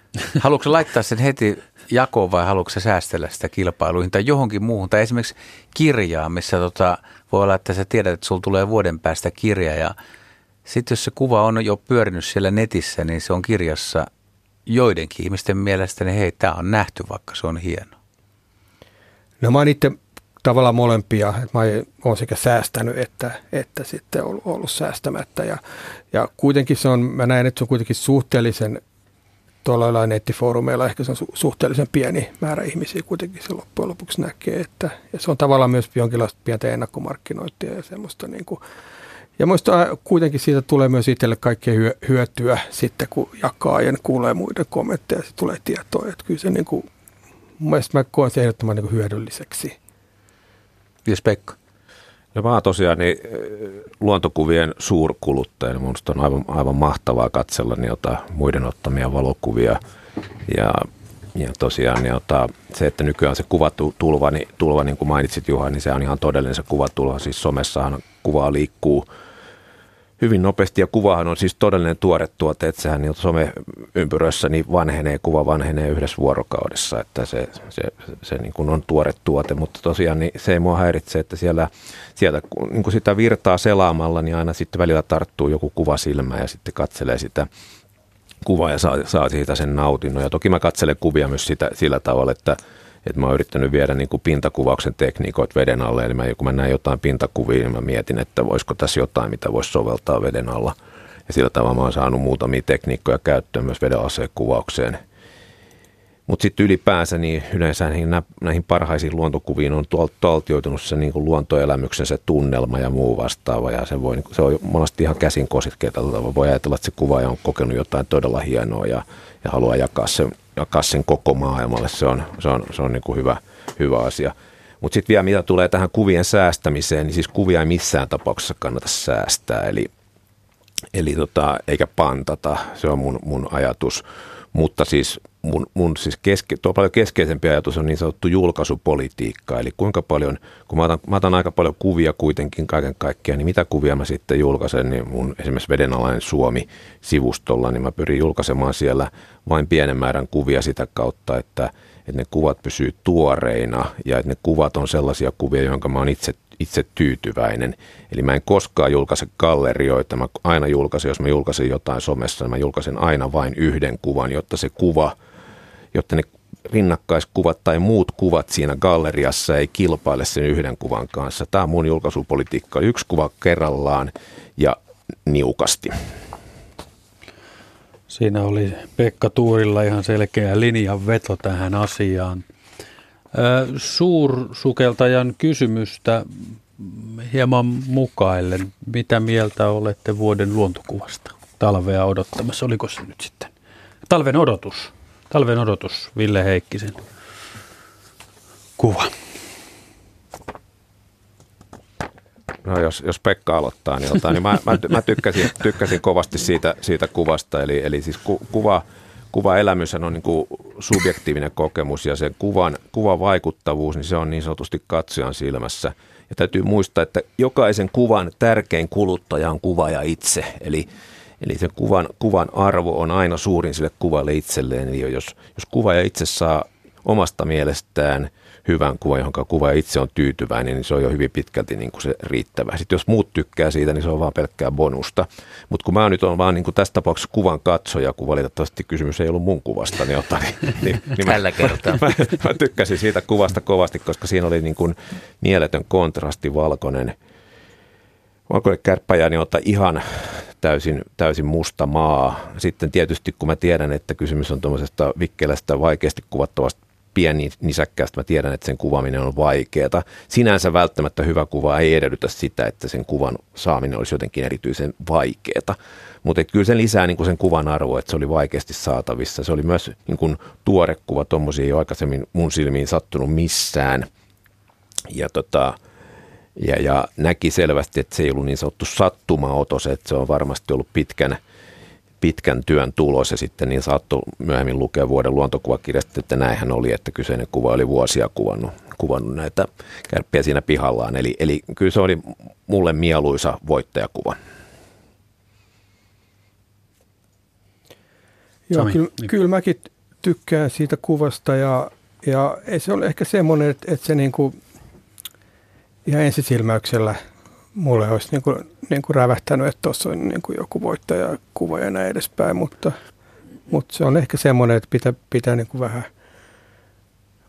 Speaker 1: haluatko laittaa sen heti jakoon vai haluatko sä säästellä sitä kilpailuihin tai johonkin muuhun? Tai esimerkiksi kirjaa, missä tota, voi olla, että sä tiedät, että sulla tulee vuoden päästä kirja ja sitten jos se kuva on jo pyörinyt siellä netissä, niin se on kirjassa joidenkin ihmisten mielestä, niin hei, tämä on nähty, vaikka se on hieno.
Speaker 3: No mä oon itse tavallaan molempia, mä oon sekä säästänyt että, että sitten ollut, ollut säästämättä. Ja, ja kuitenkin se on, mä näen, että se on kuitenkin suhteellisen, tuolla nettifoorumeilla ehkä se on su- suhteellisen pieni määrä ihmisiä kuitenkin se loppujen lopuksi näkee. Että, ja se on tavallaan myös jonkinlaista pientä ennakkomarkkinointia ja semmoista niin kuin, ja muista kuitenkin siitä tulee myös itselle kaikkea hyötyä sitten, kun jakaa ja kuulee muiden kommentteja, se tulee tietoa. Että kyllä se niin kuin, mun mielestä mä koen se ehdottoman niin hyödylliseksi.
Speaker 1: Kiitos Pekka.
Speaker 2: No mä oon tosiaan niin, luontokuvien suurkuluttaja. Minusta on aivan, aivan mahtavaa katsella niitä muiden ottamia valokuvia. Ja, ja tosiaan niin, ota, se, että nykyään se kuvatulva, niin, tulva, niin kuin mainitsit Juha, niin se on ihan todellinen se kuvatulva. Siis somessahan kuvaa liikkuu – hyvin nopeasti ja kuvahan on siis todellinen tuore tuote, että sehän niin someympyröissä niin vanhenee, kuva vanhenee yhdessä vuorokaudessa, että se, se, se, se niin kuin on tuore tuote, mutta tosiaan niin se ei mua häiritse, että siellä, sieltä niin kuin sitä virtaa selaamalla, niin aina sitten välillä tarttuu joku kuva silmään ja sitten katselee sitä kuvaa ja saa, saa siitä sen nautinnon. Ja toki mä katselen kuvia myös sitä, sillä tavalla, että että mä oon yrittänyt viedä niin kuin pintakuvauksen tekniikoita veden alle, eli mä, kun mä näen jotain pintakuvia, niin mä mietin, että voisiko tässä jotain, mitä voisi soveltaa veden alla. Ja sillä tavalla mä oon saanut muutamia tekniikkoja käyttöön myös vedenaseen kuvaukseen. Mutta sitten ylipäänsä niin yleensä näihin, näihin parhaisiin luontokuviin on taltioitunut se niin kuin luontoelämyksen se tunnelma ja muu vastaava. Ja se, voi, niinku, se on monesti ihan käsin kositkeita. Voi ajatella, että se kuvaaja on kokenut jotain todella hienoa ja, ja haluaa jakaa sen jakaa sen koko maailmalle. Se on, se on, se on niin kuin hyvä, hyvä asia. Mutta sitten vielä mitä tulee tähän kuvien säästämiseen, niin siis kuvia ei missään tapauksessa kannata säästää, eli, eli tota, eikä pantata, se on mun, mun ajatus. Mutta siis mun, mun siis keske, tuo paljon keskeisempi ajatus on niin sanottu julkaisupolitiikka, eli kuinka paljon, kun mä otan, mä otan aika paljon kuvia kuitenkin kaiken kaikkiaan, niin mitä kuvia mä sitten julkaisen, niin mun esimerkiksi Vedenalainen Suomi-sivustolla, niin mä pyrin julkaisemaan siellä vain pienen määrän kuvia sitä kautta, että, että ne kuvat pysyy tuoreina ja että ne kuvat on sellaisia kuvia, joihin mä oon itse itse tyytyväinen. Eli mä en koskaan julkaise gallerioita, mä aina julkaisen, jos mä julkaisen jotain somessa, niin mä julkaisen aina vain yhden kuvan, jotta se kuva, jotta ne rinnakkaiskuvat tai muut kuvat siinä galleriassa ei kilpaile sen yhden kuvan kanssa. Tämä on mun julkaisupolitiikka. Yksi kuva kerrallaan ja niukasti.
Speaker 4: Siinä oli Pekka Tuurilla ihan selkeä linjanveto tähän asiaan. Suursukeltajan kysymystä hieman mukaillen. Mitä mieltä olette vuoden luontokuvasta talvea odottamassa? Oliko se nyt sitten? Talven odotus. Talven odotus, Ville Heikkisen kuva.
Speaker 2: No jos, jos Pekka aloittaa, niin, ottaa, niin mä, mä, mä tykkäsin, tykkäsin kovasti siitä, siitä kuvasta. Eli, eli siis ku, kuva, kuvaelämys on niin kuin subjektiivinen kokemus ja se kuvan, kuvan vaikuttavuus, niin se on niin sanotusti katsojan silmässä. Ja täytyy muistaa, että jokaisen kuvan tärkein kuluttaja on kuvaaja itse. Eli, eli se kuvan, kuvan arvo on aina suurin sille kuvalle itselleen. Eli jos, jos kuvaaja itse saa omasta mielestään – hyvän kuvan, johon kuva itse on tyytyväinen, niin se on jo hyvin pitkälti niin kuin se riittävä. Sitten jos muut tykkää siitä, niin se on vaan pelkkää bonusta. Mutta kun mä nyt on vaan niin kuin tässä tapauksessa kuvan katsoja, kun valitettavasti kysymys ei ollut mun kuvasta, niin, otta, niin, niin, niin
Speaker 1: Tällä kertaa.
Speaker 2: Mä, mä, mä, tykkäsin siitä kuvasta kovasti, koska siinä oli niin kuin mieletön kontrasti valkoinen, valkoinen kärppäjä, niin ottaa ihan täysin, täysin musta maa. Sitten tietysti kun mä tiedän, että kysymys on tuommoisesta vikkelästä, vaikeasti kuvattavasta pieni nisäkkäästä, mä tiedän, että sen kuvaaminen on vaikeaa. Sinänsä välttämättä hyvä kuva ei edellytä sitä, että sen kuvan saaminen olisi jotenkin erityisen vaikeaa. Mutta kyllä sen lisää niin kuin sen kuvan arvo, että se oli vaikeasti saatavissa. Se oli myös niin kuin tuore kuva, tuommoisia ei ole aikaisemmin mun silmiin sattunut missään. Ja, tota, ja, ja näki selvästi, että se ei ollut niin sanottu sattumaotos, että se on varmasti ollut pitkän – pitkän työn tulos ja sitten niin saattoi myöhemmin lukea vuoden luontokuvakirjasta, että näinhän oli, että kyseinen kuva oli vuosia kuvannut, kuvannut näitä kärppiä siinä pihallaan. Eli, eli kyllä se oli mulle mieluisa voittajakuva.
Speaker 3: Joo, kyllä, niin. kyllä mäkin tykkään siitä kuvasta ja, ja se on ehkä semmoinen, että, että se niin kuin ihan ensisilmäyksellä – mulle olisi niin kuin, niin kuin rävähtänyt, että tuossa on niin kuin joku voittajakuva ja näin edespäin, mutta, mutta se on ehkä semmoinen, että pitää, pitää niin kuin vähän,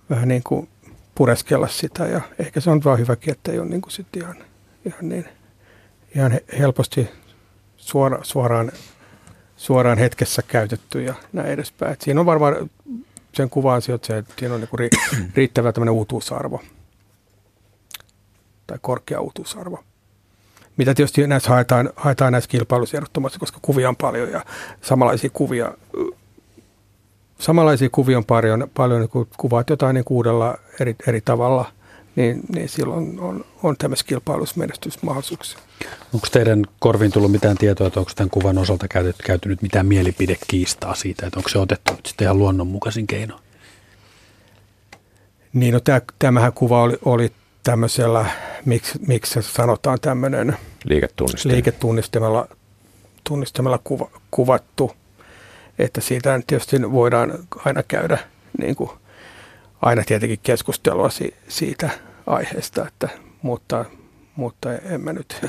Speaker 3: vähän niin kuin pureskella sitä ja ehkä se on vaan hyväkin, että ei ole niin kuin sit ihan, ihan, niin, ihan helposti suora, suoraan, suoraan hetkessä käytetty ja näin edespäin. Et siinä on varmaan sen kuva se, että siinä on niin kuin riittävä tämmöinen uutuusarvo tai korkea uutuusarvo mitä tietysti näissä haetaan, haetaan näissä kilpailuissa ehdottomasti, koska kuvia on paljon ja samanlaisia kuvia, samanlaisia kuvia on paljon, paljon niin kun kuvaat jotain niin uudella eri, eri tavalla, niin, niin silloin on, on tämmöisessä kilpailussa menestysmahdollisuuksia.
Speaker 4: Onko teidän korviin tullut mitään tietoa, että onko tämän kuvan osalta käytetty, käytynyt mitään mielipidekiistaa siitä, että onko se otettu nyt sitten ihan luonnonmukaisin keino?
Speaker 3: Niin, no tämä, tämähän kuva oli, oli tämmöisellä, miksi, miksi sanotaan tämmöinen
Speaker 2: liiketunnistimella.
Speaker 3: liiketunnistimella tunnistamalla kuva, kuvattu. Että siitä tietysti voidaan aina käydä niin kuin, aina tietenkin keskustelua si, siitä aiheesta, että, mutta, mutta en mä nyt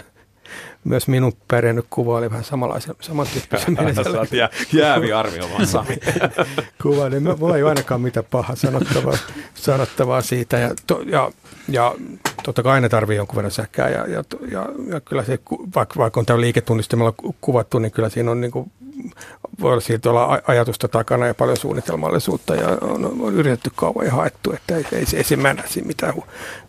Speaker 3: myös minun pärjännyt kuva oli vähän samanlaisen, samantyyppisen menetelmän.
Speaker 2: jää, jäävi arvioimaan Sami.
Speaker 3: kuva, niin mulla ei ole ainakaan mitään pahaa sanottavaa, sanottavaa siitä. Ja, to, ja, ja totta kai aina tarvii jonkun verran säkää. Ja, ja, ja, ja kyllä se, vaikka, vaikka on tämä liiketunnistamalla kuvattu, niin kyllä siinä on niin kuin, voi olla siitä olla ajatusta takana ja paljon suunnitelmallisuutta ja on, on yritetty kauan ja haettu, että ei, ei, ei se mennä siinä mitään,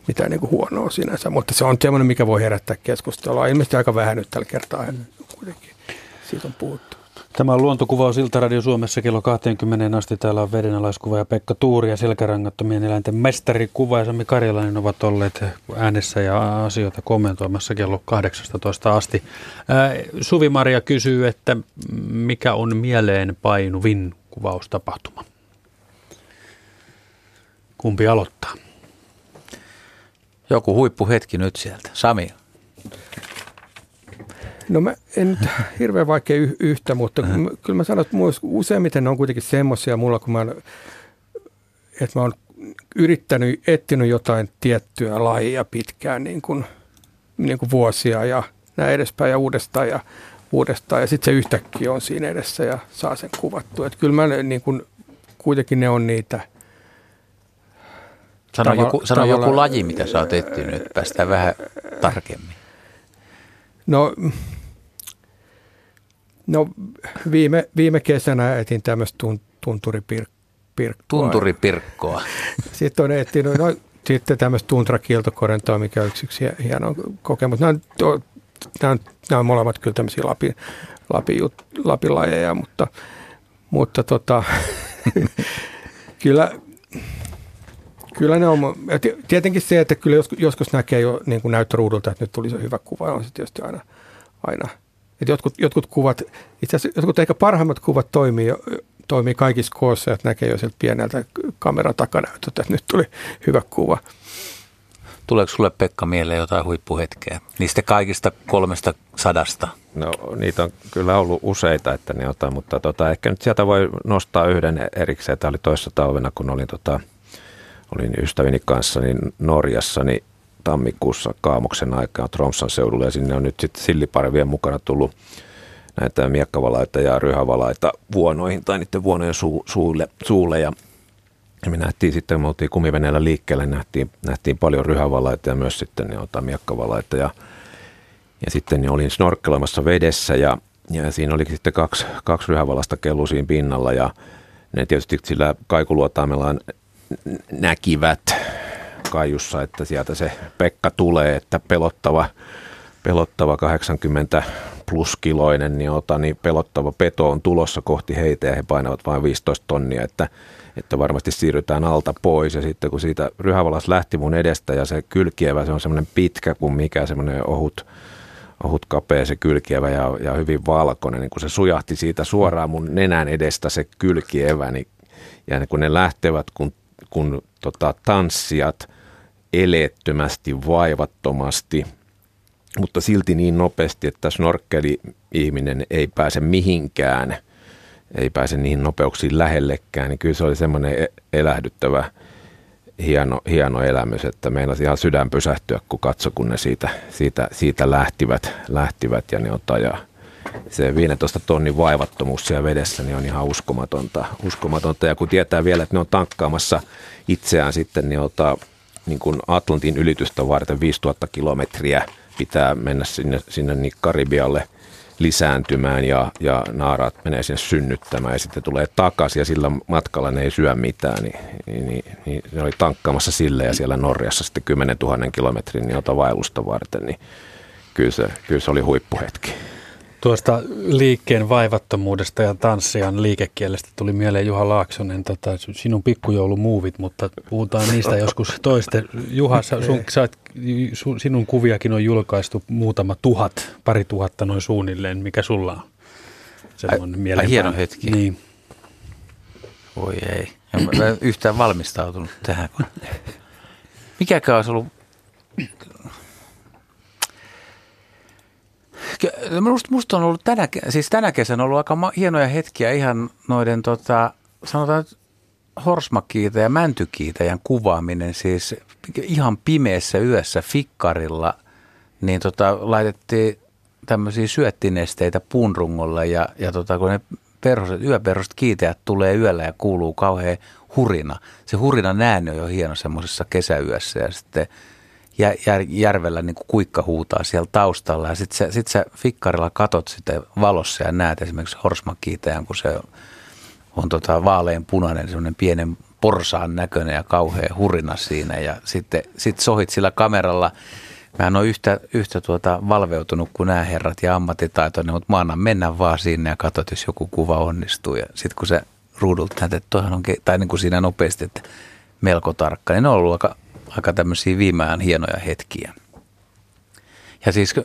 Speaker 3: mitään niin kuin huonoa sinänsä, mutta se on semmoinen, mikä voi herättää keskustelua. Ilmeisesti aika vähän nyt tällä kertaa kuitenkin siitä on puhuttu.
Speaker 4: Tämä on luontokuvaus Radio Suomessa kello 20 asti. Täällä on vedenalaiskuva ja Pekka Tuuri ja selkärangattomien eläinten mestarikuva ja Sami Karjalainen ovat olleet äänessä ja asioita kommentoimassa kello 18 asti. Suvi-Maria kysyy, että mikä on mieleen painuvin kuvaustapahtuma? Kumpi aloittaa?
Speaker 1: Joku huippuhetki nyt sieltä. Sami.
Speaker 3: No mä en nyt hirveän vaikea y- yhtä, mutta mm-hmm. kyllä mä sanon, että useimmiten ne on kuitenkin semmoisia mulla, kun mä oon, että mä oon yrittänyt, etsinyt jotain tiettyä lajia pitkään niin kuin, niin kuin vuosia ja näin edespäin ja uudestaan ja uudestaan. Ja sitten se yhtäkkiä on siinä edessä ja saa sen kuvattua. Että kyllä mä niin kuin, kuitenkin ne on niitä.
Speaker 1: Sano, tava- joku, sano joku laji, mitä sä oot etsinyt, päästään vähän tarkemmin.
Speaker 3: No No viime, viime kesänä etin tämmöistä tun, tunturipirkkoa.
Speaker 1: Tunturipirkkoa.
Speaker 3: Sitten on etsinyt, no, sitten tämmöistä tuntrakieltokorentoa, mikä on yksi, yksi hieno kokemus. Nämä on, nämä on, nämä on molemmat kyllä tämmöisiä Lapin, Lapin, Lapin lajeja, mutta, mutta tota, kyllä, kyllä ne on, tietenkin se, että kyllä joskus, joskus näkee jo niin kuin näyttöruudulta, että nyt tuli se hyvä kuva, on se tietysti aina, aina – että jotkut, jotkut kuvat, itse asiassa jotkut ehkä parhaimmat kuvat toimii, toimii kaikissa koossa, että näkee jo sieltä pieneltä kameran takanäytöltä, että nyt tuli hyvä kuva.
Speaker 1: Tuleeko sulle Pekka mieleen jotain huippuhetkeä niistä kaikista kolmesta sadasta?
Speaker 2: No niitä on kyllä ollut useita, että ne otan, mutta tota, ehkä nyt sieltä voi nostaa yhden erikseen. Tämä oli toissa talvena, kun olin, tota, olin ystävini kanssa niin Norjassa, niin tammikuussa Kaamoksen aikaan Tromsan seudulla ja sinne on nyt sitten silliparvien mukana tullut näitä miekkavalaita ja ryhävalaita vuonoihin tai niiden vuonojen su, suulle, suulle. Ja me nähtiin sitten, me oltiin kumiveneellä liikkeelle, nähtiin, nähtiin paljon ryhävalaita ja myös sitten ne ota miekkavalaita. Ja, ja sitten niin olin snorkkeloimassa vedessä ja, ja siinä oli sitten kaksi, kaksi ryhävalasta kellu siinä pinnalla. Ja ne tietysti sillä kaikuluotaimellaan näkivät kaiussa, että sieltä se Pekka tulee, että pelottava, pelottava 80 plus kiloinen, niin, ota, niin pelottava peto on tulossa kohti heitä ja he painavat vain 15 tonnia, että, että varmasti siirrytään alta pois. Ja sitten kun siitä ryhävalas lähti mun edestä ja se kylkievä, se on semmoinen pitkä kuin mikä, semmoinen ohut, ohut kapea se kylkievä ja, ja hyvin valkoinen, niin kun se sujahti siitä suoraan mun nenän edestä se kylkievä, niin, ja kun ne lähtevät, kun, kun tota, tanssijat eleettömästi, vaivattomasti, mutta silti niin nopeasti, että snorkkeli-ihminen ei pääse mihinkään, ei pääse niihin nopeuksiin lähellekään, niin kyllä se oli semmoinen e- elähdyttävä hieno, hieno elämys, että meinasi ihan sydän pysähtyä, kun katso, kun ne siitä, siitä, siitä lähtivät, lähtivät ja ne ota, ja se 15 tonnin vaivattomuus siellä vedessä niin on ihan uskomatonta, uskomatonta. Ja kun tietää vielä, että ne on tankkaamassa itseään sitten, niin ottaa niin kuin Atlantin ylitystä varten 5000 kilometriä pitää mennä sinne, sinne niin Karibialle lisääntymään ja, ja naaraat menee sinne synnyttämään ja sitten tulee takaisin ja sillä matkalla ne ei syö mitään, niin, niin, niin, niin ne oli tankkaamassa sille ja siellä Norjassa sitten 10 000 kilometrin niin vaellusta varten, niin kyllä se, kyllä se oli huippuhetki.
Speaker 4: Tuosta liikkeen vaivattomuudesta ja tanssijan liikekielestä tuli mieleen Juha Laaksonen, tota, sinun pikkujoulumuuvit, mutta puhutaan niistä joskus toiste. Juha, sun, sä, sinun kuviakin on julkaistu muutama tuhat, pari tuhatta noin suunnilleen. Mikä sulla on?
Speaker 1: Ai, ai hieno hetki.
Speaker 4: Niin.
Speaker 1: Voi ei. En mä yhtään valmistautunut tähän. Mikäkään olisi ollut Musta, musta on ollut tänä, siis tänä kesänä ollut aika ma- hienoja hetkiä ihan noiden tota, sanotaan horsmakiita ja mäntykiitäjän kuvaaminen siis ihan pimeässä yössä fikkarilla, niin tota, laitettiin tämmöisiä syöttinesteitä puunrungolle ja, ja tota, kun ne perhoset, yöperhoset kiiteät tulee yöllä ja kuuluu kauhean hurina. Se hurina näänne on jo hieno semmoisessa kesäyössä ja sitten jär, jär, järvellä niin kuin kuikka huutaa siellä taustalla ja sitten sä, sit sä fikkarilla katot sitä valossa ja näet esimerkiksi horsmakiitäjän, kun se on tota vaalean punainen, semmoinen pienen porsaan näköinen ja kauhea hurina siinä ja sitten sit sohit sillä kameralla. Mä en ole yhtä, yhtä tuota valveutunut kuin nämä herrat ja ammattitaitoinen, mutta mä annan mennä vaan sinne ja katsot, jos joku kuva onnistuu. Ja sitten kun se ruudulta näet, että toihan on, tai niin kuin siinä nopeasti, että melko tarkka, niin ne on ollut aika, aika tämmöisiä viime ajan hienoja hetkiä. Ja siis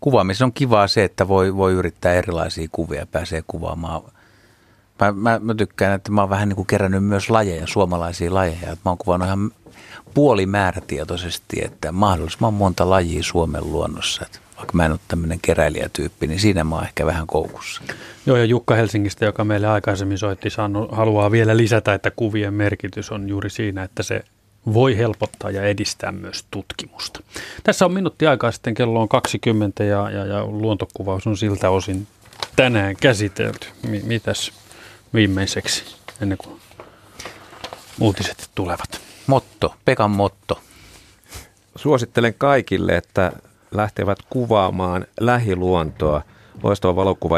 Speaker 1: kuvaamisen on kivaa se, että voi, voi yrittää erilaisia kuvia ja pääsee kuvaamaan Mä, mä, mä tykkään, että mä oon vähän niin kuin kerännyt myös lajeja, suomalaisia lajeja. Mä oon kuvannut ihan puolimäärätietoisesti, että mahdollisimman monta lajia Suomen luonnossa. Että vaikka mä en ole tämmöinen keräilijätyyppi, niin siinä mä oon ehkä vähän koukussa.
Speaker 4: Joo, ja Jukka Helsingistä, joka meille aikaisemmin soitti, sanu, haluaa vielä lisätä, että kuvien merkitys on juuri siinä, että se helpottaa ja edistää myös tutkimusta. Tässä on minuutti aikaa sitten, kello on 20 ja, ja, ja luontokuvaus on siltä osin tänään käsitelty. M- mitäs viimeiseksi ennen kuin uutiset tulevat.
Speaker 1: Motto, Pekan motto.
Speaker 2: Suosittelen kaikille, että lähtevät kuvaamaan lähiluontoa. Loistava valokuva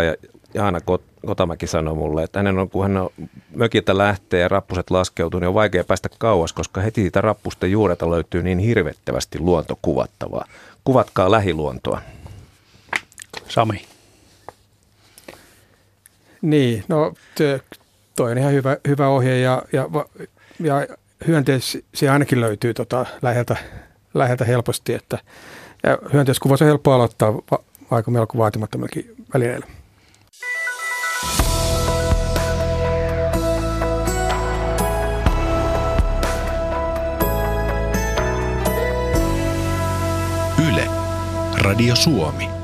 Speaker 2: ja Jaana Kotamäki sanoi mulle, että hänen on, kun hän on mökiltä lähtee ja rappuset laskeutuu, niin on vaikea päästä kauas, koska heti siitä rappusten juureta löytyy niin hirvettävästi luontokuvattavaa. Kuvatkaa lähiluontoa.
Speaker 4: Sami.
Speaker 3: Niin, no toi on ihan hyvä, hyvä ohje ja, ja, ja hyönteisiä ainakin löytyy tota läheltä, läheltä helposti, että ja hyönteiskuvassa on helppo aloittaa va, aika melko vaatimattomillakin välineillä.
Speaker 8: Radio Suomi.